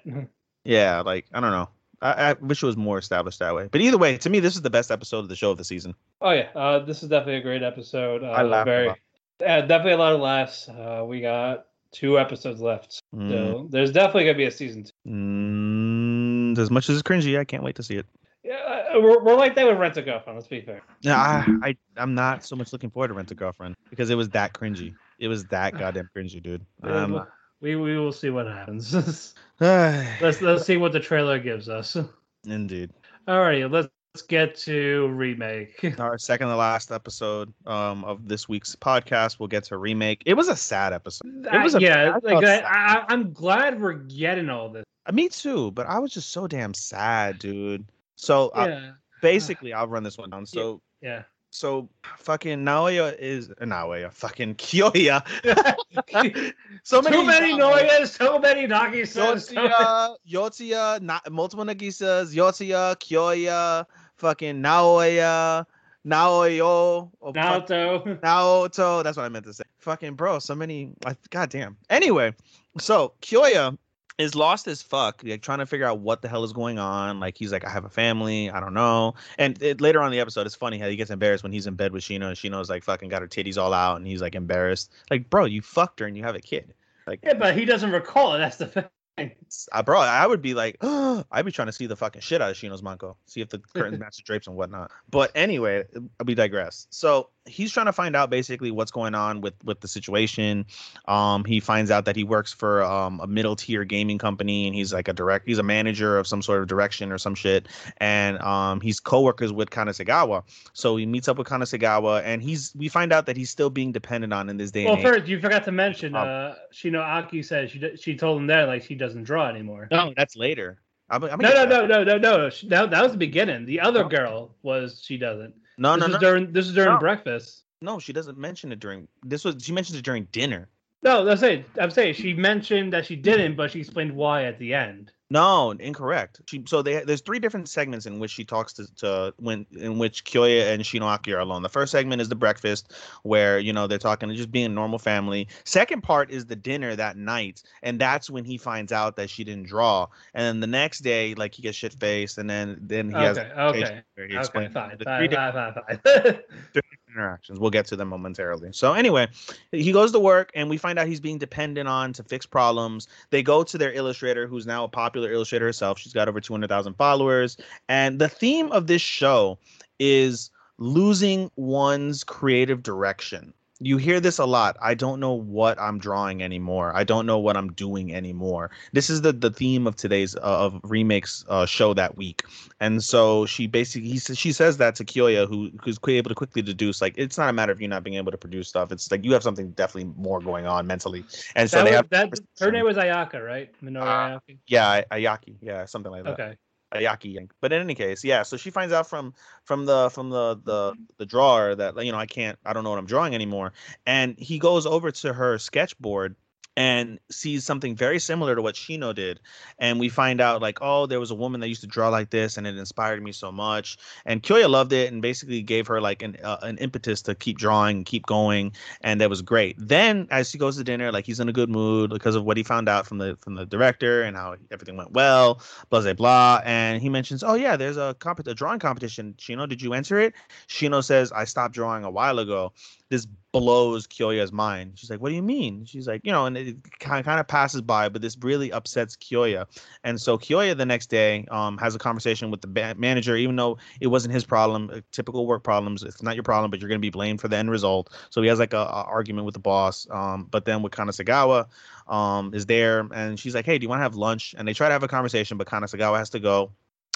Yeah like I don't know. I, I wish it was more established that way. But either way, to me, this is the best episode of the show of the season. Oh yeah, uh, this is definitely a great episode. Uh, I laughed a very, lot. uh, definitely a lot of laughs. Uh, we got two episodes left, Mm. so there's definitely gonna be a season two. Mm, as much as it's cringy, I can't wait to see it. Yeah, uh, we're, we're like that with Rent a Girlfriend. Let's be fair. Yeah, I, I I'm not so much looking forward to Rent a Girlfriend because it was that cringy. It was that goddamn cringy, dude. Um, we we will see what happens. let's let's see what the trailer gives us. indeed. All right, let's let's get to remake. Our second to last episode um of this week's podcast, we'll get to remake. It was a sad episode. It was a yeah, I like I, I, I'm glad we're getting all this. Uh, Me too, but I was just so damn sad, dude. So uh, Yeah, basically, I'll run this one down. So yeah. So fucking Naoya is uh, Naoya, fucking Kyoya. so many too many Naoya- Noyas, so many Nagisas. Yotsuya, Yotsuya, na- multiple Nagisas, Yotsuya, Kyoya, fucking Naoya, Naoyo, or fuck- Naoto. Naoto. That's what I meant to say. Fucking bro, so many. I, God damn. Anyway, so Kyoya is lost as fuck, like trying to figure out what the hell is going on. Like he's like, I have a family, I don't know. And it, later on in the episode, it's funny how he gets embarrassed when he's in bed with Shino, and Shino's like fucking got her titties all out, and he's like embarrassed. Like, bro, you fucked her and you have a kid. Like, Yeah, but he doesn't recall it. That's the thing. uh, bro, I would be like, I'd be trying to see the fucking shit out of Shino's Manko, see if the curtains match the drapes and whatnot. But anyway, we digress. So he's trying to find out basically what's going on with with the situation. Um, he finds out that he works for um, a middle tier gaming company, and he's like a direct. He's a manager of some sort of direction or some shit, and um, he's coworkers with Kanasegawa. So he meets up with Kanasegawa, and he's we find out that he's still being dependent on in this day. Well, and age. first you forgot to mention, Um, uh, Shino Aki said she she told him that like she doesn't draw anymore. no, that's later. I'm, I'm No, no, no, no, no, no. Sh- That, was the beginning. The other No. girl was she doesn't. No, this no, is no, during this is during No. breakfast. no. She doesn't mention it during this was. She mentions it during dinner. No, that's it. I'm saying she mentioned that she didn't, but she explained why at the end. No, incorrect. She so they there's three different segments in which she talks to, to when in which Kyoya and Shinoaki are alone. The first segment is the breakfast where you know they're talking just being a normal family. Second part is the dinner that night, and that's when he finds out that she didn't draw. And then the next day, like he gets shit faced, and then then he has Okay, conversation okay, okay, fine, fine, fine, fine, fine. Interactions. We'll get to them momentarily. So anyway, he goes to work and we find out he's being dependent on to fix problems. They go to their illustrator, who's now a popular illustrator herself. She's got over 200,000 followers. And the theme of this show is losing one's creative direction. You hear this a lot. I don't know what I'm drawing anymore. I don't know what I'm doing anymore. This is the the theme of today's uh, of remakes uh, show that week. And so she basically he says she says that to Kyoya, who who's able to quickly deduce like it's not a matter of you not being able to produce stuff. It's like you have something definitely more going on mentally. And so that they was, have that, her name was Ayaka, right? Minoru Uh, Ayaka. yeah Ayaki, yeah something like that. Okay. Ayaki. Yank. But in any case, yeah. So she finds out from from the from the the mm-hmm. the drawer that you know I can't I don't know what I'm drawing anymore, and he goes over to her sketchboard and sees something very similar to what Shino did, and we find out like oh there was a woman that used to draw like this and it inspired me so much, and Kyoya loved it and basically gave her like an uh, an impetus to keep drawing keep going, and that was great. Then as he goes to dinner, like he's in a good mood because of what he found out from the from the director and how everything went well blah blah blah. And he mentions oh yeah there's a comp- a drawing competition. Shino did you enter it? Shino says i stopped drawing a while ago. This blows kyoya's mind she's like what do you mean she's like you know and it kind of passes by but this really upsets kyoya and so kyoya the next day um has a conversation with the ba- manager even though it wasn't his problem uh, typical work problems it's not your problem but you're going to be blamed for the end result so he has like a, a argument with the boss um but then with kanasagawa um, is there, and she's like, "Hey, do you want to have lunch?" And they try to have a conversation, but Kanasagawa has to go.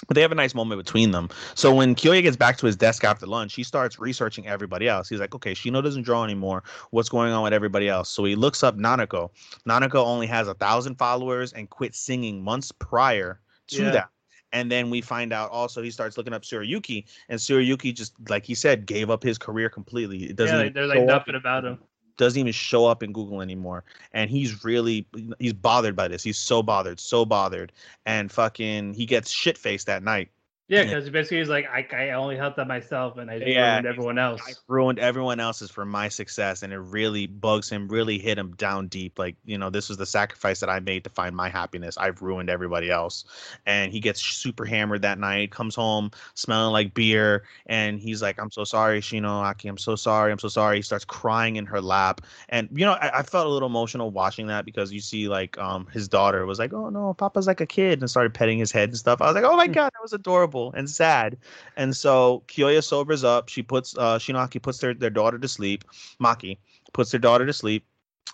But they have a nice moment between them. So when Kyoya gets back to his desk after lunch, he starts researching everybody else. He's like, "Okay, Shino doesn't draw anymore. What's going on with everybody else?" So he looks up Nanako. Nanako only has a thousand followers and quit singing months prior to Yeah. that. And then we find out also he starts looking up Tsurayuki, and Tsurayuki just like he said, gave up his career completely. It doesn't Yeah, show like up nothing about him. Doesn't even show up in Google anymore. And he's really he's bothered by this. He's so bothered, so bothered. And fucking he gets shit faced that night. Yeah, because basically he's like, I, I only helped out myself and I Yeah, ruined everyone else. I ruined everyone else's for my success, and it really bugs him, really hit him down deep. Like, you know, this was the sacrifice that I made to find my happiness. I've ruined everybody else. And he gets super hammered that night, comes home smelling like beer, and he's like, I'm so sorry, Shino Aki. I'm so sorry. I'm so sorry. He starts crying in her lap. And, you know, I, I felt a little emotional watching that because you see, like, um, his daughter was like, Oh, no, Papa's like a kid, and started petting his head and stuff. I was like, Oh my God, that was adorable and sad. And so Kyoya sobers up. She puts uh Shinaki puts their, their daughter to sleep. Maki puts their daughter to sleep.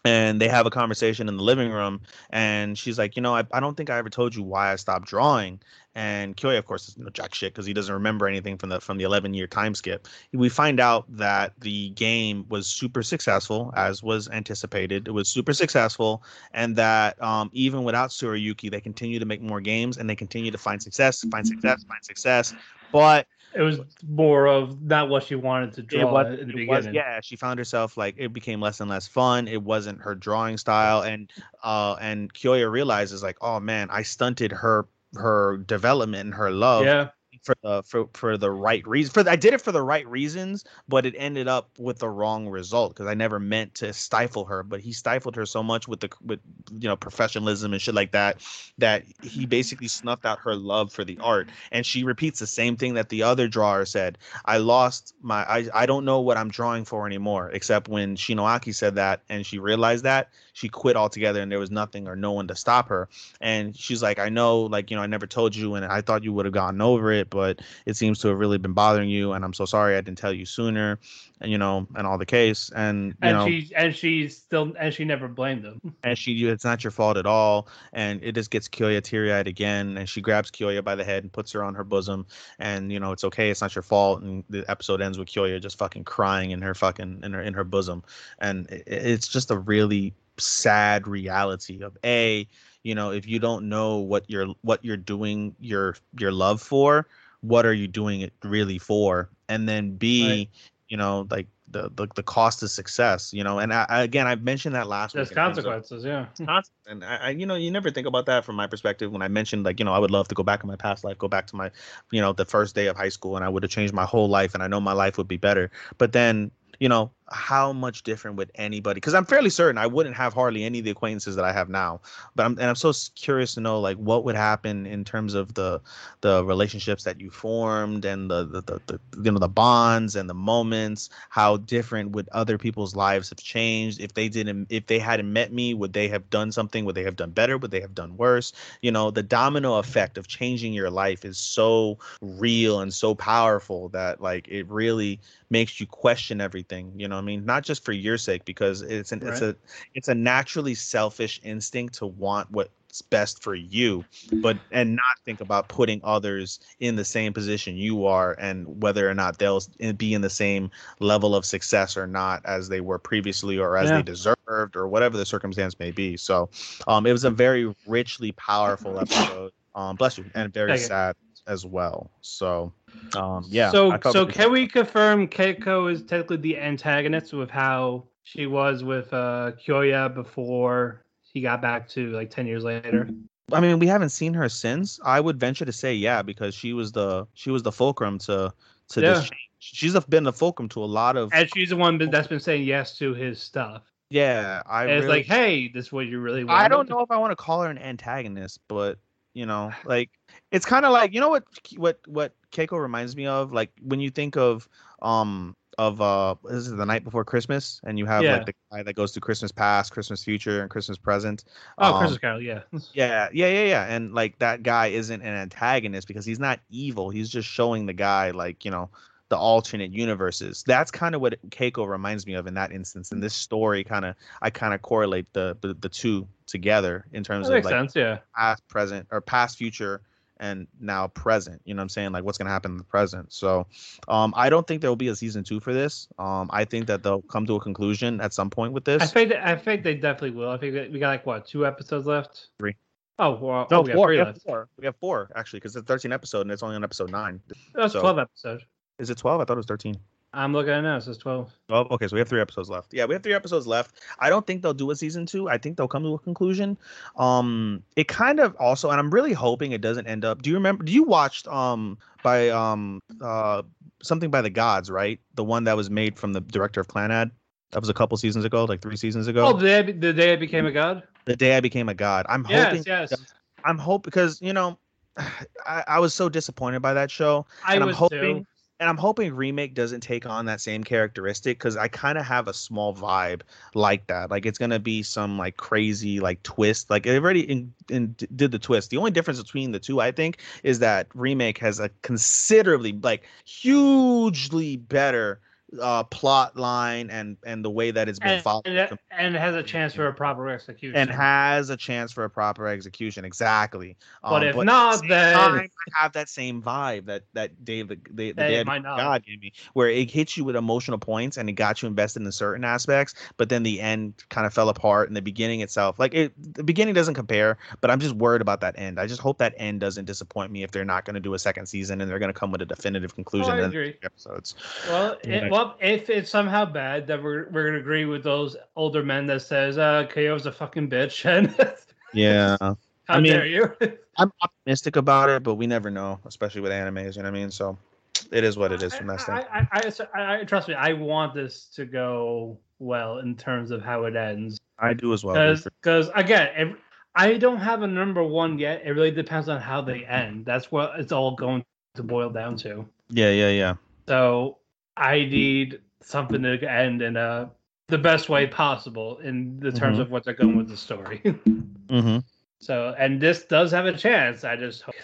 And they have a conversation in the living room. And she's like, you know, I, I don't think I ever told you why I stopped drawing. And Kyoya, of course, is no jack shit because he doesn't remember anything from the from the 11 year time skip. We find out that the game was super successful, as was anticipated. It was super successful, and that um, even without Tsurayuki, they continue to make more games and they continue to find success, find success, find success. But It was more of not what she wanted to draw was, in the it was- yeah she found herself like it became less and less fun it wasn't her drawing style and uh and kyoya realizes like oh man i stunted her her development and her love yeah. For the for, for the right reason for the, i did it for the right reasons but it ended up with the wrong result because i never meant to stifle her but he stifled her so much with the with you know professionalism and shit like that that he mm-hmm. basically snuffed out her love for the art and she repeats the same thing that the other drawer said i lost my i, I don't know what i'm drawing for anymore except when shinoaki said that and she realized that she quit altogether and there was nothing or no one to stop her. And she's like i know like you know i never told you and i thought you would have gotten over it but it seems to have really been bothering you, and I'm so sorry I didn't tell you sooner, and you know, and all the case, and you and know, she and she's still and she never blamed him. and she it's not your fault at all. And it just gets Kyoya teary-eyed again and she grabs Kyoya by the head and puts her on her bosom. And you know it's okay it's not your fault. And the episode ends with Kyoya just fucking crying in her fucking in her in her bosom. And it, it's just a really sad reality of a you know if you don't know what you're what you're doing your your love for what are you doing it really for and then b Right. you know like the, the the cost of success you know and I, I- again i've mentioned that last There's week in of- consequences, yeah. and I, I, you know, you never think about that from my perspective. When I mentioned, like, you know, I would love to go back in my past life, go back to my, you know, the first day of high school, and I would have changed my whole life, and I know my life would be better. But then, you know, how much different would anybody? Because I'm fairly certain I wouldn't have hardly any of the acquaintances that I have now. But I'm, and I'm so curious to know, like, what would happen in terms of the, the relationships that you formed, and the, the, the, the you know, the bonds and the moments. How different would other people's lives have changed if they didn't, if they hadn't met me? Would they have done something? Would they have done better? Would they have done worse? You know, the domino effect of changing your life is so real and so powerful that like it really makes you question everything. You know, I mean, not just for your sake, because it's an it's a it's a naturally selfish instinct to want what's best for you, but and not think about putting others in the same position you are and whether or not they'll be in the same level of success or not as they were previously or as Yeah. they deserved or whatever the circumstance may be. So um, it was a very richly powerful episode. Um, bless you, and very Thank you. As well. So um, yeah. So so can we confirm Keiko is technically the antagonist with how she was with uh Kyoya before he got back to like ten years later? I mean, we haven't seen her since. I would venture to say yeah, because she was the she was the fulcrum to to Yeah. this change. She's been the fulcrum to a lot of And she's the one that's been saying yes to his stuff. yeah. I And it's like, hey, this is what you really want. I don't know if I want to call her an antagonist, but you know, like it's kind of like you know what what what Keiko reminds me of, like when you think of um of uh this is the night before Christmas, and you have Yeah. like the guy that goes to Christmas past, Christmas future, and Christmas present. Oh, Um, Christmas Carol, yeah. yeah, yeah, yeah, yeah. And like that guy isn't an antagonist because he's not evil. He's just showing the guy like, you know, the alternate universes. That's kind of what Keiko reminds me of in that instance. And this story, kind of I kind of correlate the, the the two together in terms That of makes like sense, yeah. past, present, or past, future, and now present. You know what I'm saying? Like what's gonna happen in the present. So um I don't think there will be a season two for this. Um I think that they'll come to a conclusion at some point with this. I think that, I think they definitely will. I think that we got like what two episodes left. Three. Oh, well, no, oh, we got four. three We have four. We have four actually, because it's a 13 episode and it's only on episode nine. That's So- twelve episodes. Is it 12? I thought it was 13. I'm looking at it now. It says twelve. Oh, okay. So we have three episodes left. Yeah, we have three episodes left. I don't think they'll do a season two. I think they'll come to a conclusion. Um, it kind of also, and I'm really hoping it doesn't end up. Do you remember? Do you watched um by um uh something by the gods, right? The one that was made from the director of Clannad. That was a couple seasons ago, like three seasons ago. Oh, the day, the day I became a god. the day I became a god. I'm Yes, hoping. yes. I'm hoping because you know, I, I was so disappointed by that show I and I'm was hoping too. And I'm hoping remake doesn't take on that same characteristic because I kind of have a small vibe like that. Like it's gonna be some like crazy like twist. Like it already in, in, did the twist. The only difference between the two, I think, is that remake has a considerably like hugely better uh plot line and and the way that it's been And, followed and, it- and has a chance for a proper execution. and has a chance for a proper execution. Exactly. But Um, if at not, the then- time, I have that same vibe that that Dave the, the, Dad. God gave me, where it hits you with emotional points and it got you invested in certain aspects, but then the end kind of fell apart, and the beginning itself, like it, the beginning doesn't compare. But I'm just worried about that end. I just hope that end doesn't disappoint me if they're not going to do a second season and they're going to come with a definitive conclusion Oh, in the episodes. Well, it, well, if it's somehow bad, then we're we're gonna agree with those older men that says uh KO's a fucking bitch and Yeah. how I mean, dare you? I'm optimistic about it, but we never know, especially with animes. You know what I mean? So it is what it is from that I, standpoint. I, I, I, I trust me. I want this to go well in terms of how it ends. I do as well. Because again, if, I don't have a number one yet. It really depends on how they end. That's what it's all going to boil down to. Yeah, yeah, yeah. So I need something to end in a the best way possible in the terms Mhm. of what they're going with the story. Mm-hmm. so and this does have a chance. I just hope.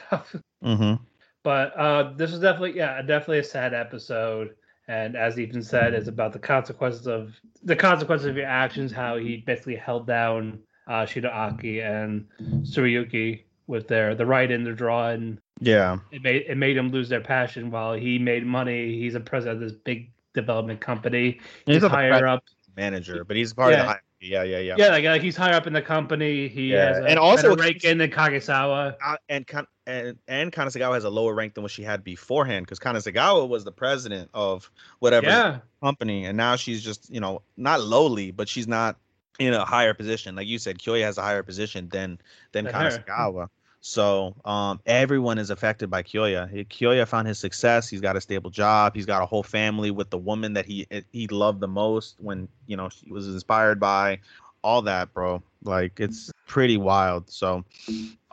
Mm-hmm. But uh, this is definitely yeah, definitely a sad episode. And as Ethan said, it's about the consequences of the consequences of your actions. How he basically held down uh, Shinoaki and Tsurayuki with their the right in the draw, and Yeah. it made it made him lose their passion. While he made money, he's a president of this big development company. He's, He's not higher up. Manager, but he's part Yeah. of the high. Yeah, yeah, yeah. Yeah, like, like he's higher up in the company. He Yeah, has a and also- rank in than Kagesawa. Uh, and Kan- and and Kanasagawa has a lower rank than what she had beforehand because Kanasagawa was the president of whatever Yeah, company, and now she's just you know not lowly, but she's not in a higher position. Like you said, Kyoya has a higher position than than Than her. So um, everyone is affected by Kyoya. Kyoya found his success. He's got a stable job. He's got a whole family with the woman that he he loved the most when you know she was inspired by. All that, bro. Like it's pretty wild. So,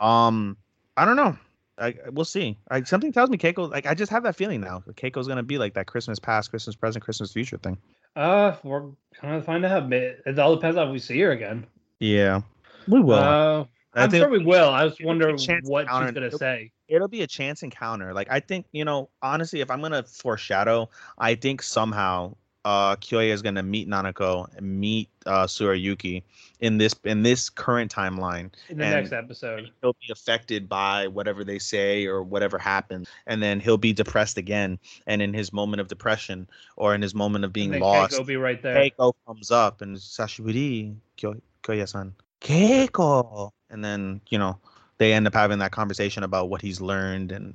um, I don't know. I we'll see. I, something tells me Keiko. Like I just have that feeling now. Keiko's gonna be like that Christmas past, Christmas present, Christmas future thing. uh, we're gonna find out. It all depends on if we see her again. Yeah, we will. Uh, I'm sure we will. I was it'll be a wondering what counter- she's gonna it'll- say. it'll be a chance encounter. Like I think, you know, honestly, if I'm gonna foreshadow, I think somehow uh Kyoya is gonna meet Nanako and meet uh Tsurayuki in this in this current timeline. in the and- next episode. He'll be affected by whatever they say or whatever happens, and then he'll be depressed again. And in his moment of depression or in his moment of being lost, Keiko will be right there. Keiko comes up and Sashiburi Kyo- Kyoya-san, Keiko, and then you know they end up having that conversation about what he's learned, and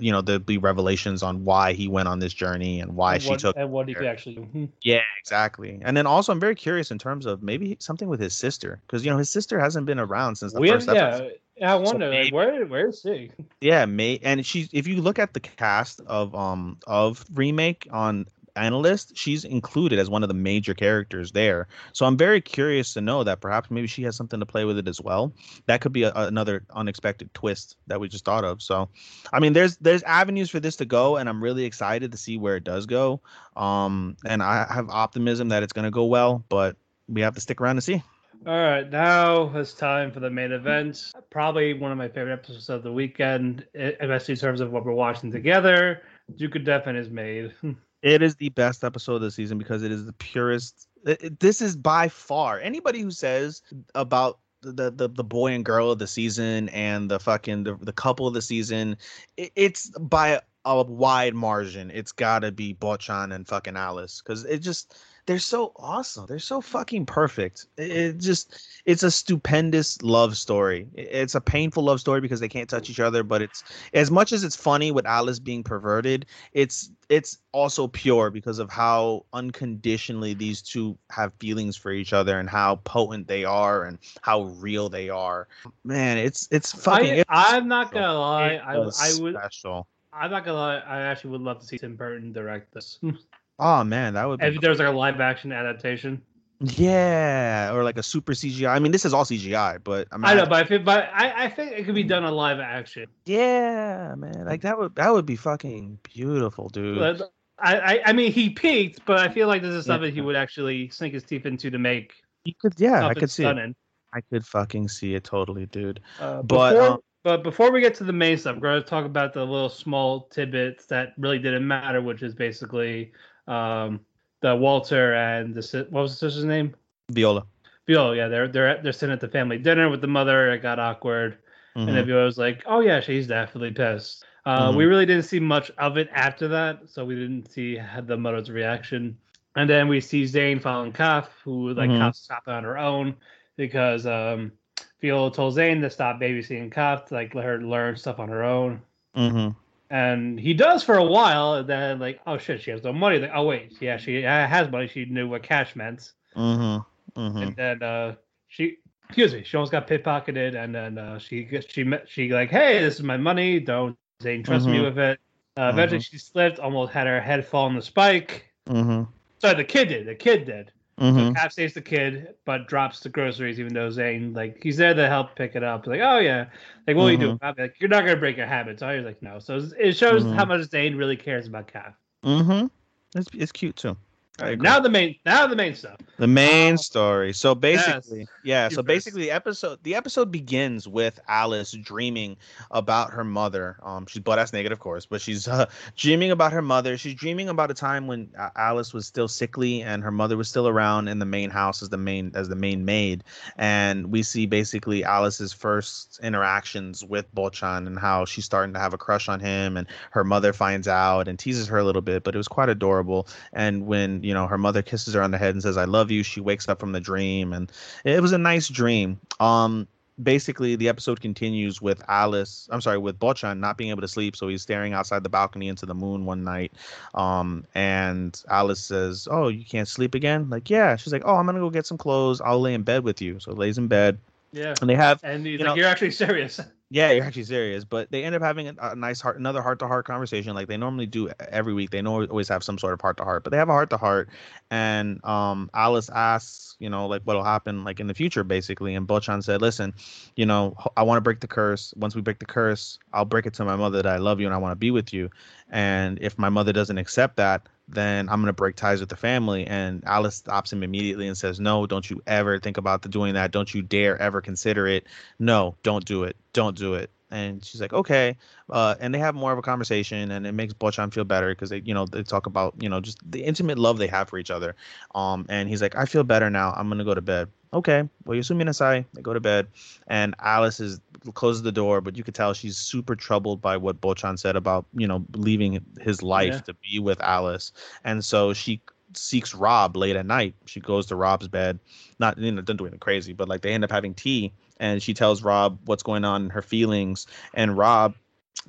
you know there'll be revelations on why he went on this journey and why and she what, took. and what did he actually do. Mhm. Yeah, exactly. And then also, I'm very curious in terms of maybe something with his sister, because you know his sister hasn't been around since the We have, first episode. yeah, I wonder like, maybe- where where is she? Yeah, May and she's if you look at the cast of um of remake on AniList, she's included as one of the major characters there. So I'm very curious to know that perhaps maybe she has something to play with it as well. That could be a, another unexpected twist that we just thought of. So I mean there's there's avenues for this to go and I'm really excited to see where it does go. Um and I have optimism that it's going to go well, but we have to stick around to see. All right, now it's time for the main event. Probably one of my favorite episodes of the weekend, e- especially in terms of what we're watching together. Duke of Death and his Maid. It is the best episode of the season because it is the purest. this is by far anybody who says about the, the the boy and girl of the season and the fucking the, the couple of the season, it, it's by a wide margin. It's gotta be Bochan and fucking Alice because it just they're so awesome. They're so fucking perfect. It, it just it's a stupendous love story. It- It's a painful love story because they can't touch each other, but it's as much as it's funny with Alice being perverted, it's it's also pure because of how unconditionally these two have feelings for each other and how potent they are and how real they are. Man, it's it's fucking. I, it's I'm not gonna lie. I, I would. special. I'm not gonna lie. I actually would love to see Tim Burton direct this. Oh man, that would be if there was like a live action adaptation. yeah, or like a super CGI. I mean, this is all CGI, but I, mean, I know, but I feel, but I, I think it could be done on live action. yeah, man, like that would that would be fucking beautiful, dude. But I, I, I mean, he peaked, but I feel like this is something he would actually sink his teeth into to make You could, yeah, I could see it. I could fucking see it totally, dude. Uh, But, before, um, but before we get to the main stuff, we're going to talk about the little small tidbits that really didn't matter, which is basically um, the Walter and the what was the sister's name? Viola. Viola. Yeah, they're they're they're sitting at the family dinner with the mother. It got awkward, and Mhm. then Viola was like, "Oh yeah, she's definitely pissed." Uh, Mhm. We really didn't see much of it after that, so we didn't see the mother's reaction. And then we see Zane following Kaf, who like Mhm. Kaf stopped on her own because um, Viola told Zane to stop babysitting Kaf, to like let her learn stuff on her own. Mhm. And he does for a while. And then like, oh shit, she has no money. Like, oh wait, yeah, she uh, has money. She knew what cash meant. Mhm. Mhm. And then uh, she, excuse me, she almost got pickpocketed. And then uh, she she met she like, hey, this is my money. Don't Zane trust me Mhm. with it. Uh, eventually, she slipped, almost had her head fall on the spike. Mhm. Sorry, the kid did. The kid did. So Mhm. Cap saves the kid, but drops the groceries, even though Zane like he's there to help pick it up. Like, oh yeah, like what do you do? I'm like, you're not gonna break your habit. So he's like, no. So it shows Mhm. how much Zane really cares about Cap. Mhm. It's it's cute too. I agree. now the main now the main stuff. The main Um, story. So basically, yeah. You So first. basically, the episode the episode begins with Alice dreaming about her mother. Um, she's butt ass naked, of course, but she's uh, dreaming about her mother. She's dreaming about a time when uh, Alice was still sickly and her mother was still around in the main house as the main as the main maid. And we see basically Alice's first interactions with Bochan and how she's starting to have a crush on him, and her mother finds out and teases her a little bit. But it was quite adorable. And when you know her mother kisses her on the head and says, "I love you," she wakes up from the dream, and it was a nice dream. Um, basically, the episode continues with Alice. I'm sorry, with Bochan not being able to sleep, so he's staring outside the balcony into the moon one night. Um, and Alice says, "Oh, you can't sleep again?" Like, yeah. She's like, "Oh, I'm gonna go get some clothes. I'll lay in bed with you." So lays in bed, Yeah. and they have And he's you like, know- You're actually serious. Yeah, you're actually serious, but they end up having a, a nice heart, another heart to heart conversation, like they normally do every week. They know always have some sort of heart to heart, but they have a heart to heart, and um, Alice asks, you know, like what'll happen like in the future, basically. And Bochan said, "Listen, you know, I want to break the curse. Once we break the curse, I'll break it to my mother that I love you and I want to be with you. And if my mother doesn't accept that." Then I'm gonna break ties with the family, and Alice stops him immediately and says, "No, don't you ever think about the doing that. Don't you dare ever consider it no, don't do it. Don't do it. And she's like, okay. Uh, and they have more of a conversation, and it makes Bochan feel better because they, you know, they talk about, you know, just the intimate love they have for each other. Um, and he's like, I feel better now. I'm gonna go to bed. Okay. Well, you assume Nasai. They go to bed, and Alice is closes the door, but you could tell she's super troubled by what Bochan said about, you know, leaving his life Yeah. to be with Alice, and so she seeks Rob late at night. She goes to Rob's bed, not you know, doesn't do anything crazy, but like they end up having tea and she tells Rob what's going on in her feelings and Rob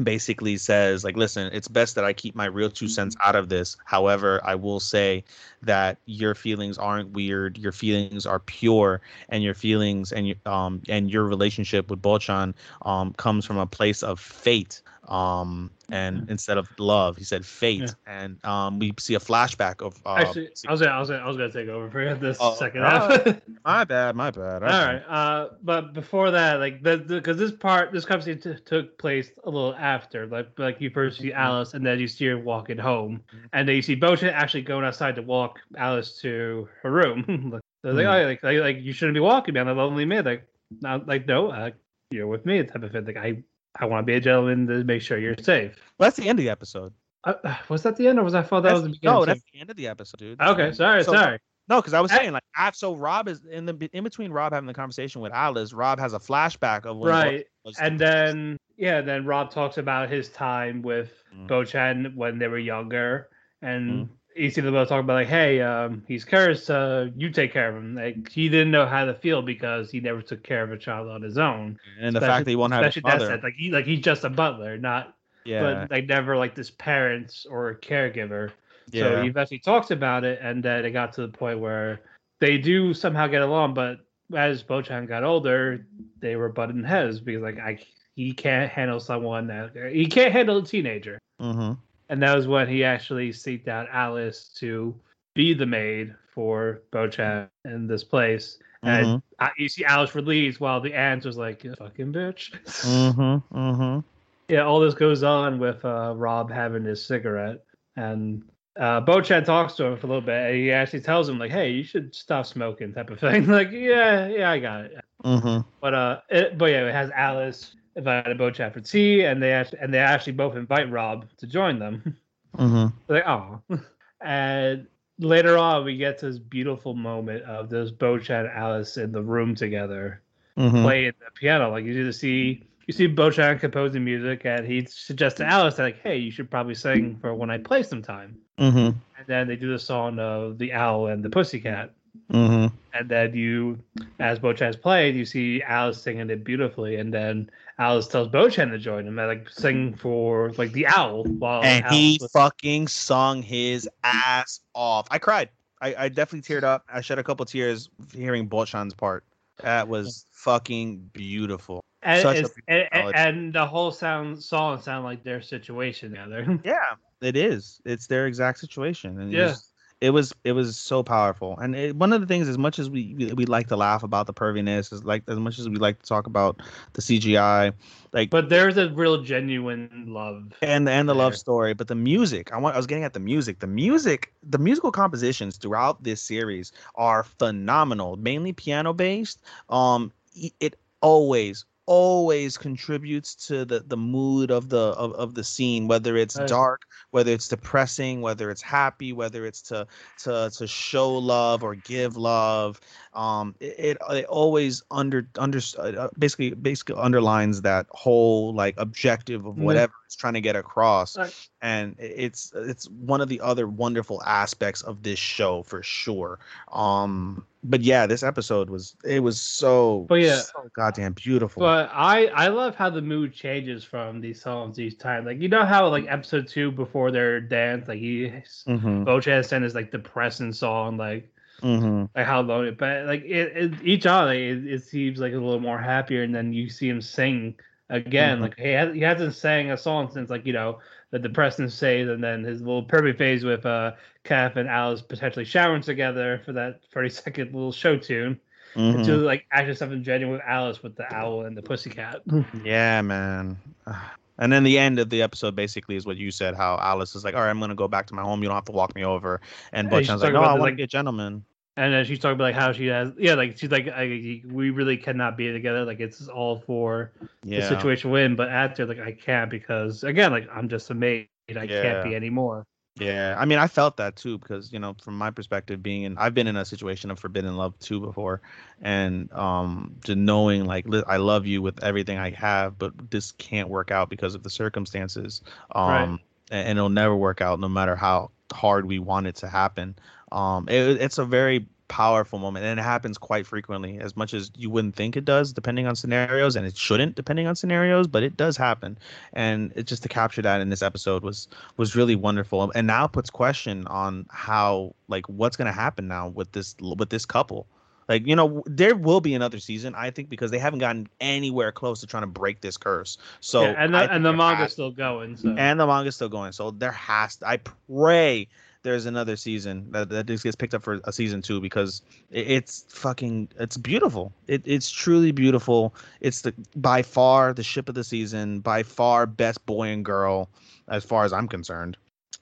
basically says like listen it's best that i keep my real two cents out of this. However i will say that your feelings aren't weird. Your feelings are pure and your feelings and your um and your relationship with Bochan um comes from a place of fate um and instead of love he said fate Yeah. and um we see a flashback of uh, Actually, I was, gonna, I was, gonna, I was gonna take over for this Oh, second half. my bad my bad All right. Uh, but before that, like the because this part, this conversation t- took place a little after, like like you first see Alice, and then you see her walking home, and then you see Bochan actually going outside to walk Alice to her room. like, so like, Mhm. oh, like, like, like you shouldn't be walking down the lonely mid. Like, not like no, uh, you're with me, type of thing. Like I, I want to be a gentleman to make sure you're safe. well, that's the end of the episode Uh, was that the end, or was I thought that That's- was the beginning? no that's the end of the episode dude okay. Sorry, So- sorry. No, because I was saying like I, so Rob is in the in between Rob having the conversation with Alice. Rob has a flashback of when right was- and then yeah then rob talks about his time with Mm. bochan when they were younger and Mm. You see them both talk about like hey um he's cursed uh you take care of him like he didn't know how to feel because he never took care of a child on his own and the fact that he won't have a especially that father. like he like he's just a butler not yeah, but like never like this parents or caregiver yeah. so he eventually talks about it, and then it got to the point where they do somehow get along. But as Bochan got older, they were butting heads because like I he can't handle someone that he can't handle a teenager, mm-hmm. And that was when he actually seeked out Alice to be the maid for Bochan in this place. And Mm-hmm. uh, you see Alice relieves while the aunt was like, "Fucking bitch." Mm-hmm. Mm-hmm. Yeah, all this goes on with uh, Rob having his cigarette, and uh, Bochan talks to him for a little bit, and he actually tells him like, "Hey, you should stop smoking," type of thing. like, yeah, yeah, I got it. Mm-hmm. But uh, it, but yeah, it has Alice invited Bochan for tea, and they actually and they actually both invite Rob to join them. Mm-hmm. like, oh, and later on, we get to this beautiful moment of those Bochan and Alice in the room together Mm-hmm. playing the piano. Like you just see you see Bochan composing music, and he suggests to Alice that like, hey, you should probably sing for when I play sometime. Mm-hmm. And then they do the song of the owl and the pussycat. Mm-hmm. And then you, as Bochan's played, you see Alice singing it beautifully, and then Alice tells Bochan to join him, and like sing for like the owl while And Alice he was- fucking sung his ass off. I cried. I, I definitely teared up. I shed a couple tears hearing Bochan's part. That was fucking beautiful. and, a and, and, the whole sound song sound like their situation together. Yeah, it is. It's their exact situation, and Yeah. It was it was so powerful. And it, one of the things as much as we, we we like to laugh about the perviness is like as much as we like to talk about the cgi like But there's a real genuine love. and and the love story but the music i want i was getting at the music. The music the musical compositions throughout this series are phenomenal mainly piano based um it always always contributes to the the mood of the of, of the scene whether it's Right. dark whether it's depressing whether it's happy whether it's to to to show love or give love um it, it, it always under under uh, basically basically underlines that whole like objective of whatever trying to get across Right. and it's it's one of the other wonderful aspects of this show for sure um but yeah this episode was it was so But yeah. so goddamn beautiful But I I love how the mood changes from these songs each time. Like you know how like episode two before their dance, like he mm-hmm, Bochan sent his like depressing song, like mm-hmm. like how lonely. But like it, it each like, it, it seems like a little more happier, and then you see him sing again. Mhm. Like he has, he hasn't sang a song since like you know the depressing phase, and then his little perfect phase with uh Kath and Alice potentially showering together for that thirty second little show tune. Mhm. To like actually something genuine with Alice with the owl and the pussycat. Yeah, man. And then the end of the episode basically is what you said, how Alice is like, All right, I'm gonna go back to my home, you don't have to walk me over. And Yeah, she's Butchan's like, No, I want to like- be a gentleman. And then she's talking about like how she has, yeah, like she's like, I, we really cannot be together. Like it's all for the situation we're. But after, like, I can't because again, like I'm just a maid. I can't be anymore. Yeah, I mean, I felt that too because you know, from my perspective, being in, I've been in a situation of forbidden love too before, and um, just knowing like li- I love you with everything I have, but this can't work out because of the circumstances, um, Right. and, and it'll never work out no matter how hard we want it to happen. Um, it, it's a very powerful moment, and it happens quite frequently, as much as you wouldn't think it does, depending on scenarios, and it shouldn't, depending on scenarios, but it does happen, and it just to capture that in this episode was was really wonderful and now puts question on how like what's going to happen now with this with this couple. Like you know there will be another season i think because they haven't gotten anywhere close to trying to break this curse. So yeah, and the, and the manga's has- still going. So. And the manga's still going so there has to, i pray there's another season that, that this gets picked up for a season two because it- it's fucking it's beautiful. It, it's truly beautiful. It's the by far the ship of the season by far best boy and girl as far as i'm concerned.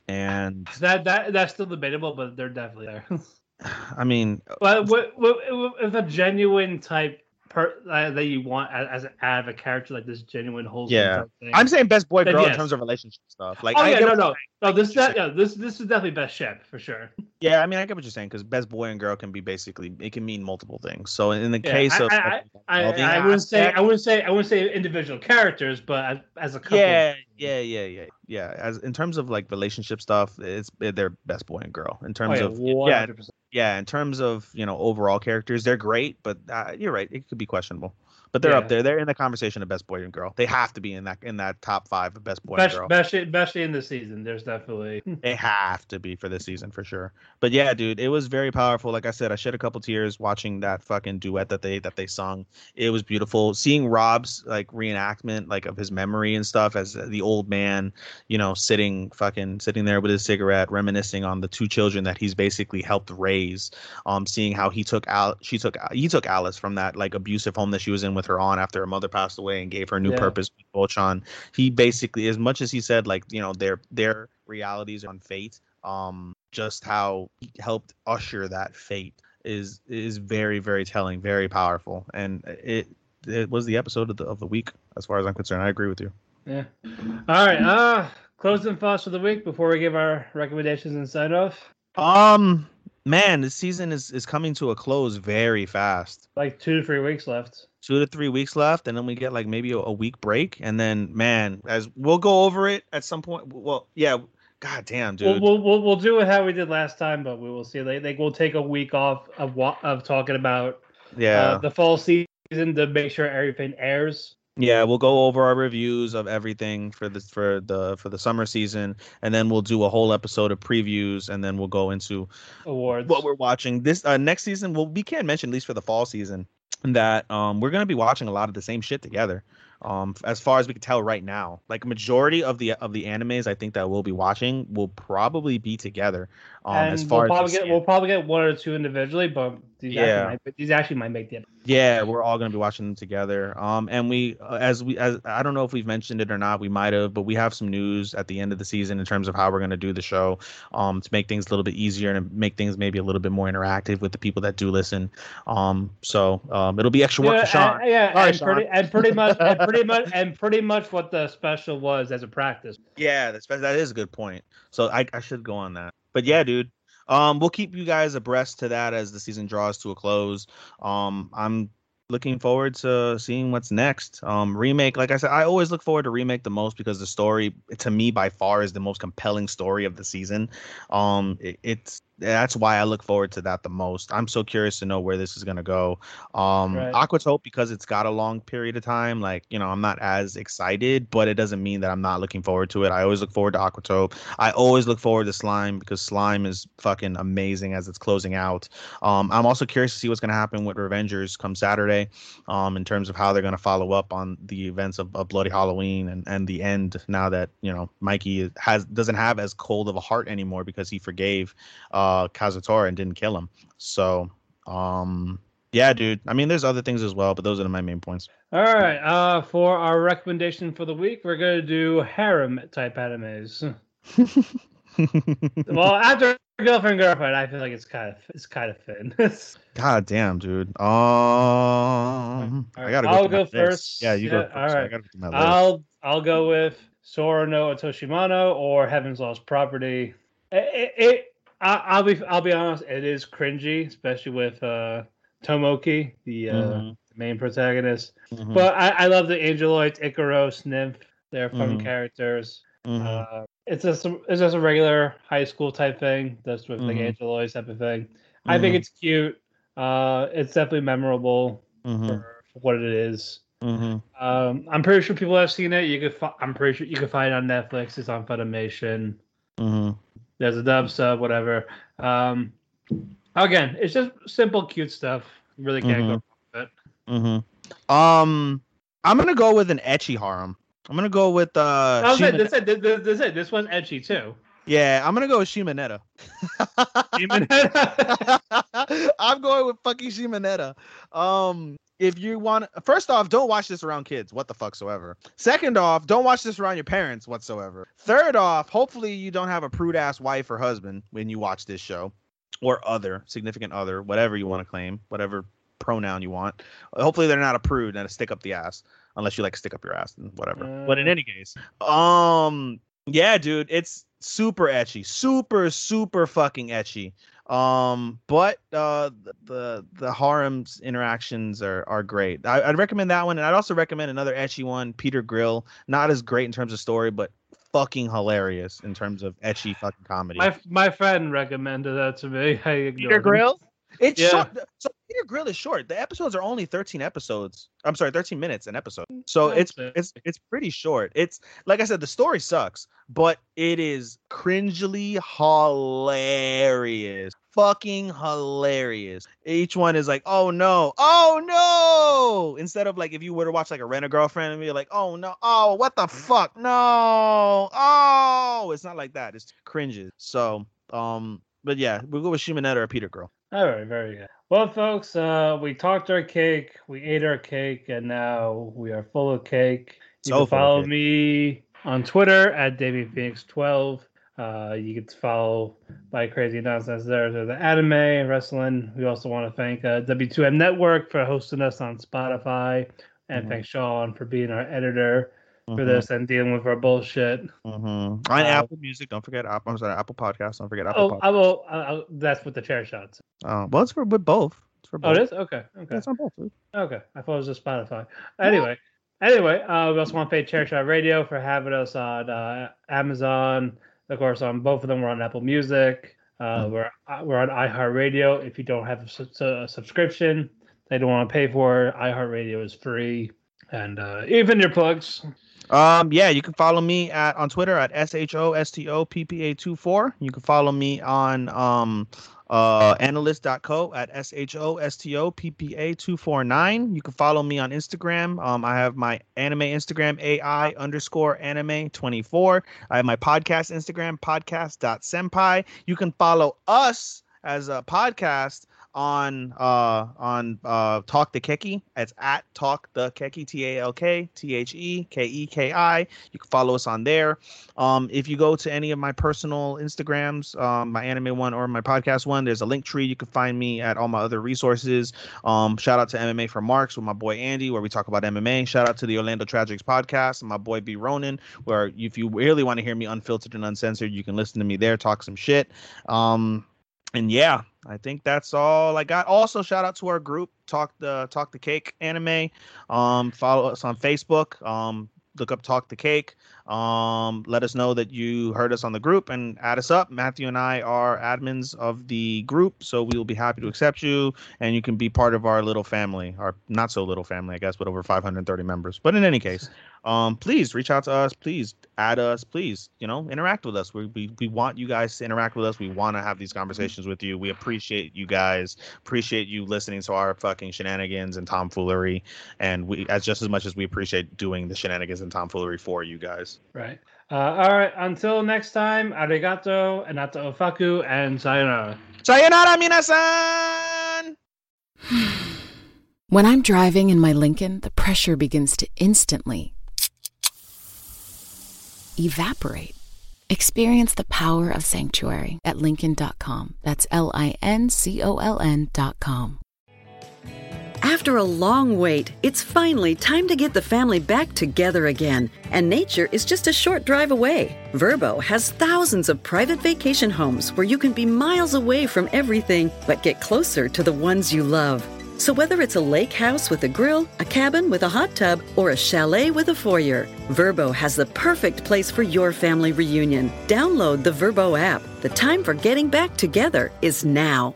And that that that's still debatable, but they're definitely there. i mean but with, with, with a genuine type per, uh, that you want as, as out of a character like this genuine wholesome. Yeah. type thing. i'm saying best boy Then girl in terms of relationship stuff like oh I yeah, get no, no, you're no. This that yeah, this this is definitely best ship for sure. Yeah, I mean, I get what you're saying because best boy and girl can be basically it can mean multiple things. So in the Yeah, case I- of, I- of I, I wouldn't say I wouldn't say I wouldn't say individual characters, but as, as a couple. yeah, yeah, yeah, yeah, yeah. As in terms of like relationship stuff, it's they're best boy and girl. In Oh, terms yeah, of 100%. yeah, in terms of you know overall characters, they're great, but uh, you're right, it could be questionable. But they're Yeah. up there. They're in the conversation of best boy and girl. They have to be in that in that top five of best boy and Best, girl. best, especially in this season. There's definitely They have to be for this season for sure. But yeah, dude, it was very powerful. Like I said, I shed a couple tears watching that fucking duet that they that they sung. It was beautiful. Seeing Rob's like reenactment, like of his memory and stuff as the old man, you know, sitting fucking sitting there with his cigarette, reminiscing on the two children that he's basically helped raise. Um, seeing how he took out, she took, he took Alice from that like abusive home that she was in with her on after her mother passed away and gave her a new Yeah. purpose with Bocchan he basically as much as he said like you know their their realities on fate um just how he helped usher that fate is is very very telling very powerful and it it was the episode of the, of the week as far as i'm concerned i agree with you yeah. All right, uh closing thoughts for the week before we give our recommendations and sign off. um man this season is is coming to a close very fast Like two to three weeks left. Two to three weeks left and then we get like maybe a, a week break and then man as we'll go over it at some point well yeah god damn dude We'll, we'll, we'll, we'll do it how we did last time, but we will see. Like, like we'll take a week off of of talking about yeah uh, the fall season to make sure everything airs. Yeah, we'll go over our reviews of everything for this for the for the summer season, and then we'll do a whole episode of previews, and then we'll go into Awards. what we're watching this uh, next season. Well, we can't mention at least for the fall season that um we're gonna be watching a lot of the same shit together. Um, as far as we can tell right now, like majority of the of the animes I think that we'll be watching will probably be together. Um, and as far we'll probably as get we'll probably get one or two individually, but these Yeah. actually might, these actually might make the Yeah, we're all gonna be watching them together. Um, and we, uh, as we, as I don't know if we've mentioned it or not, we might have, but we have some news at the end of the season in terms of how we're gonna do the show, um, to make things a little bit easier and make things maybe a little bit more interactive with the people that do listen. Um, so um, it'll be extra work yeah, for Sean. and, yeah, Sorry, and pretty and pretty much and pretty much and pretty much what the special was as a practice. Yeah, that's that is a good point. So I, I should go on that. But yeah, dude. Um, we'll keep you guys abreast to that as the season draws to a close. Um, I'm looking forward to seeing what's next. Um, remake, like I said, I always look forward to remake the most because the story, to me, by far, is the most compelling story of the season. Um, it, it's that's why I look forward to that the most. I'm so curious to know where this is gonna go. Um, Right. Aquatope because it's got a long period of time. Like you know, I'm not as excited, but it doesn't mean that I'm not looking forward to it. I always look forward to Aquatope. I always look forward to Slime because Slime is fucking amazing as it's closing out. Um, I'm also curious to see what's gonna happen with Revengers come Saturday, um, in terms of how they're gonna follow up on the events of, of Bloody Halloween and and the end. Now that you know Mikey has doesn't have as cold of a heart anymore because he forgave uh Kazutora and didn't kill him. So um yeah, dude. I mean, there's other things as well, but those are my main points. All right. Uh, for our recommendation for the week, we're gonna do harem type animes. well, after girlfriend girlfriend, I feel like it's kind of it's kind of thin. God damn, dude. Um, I gotta go. I'll go list. first. Yeah, you go. Yeah, First. all I right. gotta go through my list. I'll I'll go with Sora no Otoshimono or Heaven's Lost Property. It, it, it I, I'll be I'll be honest, it is cringy, especially with uh, Tomoki, the uh, Mhm. main protagonist. Mhm, But I, I love the Angeloids, Ikaros, Nymph. They're fun Mhm. characters. mhm, Uh, it's just a, it's just a regular high school type thing, just with like Mhm. Angeloids type of thing. I think Mhm. it's cute. Uh, it's definitely memorable for, for what it is. Um, I'm pretty sure people have seen it. You could, fi- I'm pretty sure you can find it on Netflix. It's on Funimation. Mhm. There's a dub sub, whatever. Um, again, it's just simple, cute stuff. You really can't go wrong with it. Mm-hmm. Um, I'm gonna go with an ecchi harem. I'm gonna go with uh. Oh, Shima- this, this, this, this, this, this one's edgy too. yeah, I'm gonna go with Shimoneta. I'm going with fucking Shimoneta. Um, if you want, first off, don't watch this around kids. What the fuck soever. Second off, don't watch this around your parents whatsoever. Third off, hopefully you don't have a prude ass wife or husband when you watch this show, or other significant other, whatever you want to claim, whatever pronoun you want. Hopefully they're not a prude and a stick up the ass, unless you like stick up your ass and whatever. but in Uh. any case, um, yeah, dude, it's super ecchi, super super fucking ecchi. Um, but uh, the the, the harem's interactions are are great. I, I'd recommend that one, and I'd also recommend another ecchi one, Peter Grill. Not as great in terms of story, but fucking hilarious in terms of ecchi fucking comedy. My my friend recommended that to me. I ignored Peter him. Grill. It's Yeah. short. So Peter Grill is short. The episodes are only 13 episodes. I'm sorry, 13 minutes an episode. So That's it's it. it's it's pretty short. It's like I said, the story sucks, but it is cringily hilarious. Fucking hilarious. Each one is like, oh no, oh no. Instead of like if you were to watch like a rent a girlfriend and be like, oh no, oh what the fuck, no, oh, it's not like that. It's cringes. So um, but yeah, we'll go with Shimoneta or Peter Grill. All right, very good. Well, folks, uh, we talked our cake, we ate our cake, and now we are full of cake. You So can follow me on Twitter at DavyPhoenix12. Uh, you can follow my crazy nonsense there to the anime, wrestling. We also want to thank uh, W2M Network for hosting us on Spotify, and Mhm. thank Sean for being our editor for Mhm, this and dealing with our bullshit. Mm-hmm. On Uh, Apple Music, don't forget Apple. I'm sorry, Apple Podcasts. Don't forget Apple. Oh, Podcasts. I will. That's with the chair shots. Oh, well, it's for with both. It's for both. Oh, it is okay. Okay. Yeah, it's on both. dude. Okay, I thought it was just Spotify. Anyway, anyway, uh, we also want to thank Chairshot Radio for having us on uh, Amazon. Of course, on both of them, we're on Apple Music. Uh, we're uh, we're on iHeartRadio. If you don't have a, su- a subscription, they don't want to pay for it. iHeartRadio is free. And uh, even your plugs. Um, yeah, you can follow me at on Twitter at s h o s t o p p a 24 You can follow me on um uh anilist.co at s h o s t o p p a 249 You can follow me on Instagram. Um, I have my anime Instagram AI underscore anime 24. I have my podcast Instagram podcast.senpai. You can follow us as a podcast on uh on uh talk the keki. It's at talk the keki t-a-l-k t-h-e-k-e-k-i you can follow us on there. Um if you go to any of my personal instagrams um my anime one or my podcast one there's a link tree. You can find me at all my other resources. Um shout out to mma for marks with my boy andy where we talk about mma shout out to the orlando tragics podcast and my boy b ronan where if you really want to hear me unfiltered and uncensored you can listen to me there talk some shit. Um and yeah, I think that's all I got. Also, shout out to our group, Talk the Talk the Cake Anime. Um, follow us on Facebook. Um, look up Talk the Cake. Um, let us know that you heard us on the group and add us up. Matthew and I are admins of the group, so we will be happy to accept you and you can be part of our little family, our not so little family, I guess, but over 530 members. But in any case, um, please reach out to us. Please add us. Please, you know, interact with us. We, we, we want you guys to interact with us. We want to have these conversations with you. We appreciate you guys. Appreciate you listening to our fucking shenanigans and tomfoolery. And we, as just as much as we appreciate doing the shenanigans and tomfoolery for you guys. Right. Uh, all right. Until next time, arigato, anato ofaku, and sayonara. Sayonara, minasan! When I'm driving in my Lincoln, the pressure begins to instantly evaporate. Experience the power of sanctuary at Lincoln.com. That's L I N C O L N.com. After a long wait, it's finally time to get the family back together again. And nature is just a short drive away. Vrbo has thousands of private vacation homes where you can be miles away from everything but get closer to the ones you love. So whether it's a lake house with a grill, a cabin with a hot tub, or a chalet with a foyer, Vrbo has the perfect place for your family reunion. Download the Vrbo app. The time for getting back together is now.